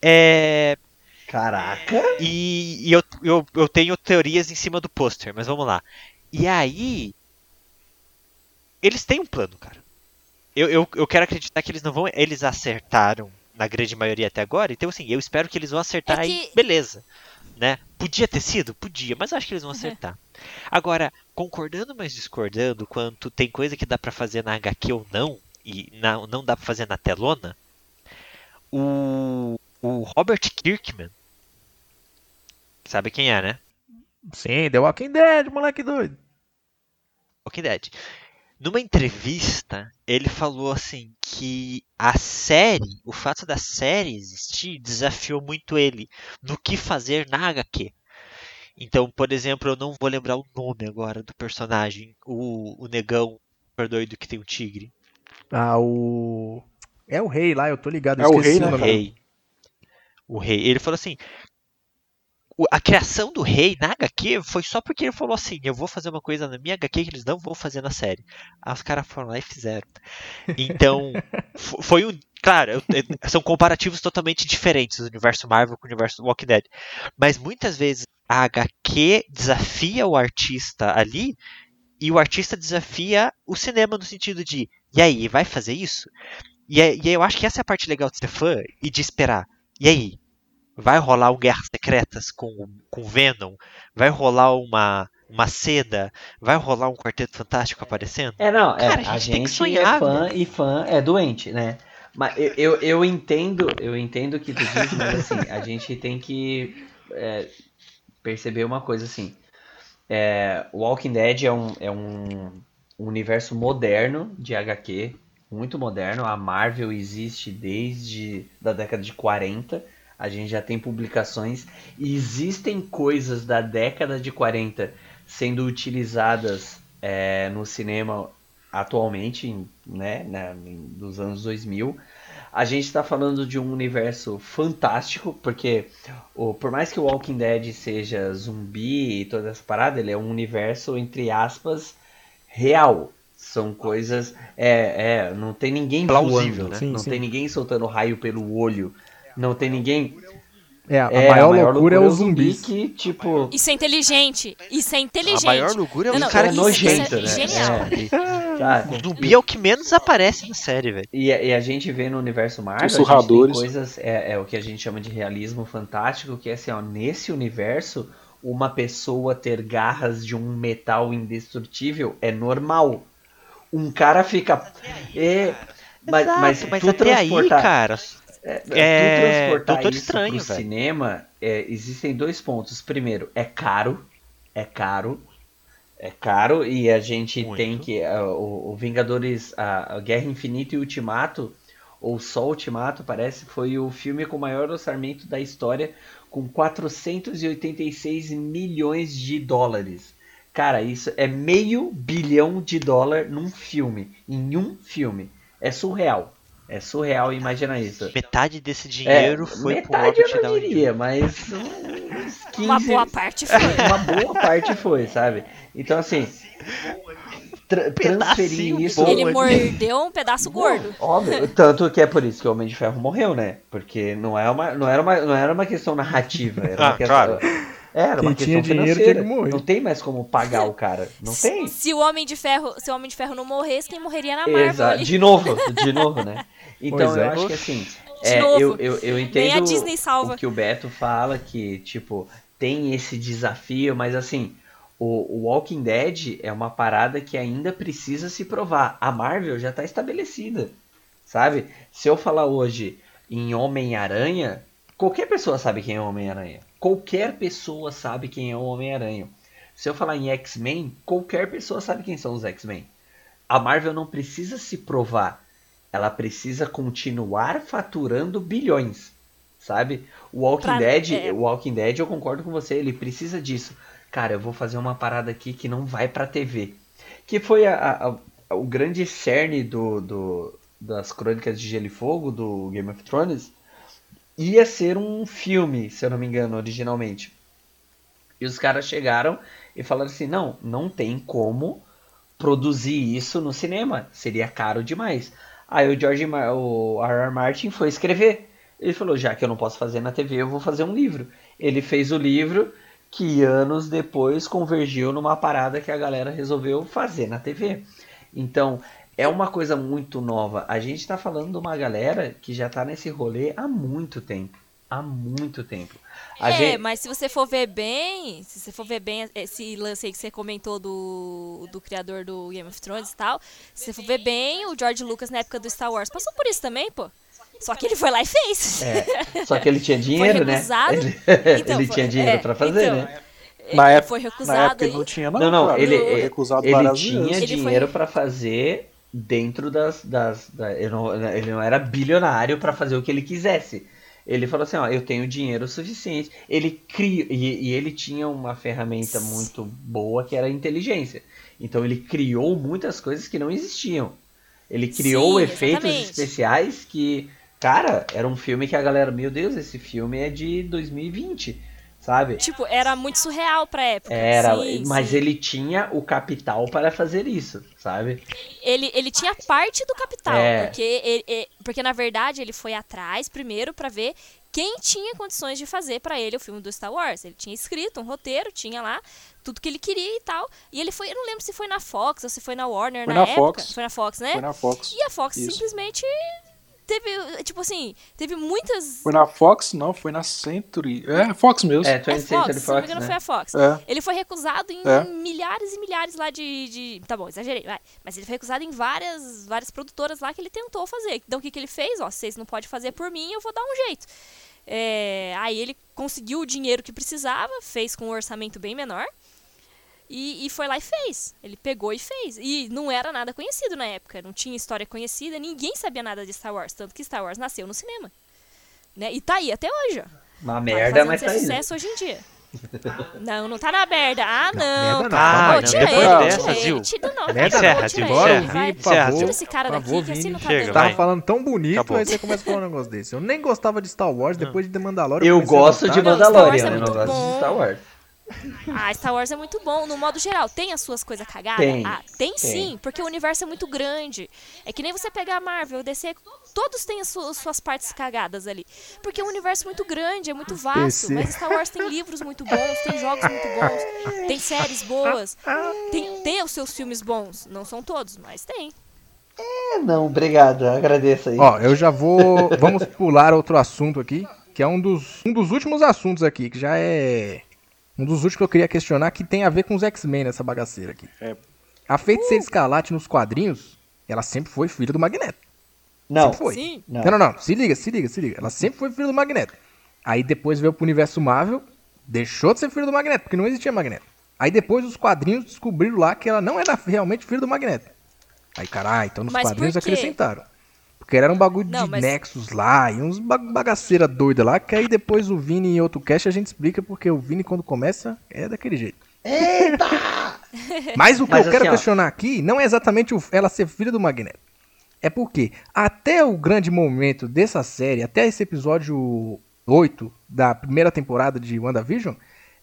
É, Caraca! e, e eu, eu, eu tenho teorias em cima do pôster, mas vamos lá. E aí. Eles têm um plano, cara. Eu, eu, eu quero acreditar que eles não vão. Eles acertaram na grande maioria até agora. Então, assim, eu espero que eles vão acertar É aí. que- Beleza. Né? Podia ter sido? Podia, mas eu acho que eles vão acertar. Agora, concordando, mas discordando, quanto tem coisa que dá pra fazer na HQ ou não, e não, não dá pra fazer na telona, o, o Robert Kirkman. Sabe quem é, né? Sim, The Walking Dead, moleque doido. Walking Dead. Numa entrevista, ele falou assim que a série, o fato da série existir, desafiou muito ele no que fazer na HQ. Então, por exemplo, eu não vou lembrar o nome agora do personagem, o, o negão super doido que tem o tigre. Ah, o. É o rei lá, eu tô ligado. É o rei, né, o cara? rei. O rei. Ele falou assim. A criação do rei na HQ foi só porque ele falou assim: eu vou fazer uma coisa na minha HQ que eles não vão fazer na série. Aí os caras foram lá e fizeram. Então, (laughs) fo- foi um. Claro, eu- eu- são comparativos totalmente diferentes o universo Marvel com o universo Walking Dead. Mas muitas vezes a HQ desafia o artista ali e o artista desafia o cinema no sentido de: e aí, vai fazer isso? E, é- e eu acho que essa é a parte legal de ser fã e de esperar. E aí? Vai rolar um Guerras Secretas com, com Venom? Vai rolar uma, uma seda? Vai rolar um Quarteto Fantástico aparecendo? É, não, é, Cara, a a gente tem que gente sonhar, é fã e fã é doente, né? Mas eu, eu, eu entendo, eu entendo o que tu diz, mas assim, a gente tem que é, perceber uma coisa assim. É, Walking Dead é um, é um universo moderno de HQ, muito moderno. A Marvel existe desde da década de 40. A gente já tem publicações e existem coisas da década de 40 sendo utilizadas é, no cinema atualmente, né, né, dos anos 2000. A gente está falando de um universo fantástico, porque o, por mais que o Walking Dead seja zumbi e toda essa parada, ele é um universo, entre aspas, real. São coisas. É, é não tem ninguém Plausível, voando, né? Sim, não sim. tem ninguém soltando raio pelo olho, não tem ninguém. É, a, É, maior, loucura, é os zumbi zumbis. que, tipo. Isso é inteligente. Isso é inteligente. A maior loucura é Não, o não, cara é isso- nojento, isso né? é genial. É? O zumbi é o que menos aparece na série, velho. E, a- e a gente vê no universo Marvel, Os a surradores. coisas, é, é o que a gente chama de realismo fantástico, que é assim, ó, nesse universo, uma pessoa ter garras de um metal indestrutível é normal. Um cara fica... É, mas, Exato, mas, mas tu até aí, transportar- cara. é, É, tu transportar isso Estranho, pro velho. cinema, é, existem dois pontos. Primeiro, é caro, é caro, é caro e a gente Muito. tem que ah, o, o Vingadores, a, a Guerra Infinita e Ultimato, ou só Ultimato, parece, foi o filme com o maior orçamento da história, com 486 milhões de dólares. Cara, isso é meio bilhão de dólar num filme, em um filme. É surreal. É surreal imaginar isso. Metade desse dinheiro foi pro metade eu não diria, mas (laughs) uns 15, Uma boa parte foi. (laughs) uma boa parte foi, sabe? Então assim, tra- transferir isso. Ele é. mordeu um pedaço gordo. Óbvio, tanto que é por isso que o Homem de Ferro morreu, né? Porque não, é uma, não, era, uma, não era uma questão narrativa, era uma Ah, questão. claro. Era uma Quem tinha questão dinheiro financeira. tinha que morrer. Não tem mais como pagar o cara. Não tem. Se o Homem de Ferro, se o Homem de Ferro não morresse, quem morreria na Marvel? Exato. De novo, de novo, né? (laughs) Então Pois eu é. acho que assim, é, eu, eu, eu entendo a Disney salva. o que o Beto fala, que, tipo, tem esse desafio, mas assim, o, o Walking Dead é uma parada que ainda precisa se provar. A Marvel já tá estabelecida, sabe? Se eu falar hoje em Homem-Aranha, qualquer pessoa sabe quem é Homem-Aranha. Qualquer pessoa sabe quem é o Homem-Aranha. Se eu falar em X-Men, qualquer pessoa sabe quem são os X-Men. A Marvel não precisa se provar. Ela precisa continuar faturando bilhões, sabe? O Walking Pra- Dead, é. o Walking Dead, eu concordo com você, ele precisa disso. Cara, eu vou fazer uma parada aqui que não vai pra TV. Que foi a- a- a- o grande cerne do, do- das Crônicas de Gelo e Fogo, do Game of Thrones. Ia ser um filme, se eu não me engano, originalmente. E os caras chegaram e falaram assim: não, não tem como produzir isso no cinema. Seria caro demais. Aí o George o R.R. Martin foi escrever. Ele falou: já que eu não posso fazer na TV, eu vou fazer um livro. Ele fez o livro que anos depois convergiu numa parada que a galera resolveu fazer na TV. Então, é uma coisa muito nova. A gente tá falando de uma galera que já tá nesse rolê há muito tempo. Há muito tempo. A é, gente- mas se você for ver bem, se você for ver bem esse lance aí que você comentou do, do criador do Game of Thrones e tal, se você for ver bem, o George Lucas na época do Star Wars passou por isso também, pô. Só que ele foi lá e fez. É, só que ele tinha dinheiro, né? Ele, Então, (laughs) ele foi- tinha dinheiro é, pra fazer, então, né? Ele Na época, foi na recusado época ele não tinha, não. Não, não, cara. ele, foi ele, recusado ele várias tinha vezes. Ele dinheiro foi- pra fazer dentro das. das da- ele, não, ele não era bilionário pra fazer o que ele quisesse. Ele falou assim: ó, eu tenho dinheiro suficiente. Ele criou. E, e ele tinha uma ferramenta muito boa que era a inteligência. Então ele criou muitas coisas que não existiam. Ele criou Sim, efeitos exatamente. especiais que, cara, era um filme que a galera, meu Deus, esse filme é de 2020, sabe? Tipo, era muito surreal pra época. Era, Sim, mas sim. ele tinha o capital para fazer isso, sabe? ele, ele tinha parte do capital, É. porque, ele- porque na verdade ele foi atrás primeiro pra ver quem tinha condições de fazer pra ele o filme do Star Wars. Ele tinha escrito um roteiro, tinha lá tudo que ele queria e tal. E ele foi, eu não lembro se foi na Fox ou se foi na Warner Foi na, na época. Fox. Foi na Fox, né? Foi na Fox. E a Fox Isso. simplesmente teve, tipo assim, teve muitas. Foi na Fox? Não, foi na Century. É, Fox mesmo. É, É 20th Fox, Century se não me Fox, engano, né? foi a Fox. É. Ele foi recusado em É. milhares e milhares lá de, de- Tá bom, exagerei, vai. Mas ele foi recusado em várias, várias produtoras lá que ele tentou fazer. Então o que, que ele fez? Ó, vocês não podem fazer por mim, eu vou dar um jeito. É, aí ele conseguiu o dinheiro que precisava, fez com um orçamento bem menor. E, e foi lá e fez. Ele pegou e fez. E não era nada conhecido na época. Não tinha história conhecida, ninguém sabia nada de Star Wars. Tanto que Star Wars nasceu no cinema. Né? E tá aí até hoje, ó. Uma Tá merda, mas tá aí. sucesso hoje em dia. Não, não tá na merda. Ah, Não, não. não, calma Pô, aí, tira depois ele, dessa, tira ele. Tira, não, Merda não, tira bora, ele, vai. por favor. Tira esse cara daqui, que assim não tá Chega, dando. Tava vai. falando tão bonito, Acabou. aí você começa a falar um negócio desse. Eu nem gostava de Star Wars, depois de The Mandalorian. Eu a gosto de. Não, Wars é Mandalorian, eu não gosto de. Star Wars. Ah, Star Wars é muito bom, no modo geral. Tem as suas coisas cagadas? Tem, Ah, tem, tem. sim, porque o universo é muito grande. É que nem você pegar a Marvel, DC, todos têm as suas, partes cagadas ali. Porque o universo é muito grande, é muito vasto. Mas Star Wars tem livros muito bons, tem jogos muito bons, tem séries boas, tem, tem os seus filmes bons. Não são todos, mas tem. É, não, obrigado, agradeço aí. Ó, eu já vou. Vamos pular outro assunto aqui, que é um dos, um dos últimos assuntos aqui, que já é. Um dos últimos que eu queria questionar, que tem a ver com os X-Men nessa bagaceira aqui. É. A Feiticeira Escarlate nos quadrinhos, ela sempre foi filha do Magneto. não, Sempre foi. Sim. Não. Não, não, não. Se liga, se liga, se liga. Ela sempre foi filha do Magneto. Aí depois veio pro universo Marvel, deixou de ser filha do Magneto, porque não existia Magneto. Aí depois os quadrinhos descobriram lá que ela não era realmente filha do Magneto. Aí, caralho, então nos Mas quadrinhos acrescentaram. Porque era um bagulho Não, de mas- nexus lá e uns ba- bagaceira doida lá, que aí depois o Vini em outro cast a gente explica, porque o Vini quando começa é daquele jeito. Eita! (laughs) Mas o que Mas eu quero assim, ó. questionar aqui não é exatamente o- ela ser filha do Magneto. É porque até o grande momento dessa série, até esse episódio 8 da primeira temporada de WandaVision,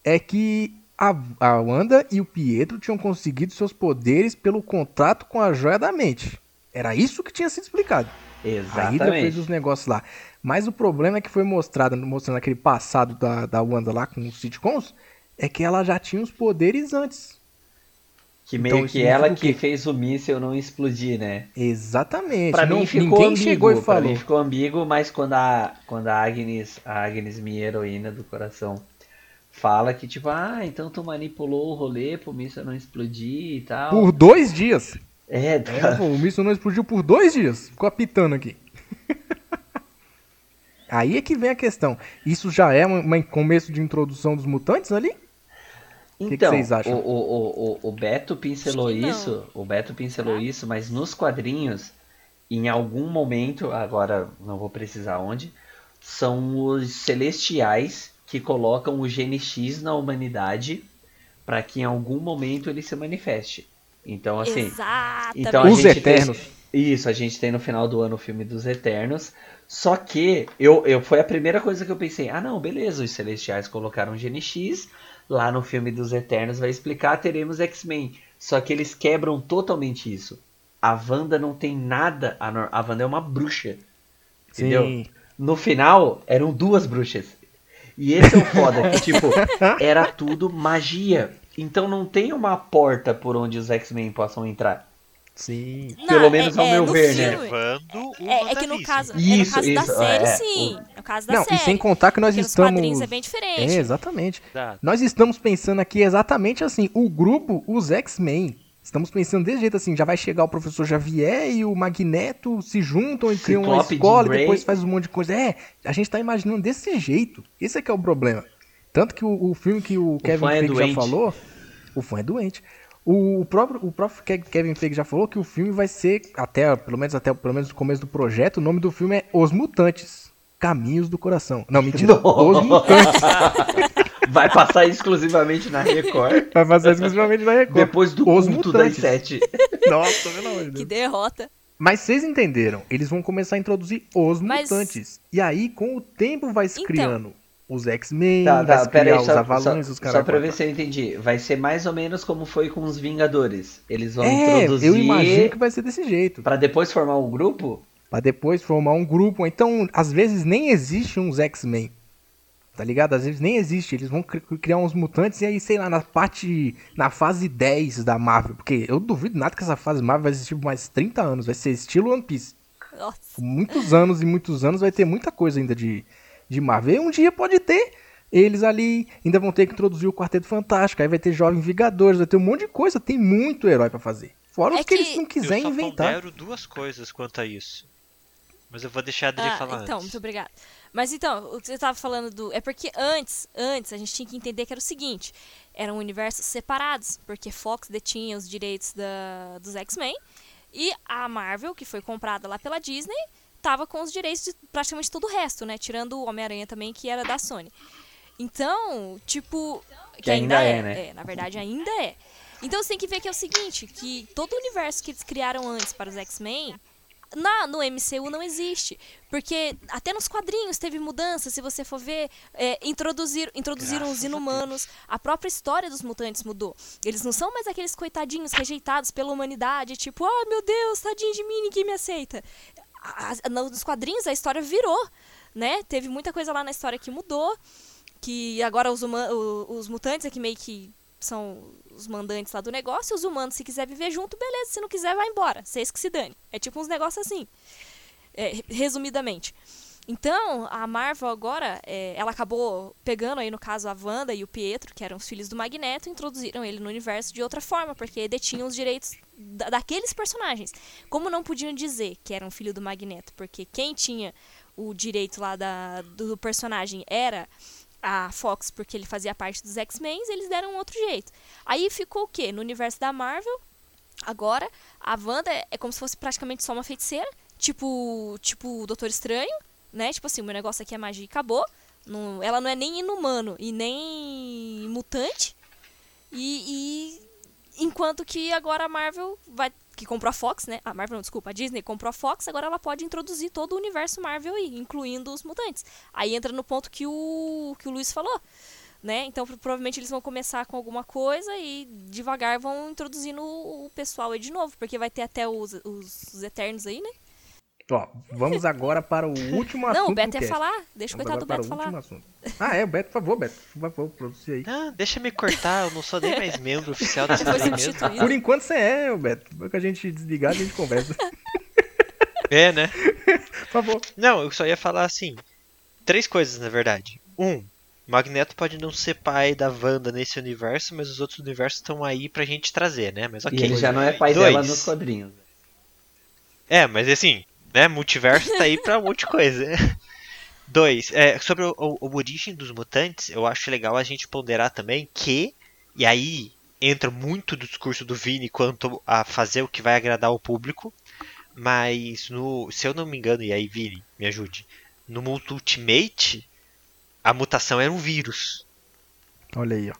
é que a, a Wanda e o Pietro tinham conseguido seus poderes pelo contrato com a Joia da Mente. Era isso que tinha sido explicado. A Hydra fez Exatamente. os negócios lá. Mas o problema é que foi mostrado, mostrando aquele passado da, da Wanda lá com os sitcoms, é que ela já tinha os poderes antes. Que meio Então, que ela que fez o míssil não explodir, né? Exatamente. Pra Não- mim ficou ninguém ambíguo, chegou e pra falou. mim ficou ambíguo, mas quando a, quando a Agnes, a Agnes, minha heroína do coração, fala que tipo, ah, então tu manipulou o rolê pro míssil não explodir e tal. Por dois dias. É, É, pô, o míssil não explodiu por dois dias. Ficou apitando aqui. (laughs) Aí é que vem a questão. Isso já é um começo de introdução dos mutantes ali? que Então, vocês acham? O, o, o, o Beto pincelou que isso, o Beto pincelou isso, mas nos quadrinhos, em algum momento, agora não vou precisar onde, são os celestiais que colocam o gene X na humanidade para que em algum momento ele se manifeste. Então, assim, Exatamente. então a Os gente tem- Eternos. isso, a gente tem no final do ano o filme dos Eternos. Só que eu, eu foi a primeira coisa que eu pensei, ah não, beleza, os Celestiais colocaram o Gene X, lá no filme dos Eternos vai explicar, teremos X-Men. Só que eles quebram totalmente isso. A Wanda não tem nada, a, a Wanda é uma bruxa. Entendeu? Sim. No final, eram duas bruxas. E esse é o foda, que tipo, (laughs) era tudo magia. Então não tem uma porta por onde os X-Men possam entrar. Sim. Não, pelo menos ao é- é meu no ver, né? filme. Levando o É, é que no caso, é no Isso, caso da isso, série, é, sim. No caso da Não, série. e sem contar que nós Porque estamos. quadrinhos é bem diferente. É, exatamente. Exato. Nós estamos pensando aqui exatamente assim, o grupo, os X-Men. Estamos pensando desse jeito assim, já vai chegar o professor Xavier e o Magneto se juntam e criam uma escola Jean e depois faz um monte de coisa. É, a gente tá imaginando desse jeito. Esse é que é o problema. Tanto que o, o filme que o Kevin fã é Feige já doente. falou, o fã é doente. O próprio, o próprio Ke- Kevin Feige já falou que o filme vai ser, até, pelo menos até pelo menos no começo do projeto, o nome do filme é Os Mutantes. Caminhos do Coração. Não, mentira. (laughs) Os Mutantes. (laughs) Vai passar exclusivamente na Record. Vai fazer exclusivamente na Record. Depois do Os culto Mutantes. das sete. (laughs) Nossa, pelo amor de Que Deus. derrota. Mas vocês entenderam? Eles vão começar a introduzir os Mas- mutantes. E aí, com o tempo, vai se Então. criando os X-Men, Tá, tá, criar aí, os só, Avalões, só, os só caras. pra ver se eu entendi. Vai ser mais ou menos como foi com os Vingadores. Eles vão É, introduzir eu imagino que vai ser desse jeito. pra depois formar um grupo? Pra depois formar um grupo. Então, às vezes, nem existe uns X-Men. Tá ligado? Às vezes nem existe. Eles vão cri- criar uns mutantes e aí, sei lá, na parte. Na fase 10 da Marvel. Porque eu duvido nada que essa fase Marvel vai existir por mais 30 anos. Vai ser estilo One Piece. Nossa. Por muitos anos e muitos anos vai ter muita coisa ainda de, de Marvel. E um dia pode ter eles ali, ainda vão ter que introduzir o Quarteto Fantástico, aí vai ter Jovens Vingadores, vai ter um monte de coisa, tem muito herói pra fazer. Fora É os que, que eles não Eu quiserem só inventar. pondero duas coisas quanto a isso. Mas eu vou deixar a Adri Ah, falar então, antes. muito obrigada. Mas então, o que você tava falando do. É porque antes, antes, a gente tinha que entender que era o seguinte: eram universos separados, porque Fox detinha os direitos da, dos X-Men e a Marvel, que foi comprada lá pela Disney, tava com os direitos de praticamente todo o resto, né? Tirando o Homem-Aranha também, que era da Sony. Então, tipo. Que ainda é, né? É, na verdade ainda é. Então você tem que ver que é o seguinte, que todo o universo que eles criaram antes para os X-Men, na, no MCU não existe. Porque até nos quadrinhos teve mudança, se você for ver, é, introduzir, introduziram Graças os a inumanos, a, própria história dos mutantes mudou. Eles não são mais aqueles coitadinhos rejeitados pela humanidade, tipo, oh meu Deus, tadinho de mim, ninguém me aceita. A- nos quadrinhos a história virou, né? Teve muita coisa lá na história que mudou, que agora os, os mutantes é meio que são os mandantes lá do negócio, os humanos, se quiser viver junto, beleza, se não quiser, vai embora. Vocês que se dane. É tipo uns negócios assim. É, re- resumidamente. Então, a Marvel agora, é, ela acabou pegando aí, no caso, a Wanda e o Pietro, que eram os filhos do Magneto, introduziram ele no universo de outra forma, porque detinham os direitos da- daqueles personagens. Como não podiam dizer que era um filho do Magneto, porque quem tinha o direito lá da, do personagem era a Fox, porque ele fazia parte dos X-Men, eles deram um outro jeito. Aí ficou o quê? No universo da Marvel, agora, a Wanda é- é como se fosse praticamente só uma feiticeira, tipo, tipo o Doutor Estranho, né? Tipo assim, o meu negócio aqui é magia e acabou. Não- ela não é nem inumano e nem mutante. E, e enquanto que agora a Marvel vai que comprou a Fox, né? A Marvel não, desculpa, a Disney comprou a Fox, agora ela pode introduzir todo o universo Marvel aí, incluindo os mutantes. Aí entra no ponto que o que o Luiz falou, né? Então pro- provavelmente eles vão começar com alguma coisa e devagar vão introduzindo o o pessoal aí de novo, porque vai ter até os, os, os Eternos aí, né? Ó, vamos agora para o (laughs) último assunto. Não, o Beto ia cast. falar, deixa o coitado do Beto para o falar. último assunto. Ah, é, o Beto, por favor, Beto. Por favor, produzir aí. Ah, deixa me cortar, eu não sou nem mais membro oficial (laughs) dessa lei mesmo. Por enquanto você é, Beto. Depois que a gente desligar, a gente conversa. (laughs) É, né? Por favor. Não, eu só ia falar assim. Três coisas, na verdade. Um, Magneto pode não ser pai da Wanda nesse universo, mas os outros universos estão aí pra gente trazer, né? Mas ok. E ele já não é pai Dois. dela nos quadrinhos. É, mas assim, né? Multiverso tá aí pra um monte de coisa. (laughs) Dois, é, sobre o, o- origem dos mutantes, eu acho legal a gente ponderar também que, e aí entra muito do discurso do Vini quanto a fazer o que vai agradar o público, mas no, se eu não me engano, e aí Vini, me ajude, no Ultimate, a mutação era um vírus. Olha aí, ó.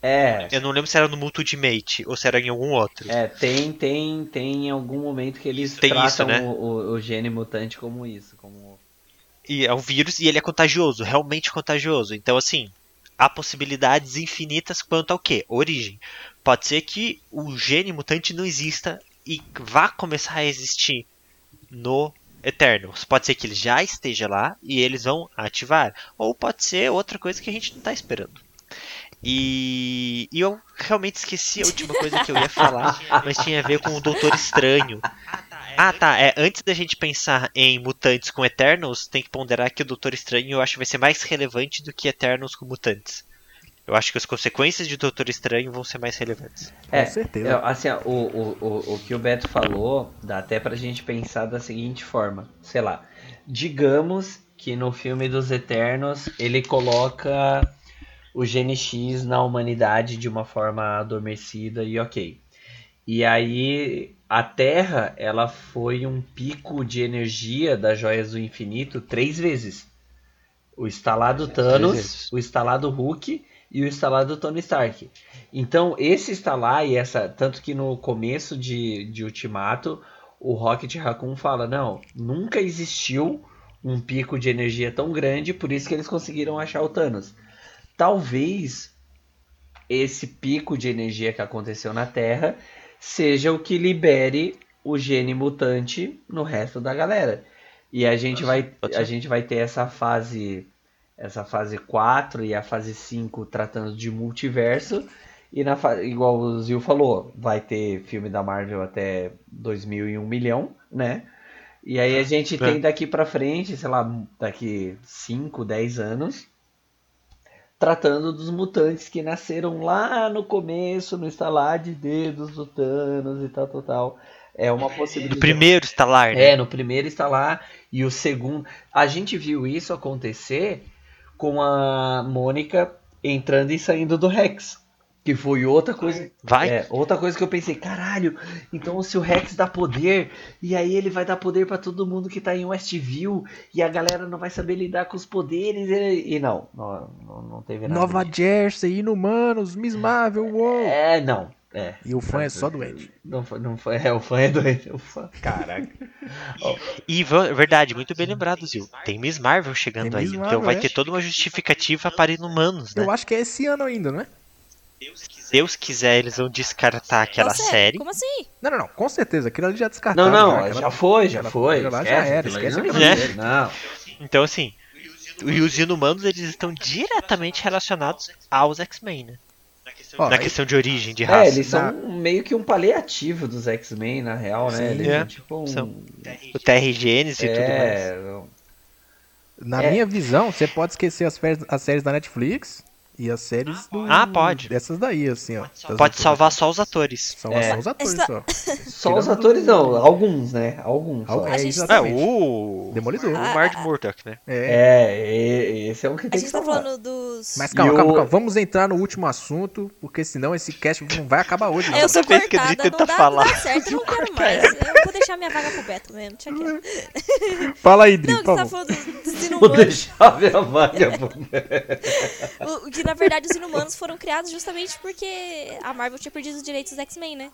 É, Eu não lembro se era no Multi Ultimate ou se era em algum outro. é, tem, tem, tem em algum momento que eles Tem tratam isso, né? o, o, o gene mutante como isso, como E é um vírus e ele é contagioso, realmente contagioso. Então, assim, há possibilidades infinitas quanto ao que? Origem. Pode ser que o gene mutante não exista e vá começar a existir no Eternals. Pode ser que ele já esteja lá e eles vão ativar. Ou pode ser outra coisa que a gente não está esperando. E, e eu realmente esqueci a última coisa que eu ia falar, (laughs) mas tinha a ver com o Doutor Estranho. Ah, tá. É, antes da gente pensar em mutantes com Eternals, tem que ponderar que o Doutor Estranho eu acho que vai ser mais relevante do que Eternals com mutantes. Eu acho que as consequências de Doutor Estranho vão ser mais relevantes. É, certeza. é, assim, ó, o, o, o, o que o Beto falou dá até pra gente pensar da seguinte forma, sei lá, digamos que no filme dos Eternos ele coloca o gene X na humanidade de uma forma adormecida e ok. E aí a Terra ela foi um pico de energia das joias do infinito três vezes. O instalado Thanos, o instalado Hulk e o instalado Tony Stark. Então, esse instalar e essa. Tanto que no começo de, de Ultimato, o Rocket Raccoon fala: não, nunca existiu um pico de energia tão grande, por isso que eles conseguiram achar o Thanos. Talvez esse pico de energia que aconteceu na Terra seja o que libere o gene mutante no resto da galera. E a gente vai, a gente vai ter essa fase essa fase 4 e a fase 5 tratando de multiverso. E na igual o Zil falou, vai ter filme da Marvel até 2001 milhão, né? E aí a gente É. tem daqui pra frente, sei lá, daqui 5, 10 anos, tratando dos mutantes que nasceram lá no começo, no estalar de dedos do Thanos e tal, tal, tal. É uma possibilidade. Do primeiro estalar, né? É, no primeiro está lá e o segundo. A gente viu isso acontecer com a Mônica entrando e saindo do Rex. Que foi outra coisa. Vai. É, outra coisa que eu pensei, caralho, então se o Rex dá poder, e aí ele vai dar poder pra todo mundo que tá em Westview, e a galera não vai saber lidar com os poderes, e, e não, não, não, teve nada. Nova. Jersey, Inumanos, Miss Marvel, uou! É, não. É. E o fã é só doente. Não foi, não foi, é, o fã é doente. O fã. Caraca. (laughs) E va- verdade, muito bem lembrado, Zil. Tem Miss Marvel chegando Tem aí. Miss então Marvel, vai é. ter toda uma justificativa para inumanos, né? Eu acho que é esse ano ainda, não é? Se Deus quiser, eles vão descartar aquela Nossa, série. Como assim? Não, não, não. Com certeza. Aquilo ali já descartaram. Não, não, aquela- já foi, já aquela- foi. lá já Esquece, era, esquece não aquilo ali. existe. Não. Então, assim, e os inumanos eles estão diretamente relacionados aos X-Men, né? Ó, Na questão de origem, de raça. É, eles são Na- meio que um paliativo dos X-Men, na real, né? Sim, Eles é. são tipo um. São. O TR Gênesis e tudo mais. É, Na É. minha visão, você pode esquecer as, férias- as séries da Netflix e as séries do. Ah, pode. Dessas daí, assim, ó. Pode outras. salvar só os atores. Salvar É. só os atores, Essa- só. (laughs) só os atores não, alguns, né? Alguns. só. Al- A É, gente- É, exatamente. o. Demolidor. O Ah, Mard Murdock, né? É. É, esse é o que A tem gente que tá salvar. falando dos. Mas calma, calma, o- calma. Vamos entrar no último assunto, porque senão esse cast não vai acabar hoje. não. É, eu sou vez que a Adri cortada, não tenta dá, falar, não dá certo, eu não (laughs) quero mais. Eu vou deixar minha vaga pro Beto mesmo, deixa quieto. (laughs) Fala aí, Dri, Não, que você tá falando dos, Vou deixar minha vaga. pô. O- que na verdade os inumanos foram criados justamente porque a Marvel tinha perdido os direitos dos X-Men, né?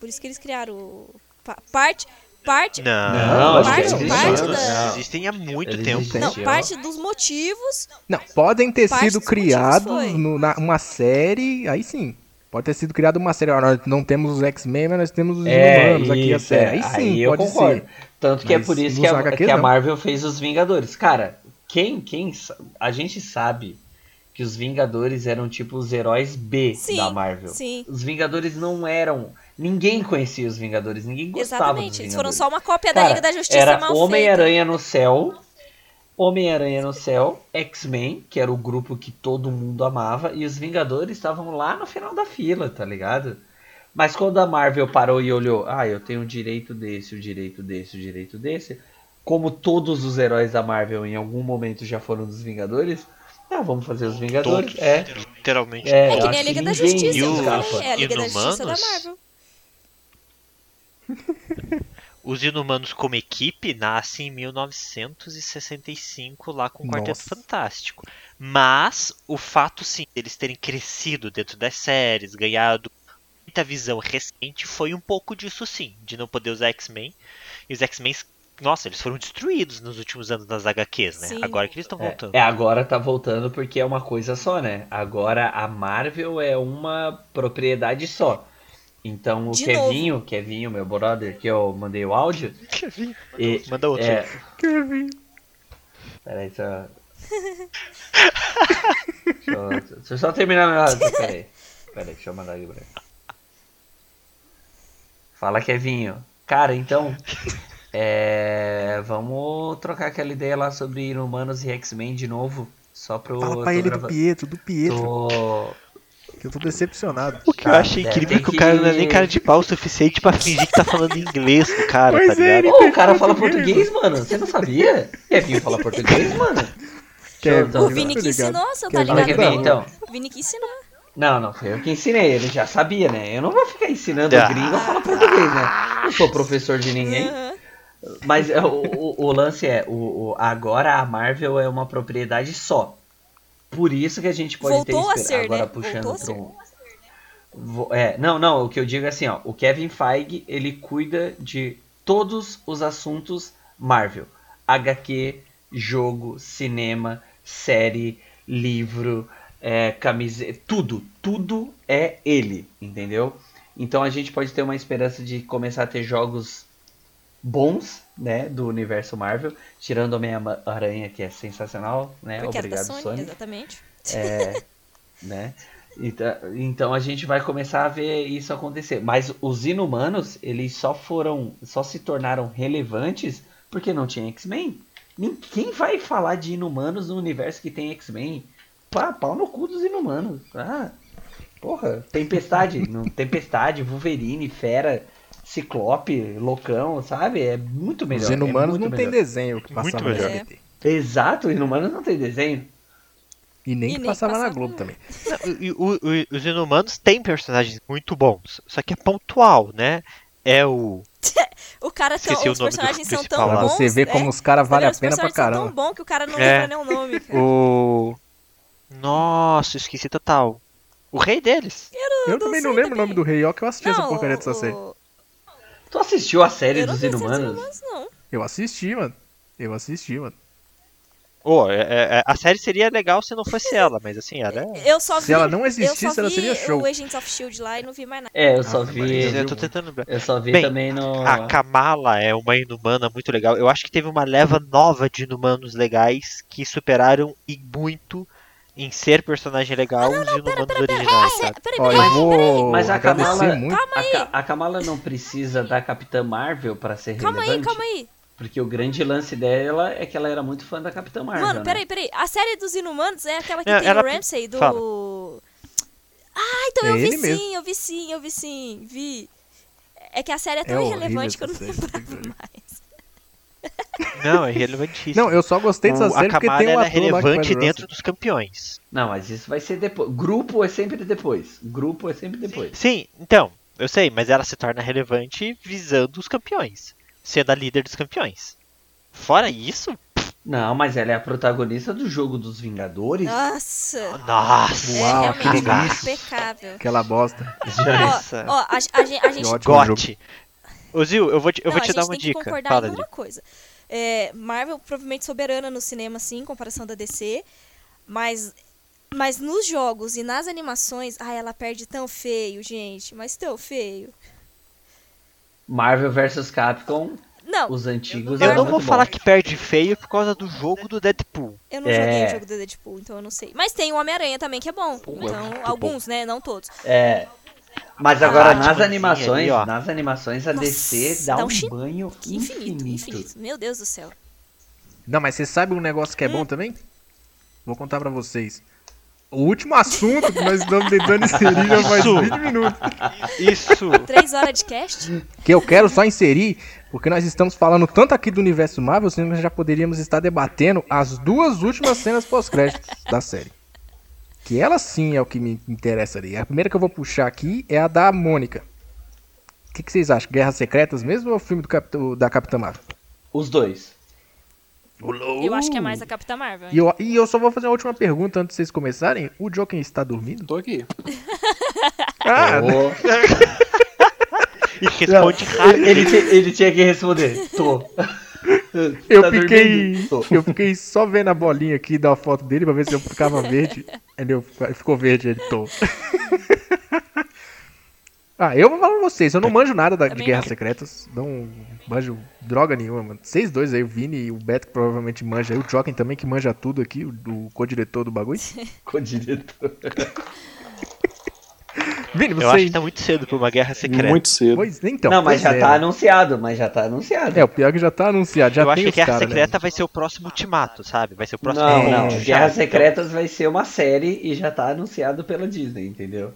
Por isso que eles criaram o- pa- parte. Parte. Não, Não, parte, parte existiam. da. Não. existem há muito Eles tempo. existem. Não, parte dos motivos. Não, podem ter Parte sido criados foi. no- na, uma série, aí sim. Pode ter sido criada uma série. nós não temos os X-Men, mas nós temos os É, Inumanos aqui, a isso, série. é. Aí sim, eu pode concordo. ser. Tanto que é Mas por isso que a, HQs que a. Marvel fez os Vingadores. Cara, quem, quem. A gente sabe que os Vingadores eram tipo os heróis B Sim, da Marvel. sim. Os Vingadores não eram. Ninguém conhecia os Vingadores, ninguém gostava Exatamente. dos Eles Vingadores. foram só uma cópia da Cara, Liga da Justiça era mal. Homem-Aranha no céu, Homem-Aranha no céu, X-Men, que era o grupo que todo mundo amava, e os Vingadores estavam lá no final da fila, tá ligado? Mas quando a Marvel parou e olhou, ah, eu tenho o direito desse, o direito desse, o direito desse, como todos os heróis da Marvel em algum momento já foram dos Vingadores, ah, vamos fazer os Vingadores. Todos, É, literalmente. é, É que nem a acho Liga da Justiça. E eu o- falei, É a Liga da Justiça da Inumanos? Marvel. (laughs) Os Inumanos como equipe nascem em 1965 lá com o Quarteto Nossa. Fantástico. Mas o fato sim deles terem crescido dentro das séries, ganhado muita visão recente, foi um pouco disso sim, de não poder usar X-Men. E os X-Men, nossa, eles foram destruídos nos últimos anos nas HQs, né? Sim. Agora que eles estão É, voltando. é, agora tá voltando porque é uma coisa só, né? Agora a Marvel é uma propriedade só. Então o De Kevinho, Kevinho, meu brother, que eu mandei o áudio. E, Manda outro. é, aí. peraí, só. deixa, eu, deixa eu só terminar meu áudio, (laughs) peraí. Peraí, deixa eu mandar aqui pra ele. Fala, Kevinho. Cara, então. É, vamos trocar aquela ideia lá sobre Inumanos e X-Men de novo. Só pro. Fala pra ele do grava- Pietro, do Pietro. tô- Que eu tô decepcionado. O que eu Tá, achei incrível é que o que- cara não é nem cara de pau o suficiente pra fingir que tá falando inglês com o cara, Pois tá é, ligado? Ô, o cara fala português, mano. Você não sabia? Kevinho fala português, mano? (laughs) Kevin, O Vini que ensinou, você tá ligado? Kevinho, não. então. O Vini que ensinou. Não, não, foi eu que ensinei. Ele já sabia, né? Eu não vou ficar ensinando o Ah. gringo a falar português, né? Não sou professor de ninguém. Mas é, o, o, o lance é, o, agora a Marvel é uma propriedade só. Por isso que a gente pode Voltou ter a ser, agora né? puxando para um. É, não, não, o que eu digo é assim, ó, o Kevin Feige, ele cuida de todos os assuntos Marvel. HQ, jogo, cinema, série, livro, é, camiseta, tudo, tudo é ele, entendeu? Então a gente pode ter uma esperança de começar a ter jogos bons, né, do universo Marvel, tirando Homem-Aranha, que é sensacional, né? Porque Obrigado, Sony, Sony. exatamente. É, (laughs) né? Então, então a gente vai começar a ver isso acontecer. Mas os inumanos, eles só foram, só se tornaram relevantes Porque não tinha X-Men. Quem vai falar de inumanos no universo que tem X-Men? Pá, pau no cu dos inumanos. Ah, porra, Tempestade, (laughs) não, Tempestade, Wolverine, Fera, Ciclope, Loucão, sabe? É muito melhor. Os é inumanos muito não tem melhor. desenho que Muito passava no melhor. SBT. Exato, inumanos não tem desenho. E nem E que nem passava na passava. Globo também. Não, e o- o- os inumanos têm personagens muito bons, só que é pontual, né? É o. (laughs) O cara o os do personagens são tão lá. Pra bons. você ver é, como os caras valem a os pena pra personagens são caramba. tão bom que o cara não É. lembra nem o nome, cara. O. Nossa, esqueci total. O rei deles. Eu também não lembro o nome do rei, ó, que eu assisti essa Não, porcaria dessa o- série. Tu assistiu a série Eu dos vi inumanos? Não. Eu assisti, mano. Eu assisti, mano. Ô, é- é- a série seria legal se não fosse ela, mas assim, ela é. Eu só vi, Se ela não eu existisse, só ela vi seria show. o Agents of S.H.I.E.L.D. lá e não vi mais nada. É, eu só Ah, vi. Eu tô tentando. Eu só vi Bem, também no. A Kamala é uma inumana muito legal. Eu acho que teve uma leva nova de inumanos legais que superaram e muito em ser personagem legal os inumanos originais, Cê- sabe? Peraí, Ó, peraí, eu vou Mas a Kamala- muito. calma A, aí, a Kamala não precisa da Capitã Marvel pra ser calma aí, relevante? calma aí. Porque o grande lance dela é que ela era muito fã da Capitã Marvel. Mano, né? peraí, peraí. A série dos Inumanos é aquela que É, tem ela- o Ramsey do. fala. Ah, então É eu vi sim, mesmo. eu vi sim, eu vi sim, vi. É que a série é tão É irrelevante que eu não lembrava (laughs) mais. Não, é relevantíssimo. Não, eu só gostei dessa O- série a porque tem um ela é ator relevante dentro dos campeões. Não, mas isso vai ser depois. Grupo é sempre depois. Grupo é sempre depois. Sim, então, eu sei, mas ela se torna relevante visando os campeões, sendo a líder dos campeões. Fora isso, Não, mas ela é a protagonista do jogo dos Vingadores. Nossa! nossa, É Uau, realmente que delícia. impecável. Aquela bosta. Nossa. Ó, a, a gen- a gente. Gote. Ô Zil, eu vou te, eu Não, vou te dar uma tem que dica. concordar Fala, em uma coisa. É, Marvel provavelmente soberana no cinema, sim, em comparação da DC. Mas, mas nos jogos e nas animações, ai, ela perde tão feio, gente. Mas tão feio. Marvel vs Capcom, Não, os antigos. Eu não vou falar bons. que perde feio por causa do jogo do Deadpool. eu não É. joguei o jogo do Deadpool, então eu não sei. Mas tem o Homem-Aranha também, que é bom. Pô, é Então, muito alguns, né? Não todos. É. Mas agora Ah, nas Batmanzinho animações, ali, ó. nas animações a Nossa, DC dá, dá um, um banho infinito, infinito. infinito. Meu Deus do céu. Não, mas você sabe um negócio que é Hum. bom também? Vou contar pra vocês. O último assunto que nós estamos tentando inserir já faz Isso. 20 minutos. Isso! Três horas de cast? Que eu quero só inserir, porque nós estamos falando tanto aqui do universo Marvel, sendo que nós já poderíamos estar debatendo as duas últimas cenas pós-créditos da série. Que ela sim é o que me interessa ali. A primeira que eu vou puxar aqui é a da Mônica. O que, que vocês acham? Guerras Secretas mesmo ou o filme do Capitão- da Capitã Marvel? Os dois. Eu acho que é mais a Capitã Marvel. E eu, e eu só vou fazer uma última pergunta antes de vocês começarem. O Joker está dormindo? Tô aqui. Ah, Ô, (laughs) E responde ele, rápido. ele, ti- ele tinha que responder. Tô. (laughs) Eu Tá fiquei. Eu fiquei só vendo a bolinha aqui da foto dele pra ver se eu ficava verde. Ele eu- ficou verde, ele tô. (laughs) Ah, eu vou falar pra vocês, eu não manjo nada da, de Também Guerras não. Secretas. Não manjo droga nenhuma, mano. Vocês dois aí, o Vini e o Beto que provavelmente manja aí, o Joken também que manja tudo aqui, o, o co-diretor do bagulho. (laughs) Com o diretor. (laughs) Vini, você. Eu acho que tá muito cedo pra uma guerra secreta. Muito cedo. Pois, então, não, mas pois já é, tá né? anunciado, mas já tá anunciado. É, o pior é que já tá anunciado, já eu acho que Guerra caras, né? Secreta vai ser o próximo ultimato, sabe? Vai ser o próximo. não, É, não. já, Guerras então. Secretas vai ser uma série e já tá anunciado pela Disney, entendeu?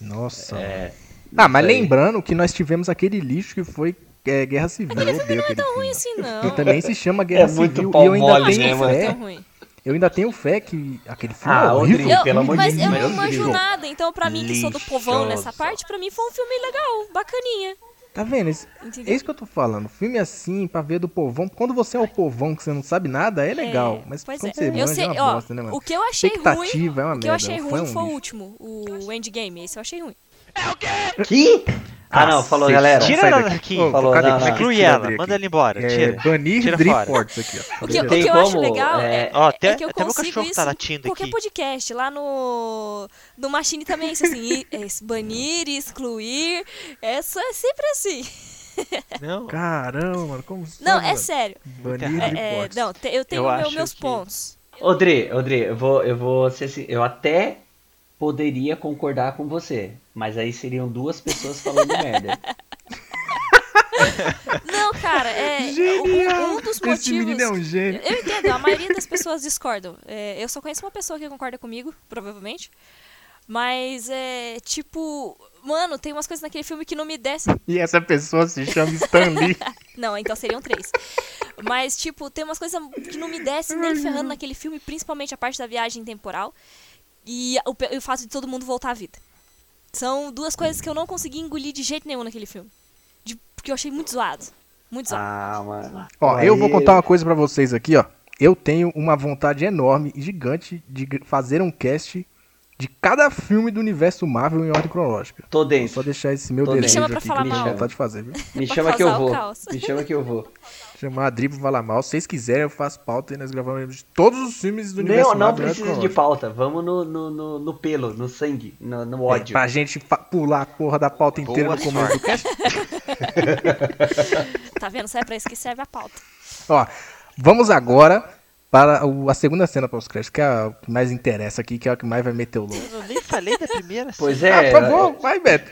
Nossa. É. Ah, mas lembrando que nós tivemos aquele lixo que foi é, Guerra Civil. Odeio aquele Tão filme. ruim assim, não. Que também se chama Guerra É muito Civil. pau E eu ainda mole, tenho né, fé. Eu ainda tenho fé que aquele filme Ah, é horrível. Rodrigo, Eu, pelo amor de mas eu Deus, não manjo nada, então pra mim que sou do povão nessa parte, pra mim foi um filme legal, bacaninha. Tá vendo? Esse- é isso que eu tô falando. Filme assim, pra ver do povão. Quando você é o povão que você não sabe nada, é legal. É, mas pois quando é. você Eu manja sei, é uma ó, bosta, né, mano? o que eu achei ruim, é uma o que eu merda. achei Foi ruim um foi o último, o Endgame, esse eu achei ruim. Que? Ah, não, falou, galera. Tira sai ela daqui. Ô, Falou, não, Como é não. Exclui ela, manda ela embora. É, Tira. banir Tira Drip fora. Ports aqui, ó. O que, o que eu acho como, legal é, é, Ó, é até- que eu consigo cachorro isso tá latindo qualquer aqui. podcast, lá no no Machine também é isso assim, e- é, banir, excluir, é, só, é sempre assim. (laughs) Não. Caramba, mano, como Não, sabe, é mano? sério. Banir É, é, não, te- eu tenho Eu meu- acho meus que- pontos. Odri, Odri, eu vou, eu vou ser assim, eu até poderia concordar com você, mas aí seriam duas pessoas falando (laughs) merda. Não, cara, é. Genial! Um, um dos Esse motivos. menino é um gênio. Eu entendo, a maioria das pessoas discordam. É, eu só conheço uma pessoa que concorda comigo, provavelmente. Mas é tipo. Mano, tem umas coisas naquele filme que não me descem. E essa pessoa se chama Stan Lee. (laughs) Não, então seriam três. Mas, tipo, tem umas coisas que não me descem nem ferrando naquele filme, principalmente a parte da viagem temporal e o, e o fato de todo mundo voltar à vida. São duas coisas que eu não consegui engolir de jeito nenhum naquele filme. De- porque eu achei muito zoado. Muito zoado. Ah, mano. Ó, eu vou contar uma coisa pra vocês aqui, ó. Eu tenho uma vontade enorme e gigante de fazer um cast de cada filme do universo Marvel em ordem cronológica. Tô Vou dentro. só deixar esse meu Tô desejo dentro. Me chama aqui que falar eu tenho mal. vontade de fazer, viu? Me chama que eu vou. Me chama que eu vou. (laughs) Chamar a Drible falar mal. Se vocês quiserem, eu faço pauta e nós gravamos de todos os filmes do universo Não, não precisa de pauta. Vamos no, no, no, no pelo, no sangue, no, no É, ódio. pra gente pular a porra da pauta inteira Boa no começo do (laughs) cast. (laughs) Tá vendo? Só é pra isso que serve a pauta. Ó, vamos agora para o- a segunda cena pós-crédito, que é a que mais interessa aqui, que é a que mais vai meter o louco. Eu nem falei da primeira. Pois Ah, é. por favor, vai, Beto.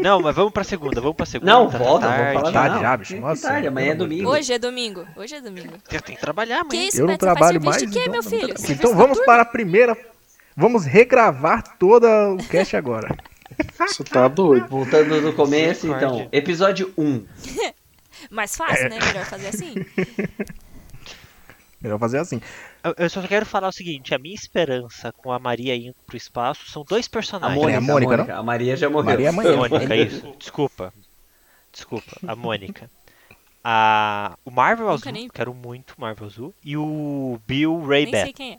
Não, mas vamos pra segunda, vamos pra segunda. Não, tá volta, tarde. vamos falar Tarde não. já, bicho, Que nossa, tarde, amanhã é domingo. Hoje é domingo. Hoje é domingo. Eu tenho que trabalhar, Que mãe. isso, Eu não trabalho mais, de quê, então, meu filho? Então vamos para a primeira. Vamos regravar todo o cast agora. (laughs) Você tá doido. Voltando do começo, então. Misericórdia. Episódio 1. (laughs) Mais fácil, né? Melhor fazer assim. (laughs) Melhor fazer assim. Eu, eu só quero falar o seguinte: a minha esperança com a Maria indo pro espaço são dois A personagens. Mônica, É a a Mônica, Mônica. A Maria já morreu. Maria é amanhã. (laughs) Mônica, isso. Desculpa. Desculpa, a Mônica. A, o Marvel Nunca Azul, nem- quero muito Marvel Azul. E o Bill Ray Nem sei quem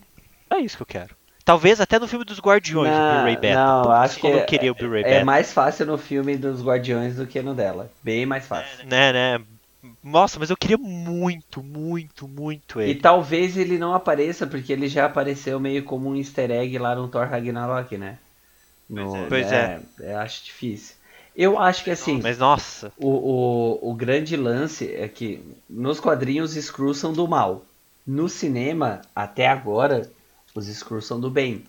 é. É isso que eu quero. Talvez até no filme dos Guardiões o Bill Ray Beta. não, Putz, acho que como é, eu queria o Bill Ray é Beta. mais fácil no filme dos Guardiões do que no dela. Bem mais fácil. Né, né? Nossa, mas eu queria muito, muito, muito E ele. talvez ele não apareça, porque ele já apareceu meio como um easter egg lá no Thor Ragnarok, né? No, Pois né, Eu acho difícil. Eu acho que assim, Mas nossa, o, o, o grande lance é que nos quadrinhos os Skrulls são do mal. No cinema, até agora, os Skrulls são do bem.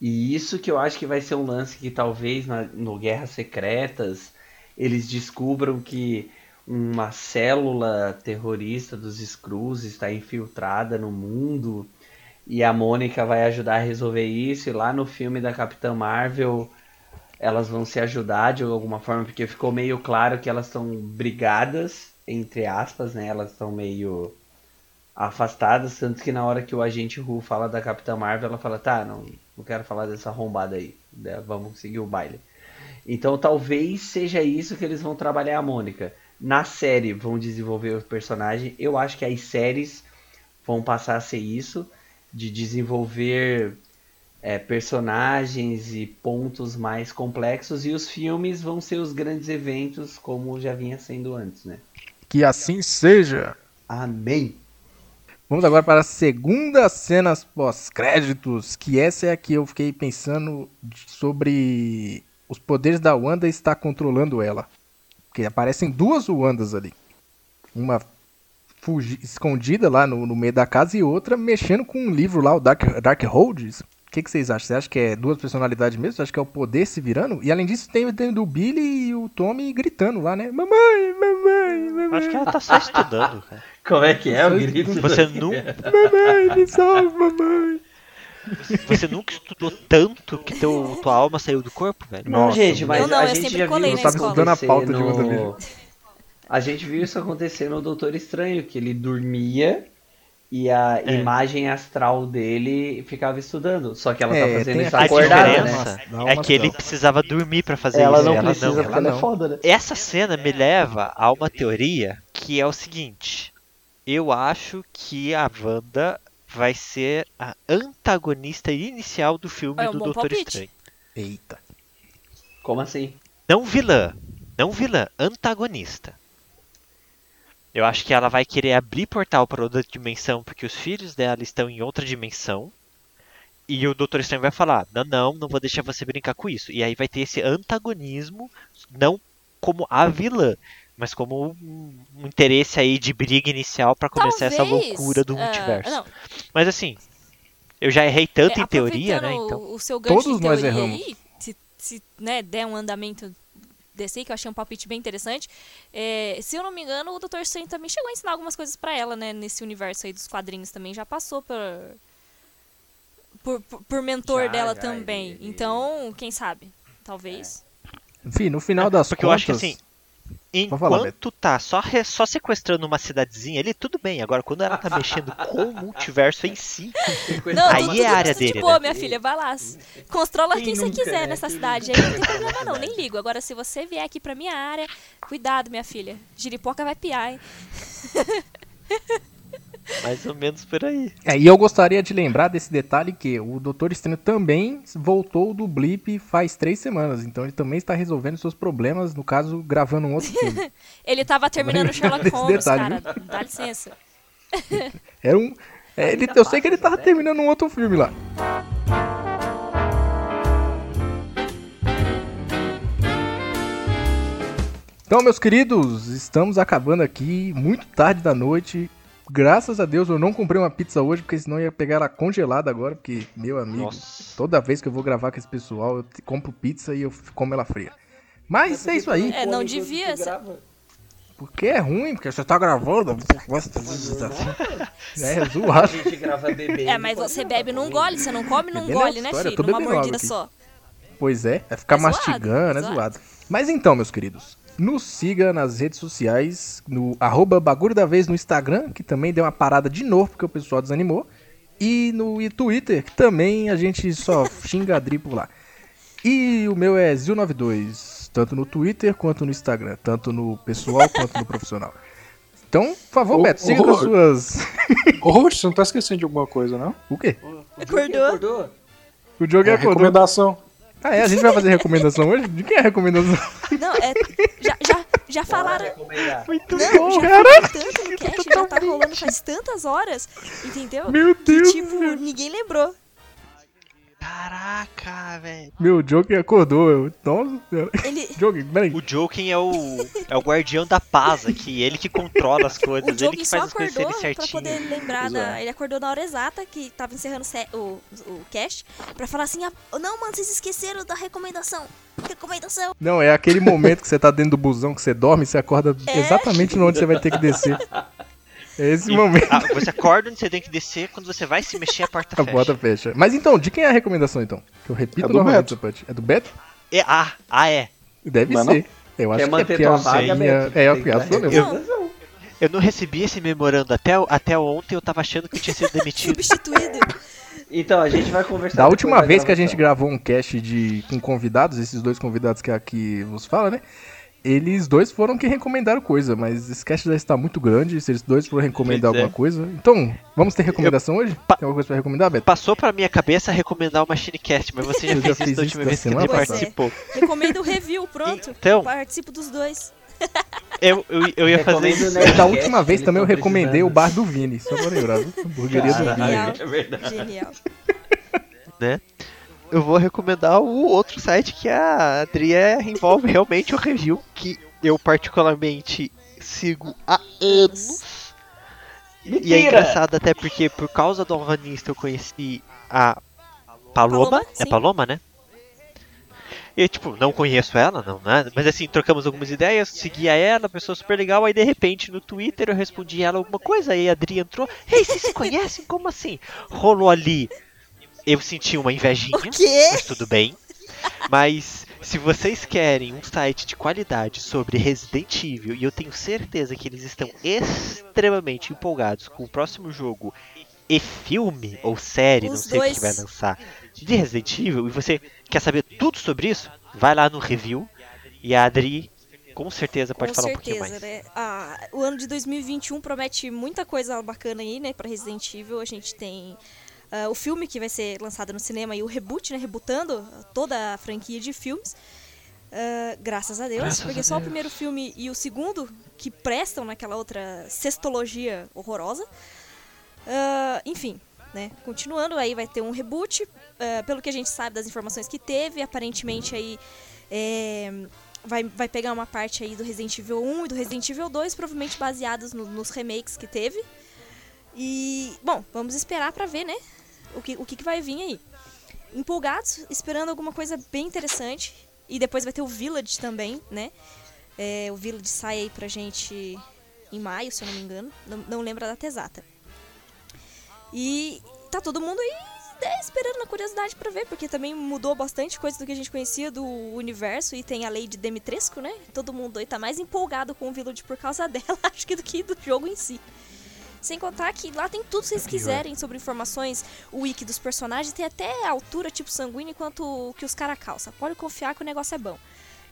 E isso que eu acho que vai ser um lance que talvez na, no Guerras Secretas eles descubram que uma célula terrorista dos Skrulls está infiltrada no mundo e a Mônica vai ajudar a resolver isso. E lá no filme da Capitã Marvel elas vão se ajudar de alguma forma, porque ficou meio claro que elas estão brigadas, entre aspas, né? Elas estão meio afastadas, tanto que na hora que o agente Ru fala da Capitã Marvel, ela fala, tá, não, não quero falar dessa arrombada aí, né, vamos seguir o baile. Então talvez seja isso que eles vão trabalhar a Mônica. Na série vão desenvolver o personagem, eu acho que as séries vão passar a ser isso, de desenvolver é, personagens e pontos mais complexos, e os filmes vão ser os grandes eventos, como já vinha sendo antes, né? Que assim seja. Amém! Vamos agora para a segunda cena pós-créditos, que essa é a que eu fiquei pensando sobre os poderes da Wanda estar controlando ela. Porque aparecem duas Wandas ali. Uma fugi- escondida lá no, no meio da casa e outra mexendo com um livro lá, o Dark, Dark Holds. O que, que vocês acham? Você acha que é duas personalidades mesmo? Você acha que é o poder se virando? E além disso, tem, tem do Billy e o Tommy gritando lá, né? Mamãe, mamãe, mamãe. acho que ela tá só estudando, cara. Como é que é o grito? Você, nu Mamãe, me salva, mamãe. Você nunca estudou tanto que teu, tua alma saiu do corpo, velho? Não, Nossa, gente, mas Eu não, a eu gente sempre já colei viu isso estudando a pauta de acontecer WandaVision. A gente viu isso acontecer no Doutor Estranho, que ele dormia e a É. imagem astral dele ficava estudando. Só que ela tá É, fazendo tem isso a A acordada, né? diferença Dá uma é que ele precisava dormir pra fazer Ela isso. não ela precisa não. ela ela é não. foda, né? Essa cena me leva a uma teoria que é o seguinte: eu acho que a Wanda vai ser a antagonista inicial do filme É um do Doutor palpite. Estranho. Eita. Como assim? Não vilã, não vilã, antagonista. Eu acho que ela vai querer abrir portal para outra dimensão porque os filhos dela estão em outra dimensão. E o Doutor Estranho vai falar: Não, não, não vou deixar você brincar com isso. E aí vai ter esse antagonismo, não como a vilã, mas como um, um interesse aí de briga inicial para começar essa Talvez, loucura do ah, multiverso. não, Mas assim, eu já errei tanto é, em teoria, né? Então. O, seu gancho Todos de nós erramos. aí, se, se né, der um andamento DC, que eu achei um palpite bem interessante. É, se eu não me engano, o Dr. Strange também chegou a ensinar algumas coisas pra ela, né? Nesse universo aí dos quadrinhos também. Já passou por. Por, por, por mentor Já, dela já, também. ele- ele- Então, quem sabe? Talvez. Enfim, no final das Porque eu contas. acho que assim, enquanto tá só, re- só sequestrando uma cidadezinha ali, tudo bem. Agora, quando ela tá mexendo com o multiverso em si, Não, Aí tudo, é tudo a área de dele, boa, né? minha filha. Vai lá. Controla Quem quem, você nunca, quiser né? nessa Quem cidade. Aí não tem problema não, nem ligo. Agora, se você vier aqui pra minha área, cuidado, minha filha. Giripoca vai piar, hein? (laughs) mais ou menos por aí. É, e eu gostaria de lembrar desse detalhe que o Doutor Estranho também voltou do Blip faz três semanas. Então ele também está resolvendo seus problemas, no caso, gravando um outro filme. (laughs) Ele tava terminando lembrar Sherlock Holmes, detalhe, cara. Dá licença. (laughs) Era um. é, ele, eu sei que ele tava terminando um outro filme lá. Então, meus queridos, estamos acabando aqui muito tarde da noite. Graças a Deus eu não comprei uma pizza hoje, porque senão eu ia pegar ela congelada agora, porque, meu amigo, Nossa. toda vez que eu vou gravar com esse pessoal, eu compro pizza e eu como ela fria. Mas é isso aí, É, não devia ser. porque é ruim, porque você tá gravando. É (laughs) A zoado. gente grava bebê. É, mas você bebe num gole, você não come num é gole, né, filho? Numa mordida só. Pois é, é ficar É zoado, mastigando, é é zoado. Mas então, meus queridos, nos siga nas redes sociais, no arroba bagulho da vez no Instagram, que também deu uma parada de novo, porque o pessoal desanimou. E no e Twitter, que também a gente só (laughs) xinga a Dri por lá. E o meu é Zil92, tanto no Twitter quanto no Instagram, tanto no pessoal quanto no profissional. Então, por favor, Ô, Beto, siga nas suas. Ô, você não tá esquecendo de alguma coisa, não? O quê? Acordou? Acordou? O Diogo É, acordou. recomendação. Ah, é? A gente vai fazer recomendação hoje? De quem é a recomendação? Não, é. Já, já, já falaram. Muito Não, já falou tanto no cast, já tá rolando faz tantas horas, entendeu? Meu Que, Deus. tipo, ninguém lembrou. Caraca, velho. Meu, o Joker acordou. Eu... Nossa senhora. Ele. (laughs) Joker, peraí. O Joking é o, é o guardião da paz aqui, ele que controla as coisas, O ele Joking que só faz as coisas acordou serem pra certinho. poder lembrar da. é. Ele acordou na hora exata que tava encerrando o, o cast pra falar assim: ah, não, mano, vocês esqueceram da recomendação. Recomendação. Não, é aquele momento que você tá dentro do busão, que você dorme e você acorda É. exatamente onde você vai ter que descer. (laughs) É esse E- momento. ah, você acorda onde você tem que descer, quando você vai se mexer, a porta (laughs) A fecha. porta fecha. Mas então, de quem é a recomendação então? Que eu repito É do novamente, Beto. É do Beto? É, ah, ah, é. Deve Mas ser. Eu acho Quer que é a senha- Beto? É, a a mesmo. recomendação. Eu não recebi esse memorando até, até ontem, eu tava achando que eu tinha sido (laughs) demitido. Substituído. Então, a gente vai conversar Da última vez que a gente gravou um cast de, com convidados, esses dois convidados que aqui vos fala, né? Eles dois foram que recomendaram coisa, mas esse cast já está muito grande, se eles dois foram recomendar Pois é. alguma coisa. Então, vamos ter recomendação hoje? Pa- Tem alguma coisa pra recomendar, Beto? Passou pra minha cabeça recomendar o Machinecast, mas você já Eu já fez fiz isso da última vez que ele participou. Recomendo o review, pronto. Então, Participo dos dois. eu, eu, eu ia fazer isso. né? Da última vez também eu tão recomendei o bar do Vini, só pra lembrar? Hamburgueria do Vini. Genial. É verdade. Eu vou recomendar o outro site que a Adria envolve realmente o review, que eu particularmente sigo há anos. E é engraçado até porque por causa do Alvanista eu conheci a Paloma. Paloma, é. Paloma, né? E tipo, não conheço ela, não, né? Mas assim, trocamos algumas ideias, seguia ela, pessoa super legal, aí de repente no Twitter eu respondi ela alguma coisa, aí a Adri entrou, ei, vocês se conhecem? Como assim? Rolou ali. Eu senti uma invejinha, mas tudo bem. Mas se vocês querem um site de qualidade sobre Resident Evil, e eu tenho certeza que eles estão extremamente empolgados com o próximo jogo e filme ou série, não Os sei o que vai lançar, de Resident Evil, e você quer saber tudo sobre isso, vai lá no review e a Adri com certeza pode Com falar um pouquinho certeza, mais. né? Ah, o ano de 2021 promete muita coisa bacana aí, né, pra Resident Evil. A gente tem ah, o filme que vai ser lançado no cinema e o reboot, né, rebutando toda a franquia de filmes. Ah, graças a Deus, Graças porque a só o Deus. primeiro filme e o segundo que prestam naquela outra sextologia horrorosa. Ah, enfim, né? Continuando, aí vai ter um reboot. ah, pelo que a gente sabe das informações que teve, aparentemente aí é, vai, vai pegar uma parte aí do Resident Evil 1 e do Resident Evil 2, provavelmente baseados no- nos remakes que teve. E, bom, vamos esperar pra ver, né? O que, o que, vai vir aí. Empolgados, esperando alguma coisa bem interessante. E depois vai ter o Village também, né? É, o Village sai aí pra gente em maio, se eu não me engano. Não, não lembro a data exata. E tá todo mundo aí né, esperando na curiosidade pra ver, porque também mudou bastante coisa do que a gente conhecia do universo e tem a lei de Demitresco, né? Todo mundo aí tá mais empolgado com o Village por causa (laughs) dela, acho que do que do jogo em si. Sem contar que lá tem tudo que vocês quiserem sobre informações, o wiki dos personagens, tem até altura tipo sanguínea quanto que os caras calçam. Pode confiar que o negócio é bom.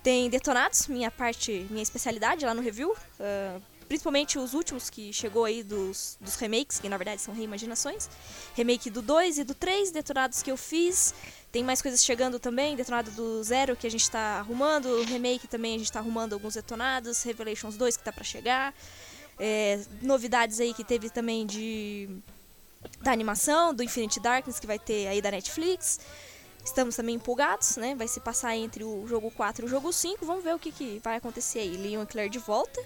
Tem detonados, minha parte, minha especialidade lá no review. Uh, principalmente os últimos que chegou aí dos, dos remakes, que na verdade são reimaginações. Remake do 2 e do 3, detonados que eu fiz. Tem mais coisas chegando também, detonado do 0 que a gente tá arrumando. Remake também a gente tá arrumando alguns detonados. Revelations 2 que tá para chegar. É, novidades aí que teve também de da animação, do Infinite Darkness que vai ter aí da Netflix. Estamos também empolgados, né? Vai se passar entre o jogo 4 e o jogo 5. Vamos ver o que, que vai acontecer aí. Leon e Claire de volta.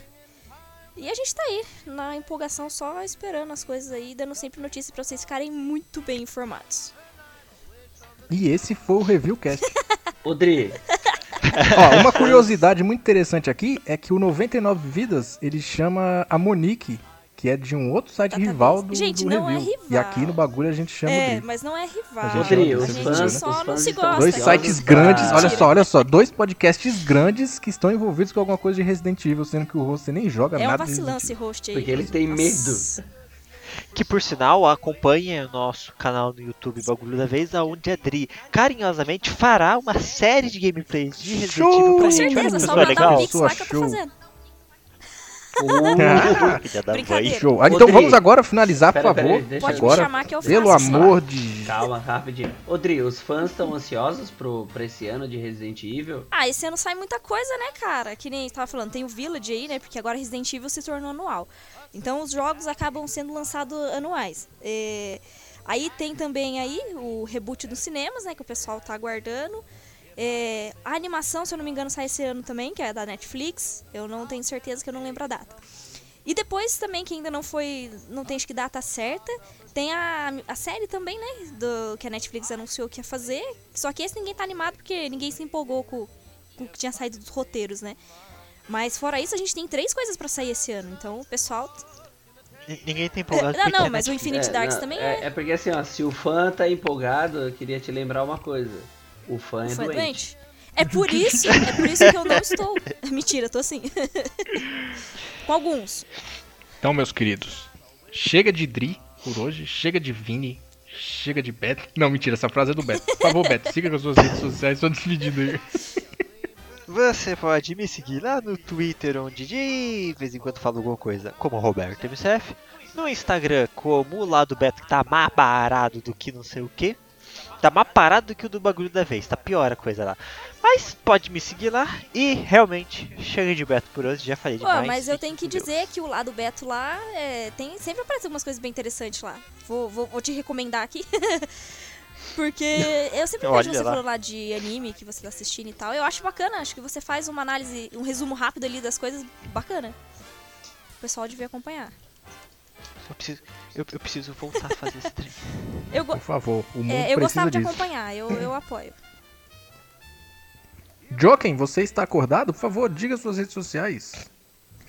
E a gente tá aí, na empolgação, só esperando as coisas aí, dando sempre notícias para vocês ficarem muito bem informados. E esse foi o Review Cast. (laughs) Odri, Ó, uma curiosidade muito interessante aqui é que o 99 Vidas, ele chama a Monique, que é de um outro site Database. rival do, Gente, do não é review. rival. E aqui no bagulho a gente chama é, de mas não é rival. A gente Rodrigo, a gente Resident Evil, só os não fãs se gosta. Dois sites grandes, olha só, olha só, dois podcasts grandes que estão envolvidos com alguma coisa de Resident Evil, sendo que o host nem joga É um nada de vacilão Resident esse host aí. porque ele tem Nossa. medo. Que por sinal acompanhe o nosso canal no YouTube Bagulho da Vez, aonde a Dri carinhosamente fará uma série de gameplays de Resident! Evil pra Com Com gente. certeza, só mandar legal. um pix lá que eu tô fazendo. (laughs) Filha da mãe. Brincadeira. Show. Ah, então Rodrigo. vamos agora finalizar, por Pera, favor. pera deixa Pode eu- me agora, chamar que eu faço. pelo amor de... Calma, rapidinho. Odri, os fãs estão ansiosos pro, pra esse ano de Resident Evil? Ah, esse ano sai muita coisa, né, cara? Que nem a gente tava falando, tem o Village aí, né? Porque agora Resident Evil se tornou anual. Então os jogos acabam sendo lançados anuais. É, Aí tem também aí o reboot dos cinemas, né? Que o pessoal tá aguardando. É, A animação, se eu não me engano, sai esse ano também, que é da Netflix. Eu não tenho certeza que eu não lembro a data. E depois também, que ainda não foi. Não tem acho que data certa. Tem a, a série também, né? Do, que a Netflix anunciou que ia fazer. Só que esse ninguém tá animado porque ninguém se empolgou com, com o que tinha saído dos roteiros, né? Mas fora isso, a gente tem três coisas pra sair esse ano. Então o pessoal. Ninguém tem É, empolgado não, porque não, a mas o Netflix- Infinite Darks não, também é. é. É porque assim, ó, se o fã tá empolgado, eu queria te lembrar uma coisa. O fã, O é, fã é doente. doente. É por isso, é por isso que eu não estou. (laughs) Mentira, tô assim. (laughs) com alguns. Então, meus queridos, chega de Dri por hoje, chega de Vini, chega de Beto. Não, mentira, essa frase é do Beto. Por favor, Beto, siga com as suas redes sociais, só despedindo aí. (laughs) Você pode me seguir lá no Twitter, onde de vez em quando falo alguma coisa, como Roberto MCF. No Instagram, como o lado Beto que tá mais parado do que não sei o que. Tá mais parado do que o do bagulho da vez, tá pior a coisa lá. Mas pode me seguir lá e realmente, chega de Beto por hoje, já falei Pô, demais. mas eu tenho que com Deus. dizer que o lado Beto lá é, tem sempre aparece algumas coisas bem interessantes lá. Vou, vou, vou te recomendar aqui. (laughs) Porque (laughs) eu sempre vejo você lá. falando lá de anime que você tá assistindo e tal. Eu acho bacana, acho que você faz uma análise, um resumo rápido ali das coisas bacana. O pessoal devia acompanhar. Eu preciso, eu, eu preciso voltar a fazer esse trem. (laughs) Go- Por favor, o mundo é, eu precisa gostava de disso. acompanhar, eu, eu apoio. Joken, você está acordado? Por favor, diga suas redes sociais.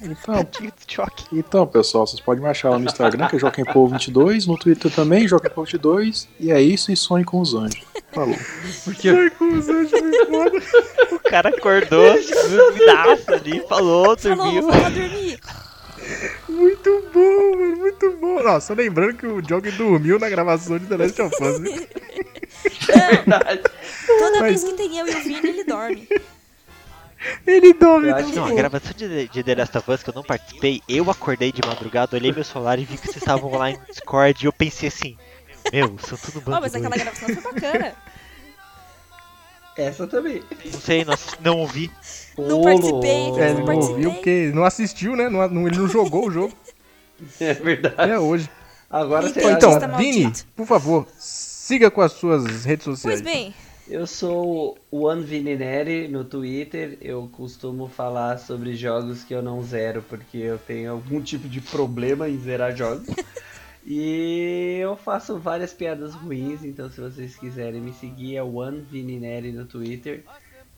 Então, (laughs) então, pessoal, vocês podem me achar lá no Instagram, que é JoaquimPou22, no Twitter também, JoaquimPou22, e é isso e sonhe com os anjos. Falou. Porque (laughs) O cara acordou, dormidaço ali, falou, Falou, dormiu. vou lá dormir. Muito bom, mano, muito bom. Nossa, lembrando que o Joken dormiu na gravação de The Last of Us. né? (laughs) verdade. Toda Mas- vez que tem eu e o Vini, ele dorme. Ele dorme. Eu acho então, Não, a gravação de, de The Last of Us que eu não participei, eu acordei de madrugada, olhei meu celular e vi que vocês estavam lá em Discord e eu pensei assim, meu, são tudo bando Oh, mas de aquela gravação foi bacana. Essa também. Não sei, não, assisti- não ouvi. Não participei. É, não participei. ouviu porque não assistiu, né? Não, não- ele não jogou o jogo (laughs) É verdade. até hoje. Agora Ih, você então, maldito. Vini, por favor, siga com as suas redes sociais. Pois bem, Eu sou o One Vinineri no Twitter. Eu costumo falar sobre jogos que eu não zero porque eu tenho algum tipo de problema em zerar jogos. (laughs) e eu faço várias piadas ruins, então se vocês quiserem me seguir é One Vinineri no Twitter.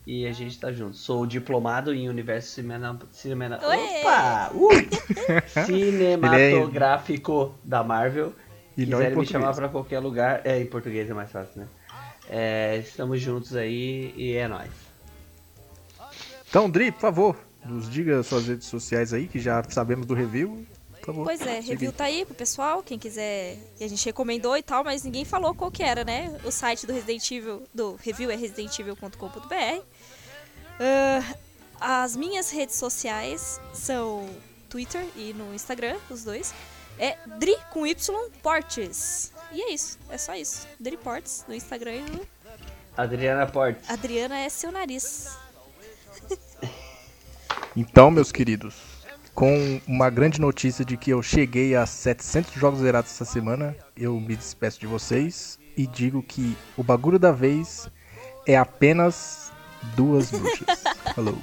E a gente tá junto. Sou diplomado em universo cinema... Opa! Uh! (laughs) Cinematográfico da Marvel. E em Quiserem me chamar pra qualquer lugar. É, em português é mais fácil, né? É, estamos juntos aí e é nóis. Então, Dri, por favor, nos diga suas redes sociais aí, que já sabemos do review. Por favor. Pois é, review aí. tá aí pro pessoal, quem quiser. E a gente recomendou e tal, mas ninguém falou qual que era, né? O site do Resident Evil, do review é residentevil.com.br. Ah, as minhas redes sociais são Twitter e no Instagram, os dois. É Dri com Y Portes. E é isso, é só isso. Dri Portes no Instagram e no Adriana Portes. Adriana é seu nariz. (laughs) Então, meus queridos, com uma grande notícia de que eu cheguei a 700 jogos zerados essa semana, eu me despeço de vocês e digo que o bagulho da vez é apenas duas bruxas. (laughs) Falou.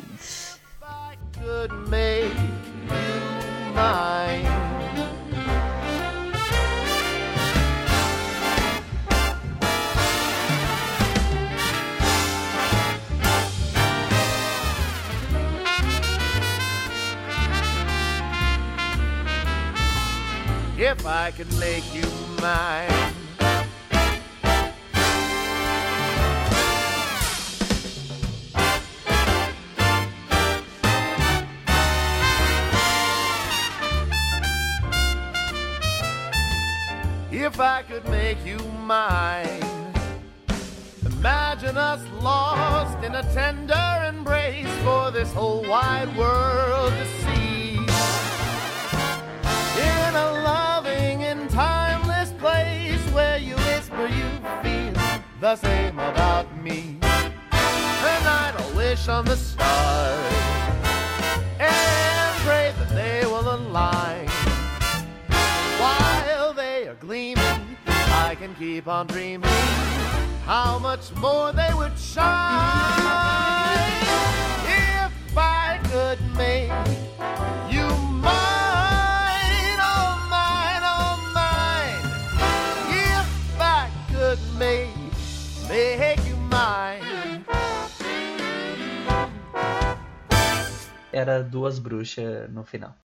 If I could make you mine. if I could make you mine. Imagine us lost in a tender embrace for this whole wide world to see. In a loving and timeless place where you whisper you feel the same about me. Tonight I'll wish on the stars and pray that they will align. While they are gleaming, I can keep on dreaming how much more they would shine if I could make you Era duas bruxas no final.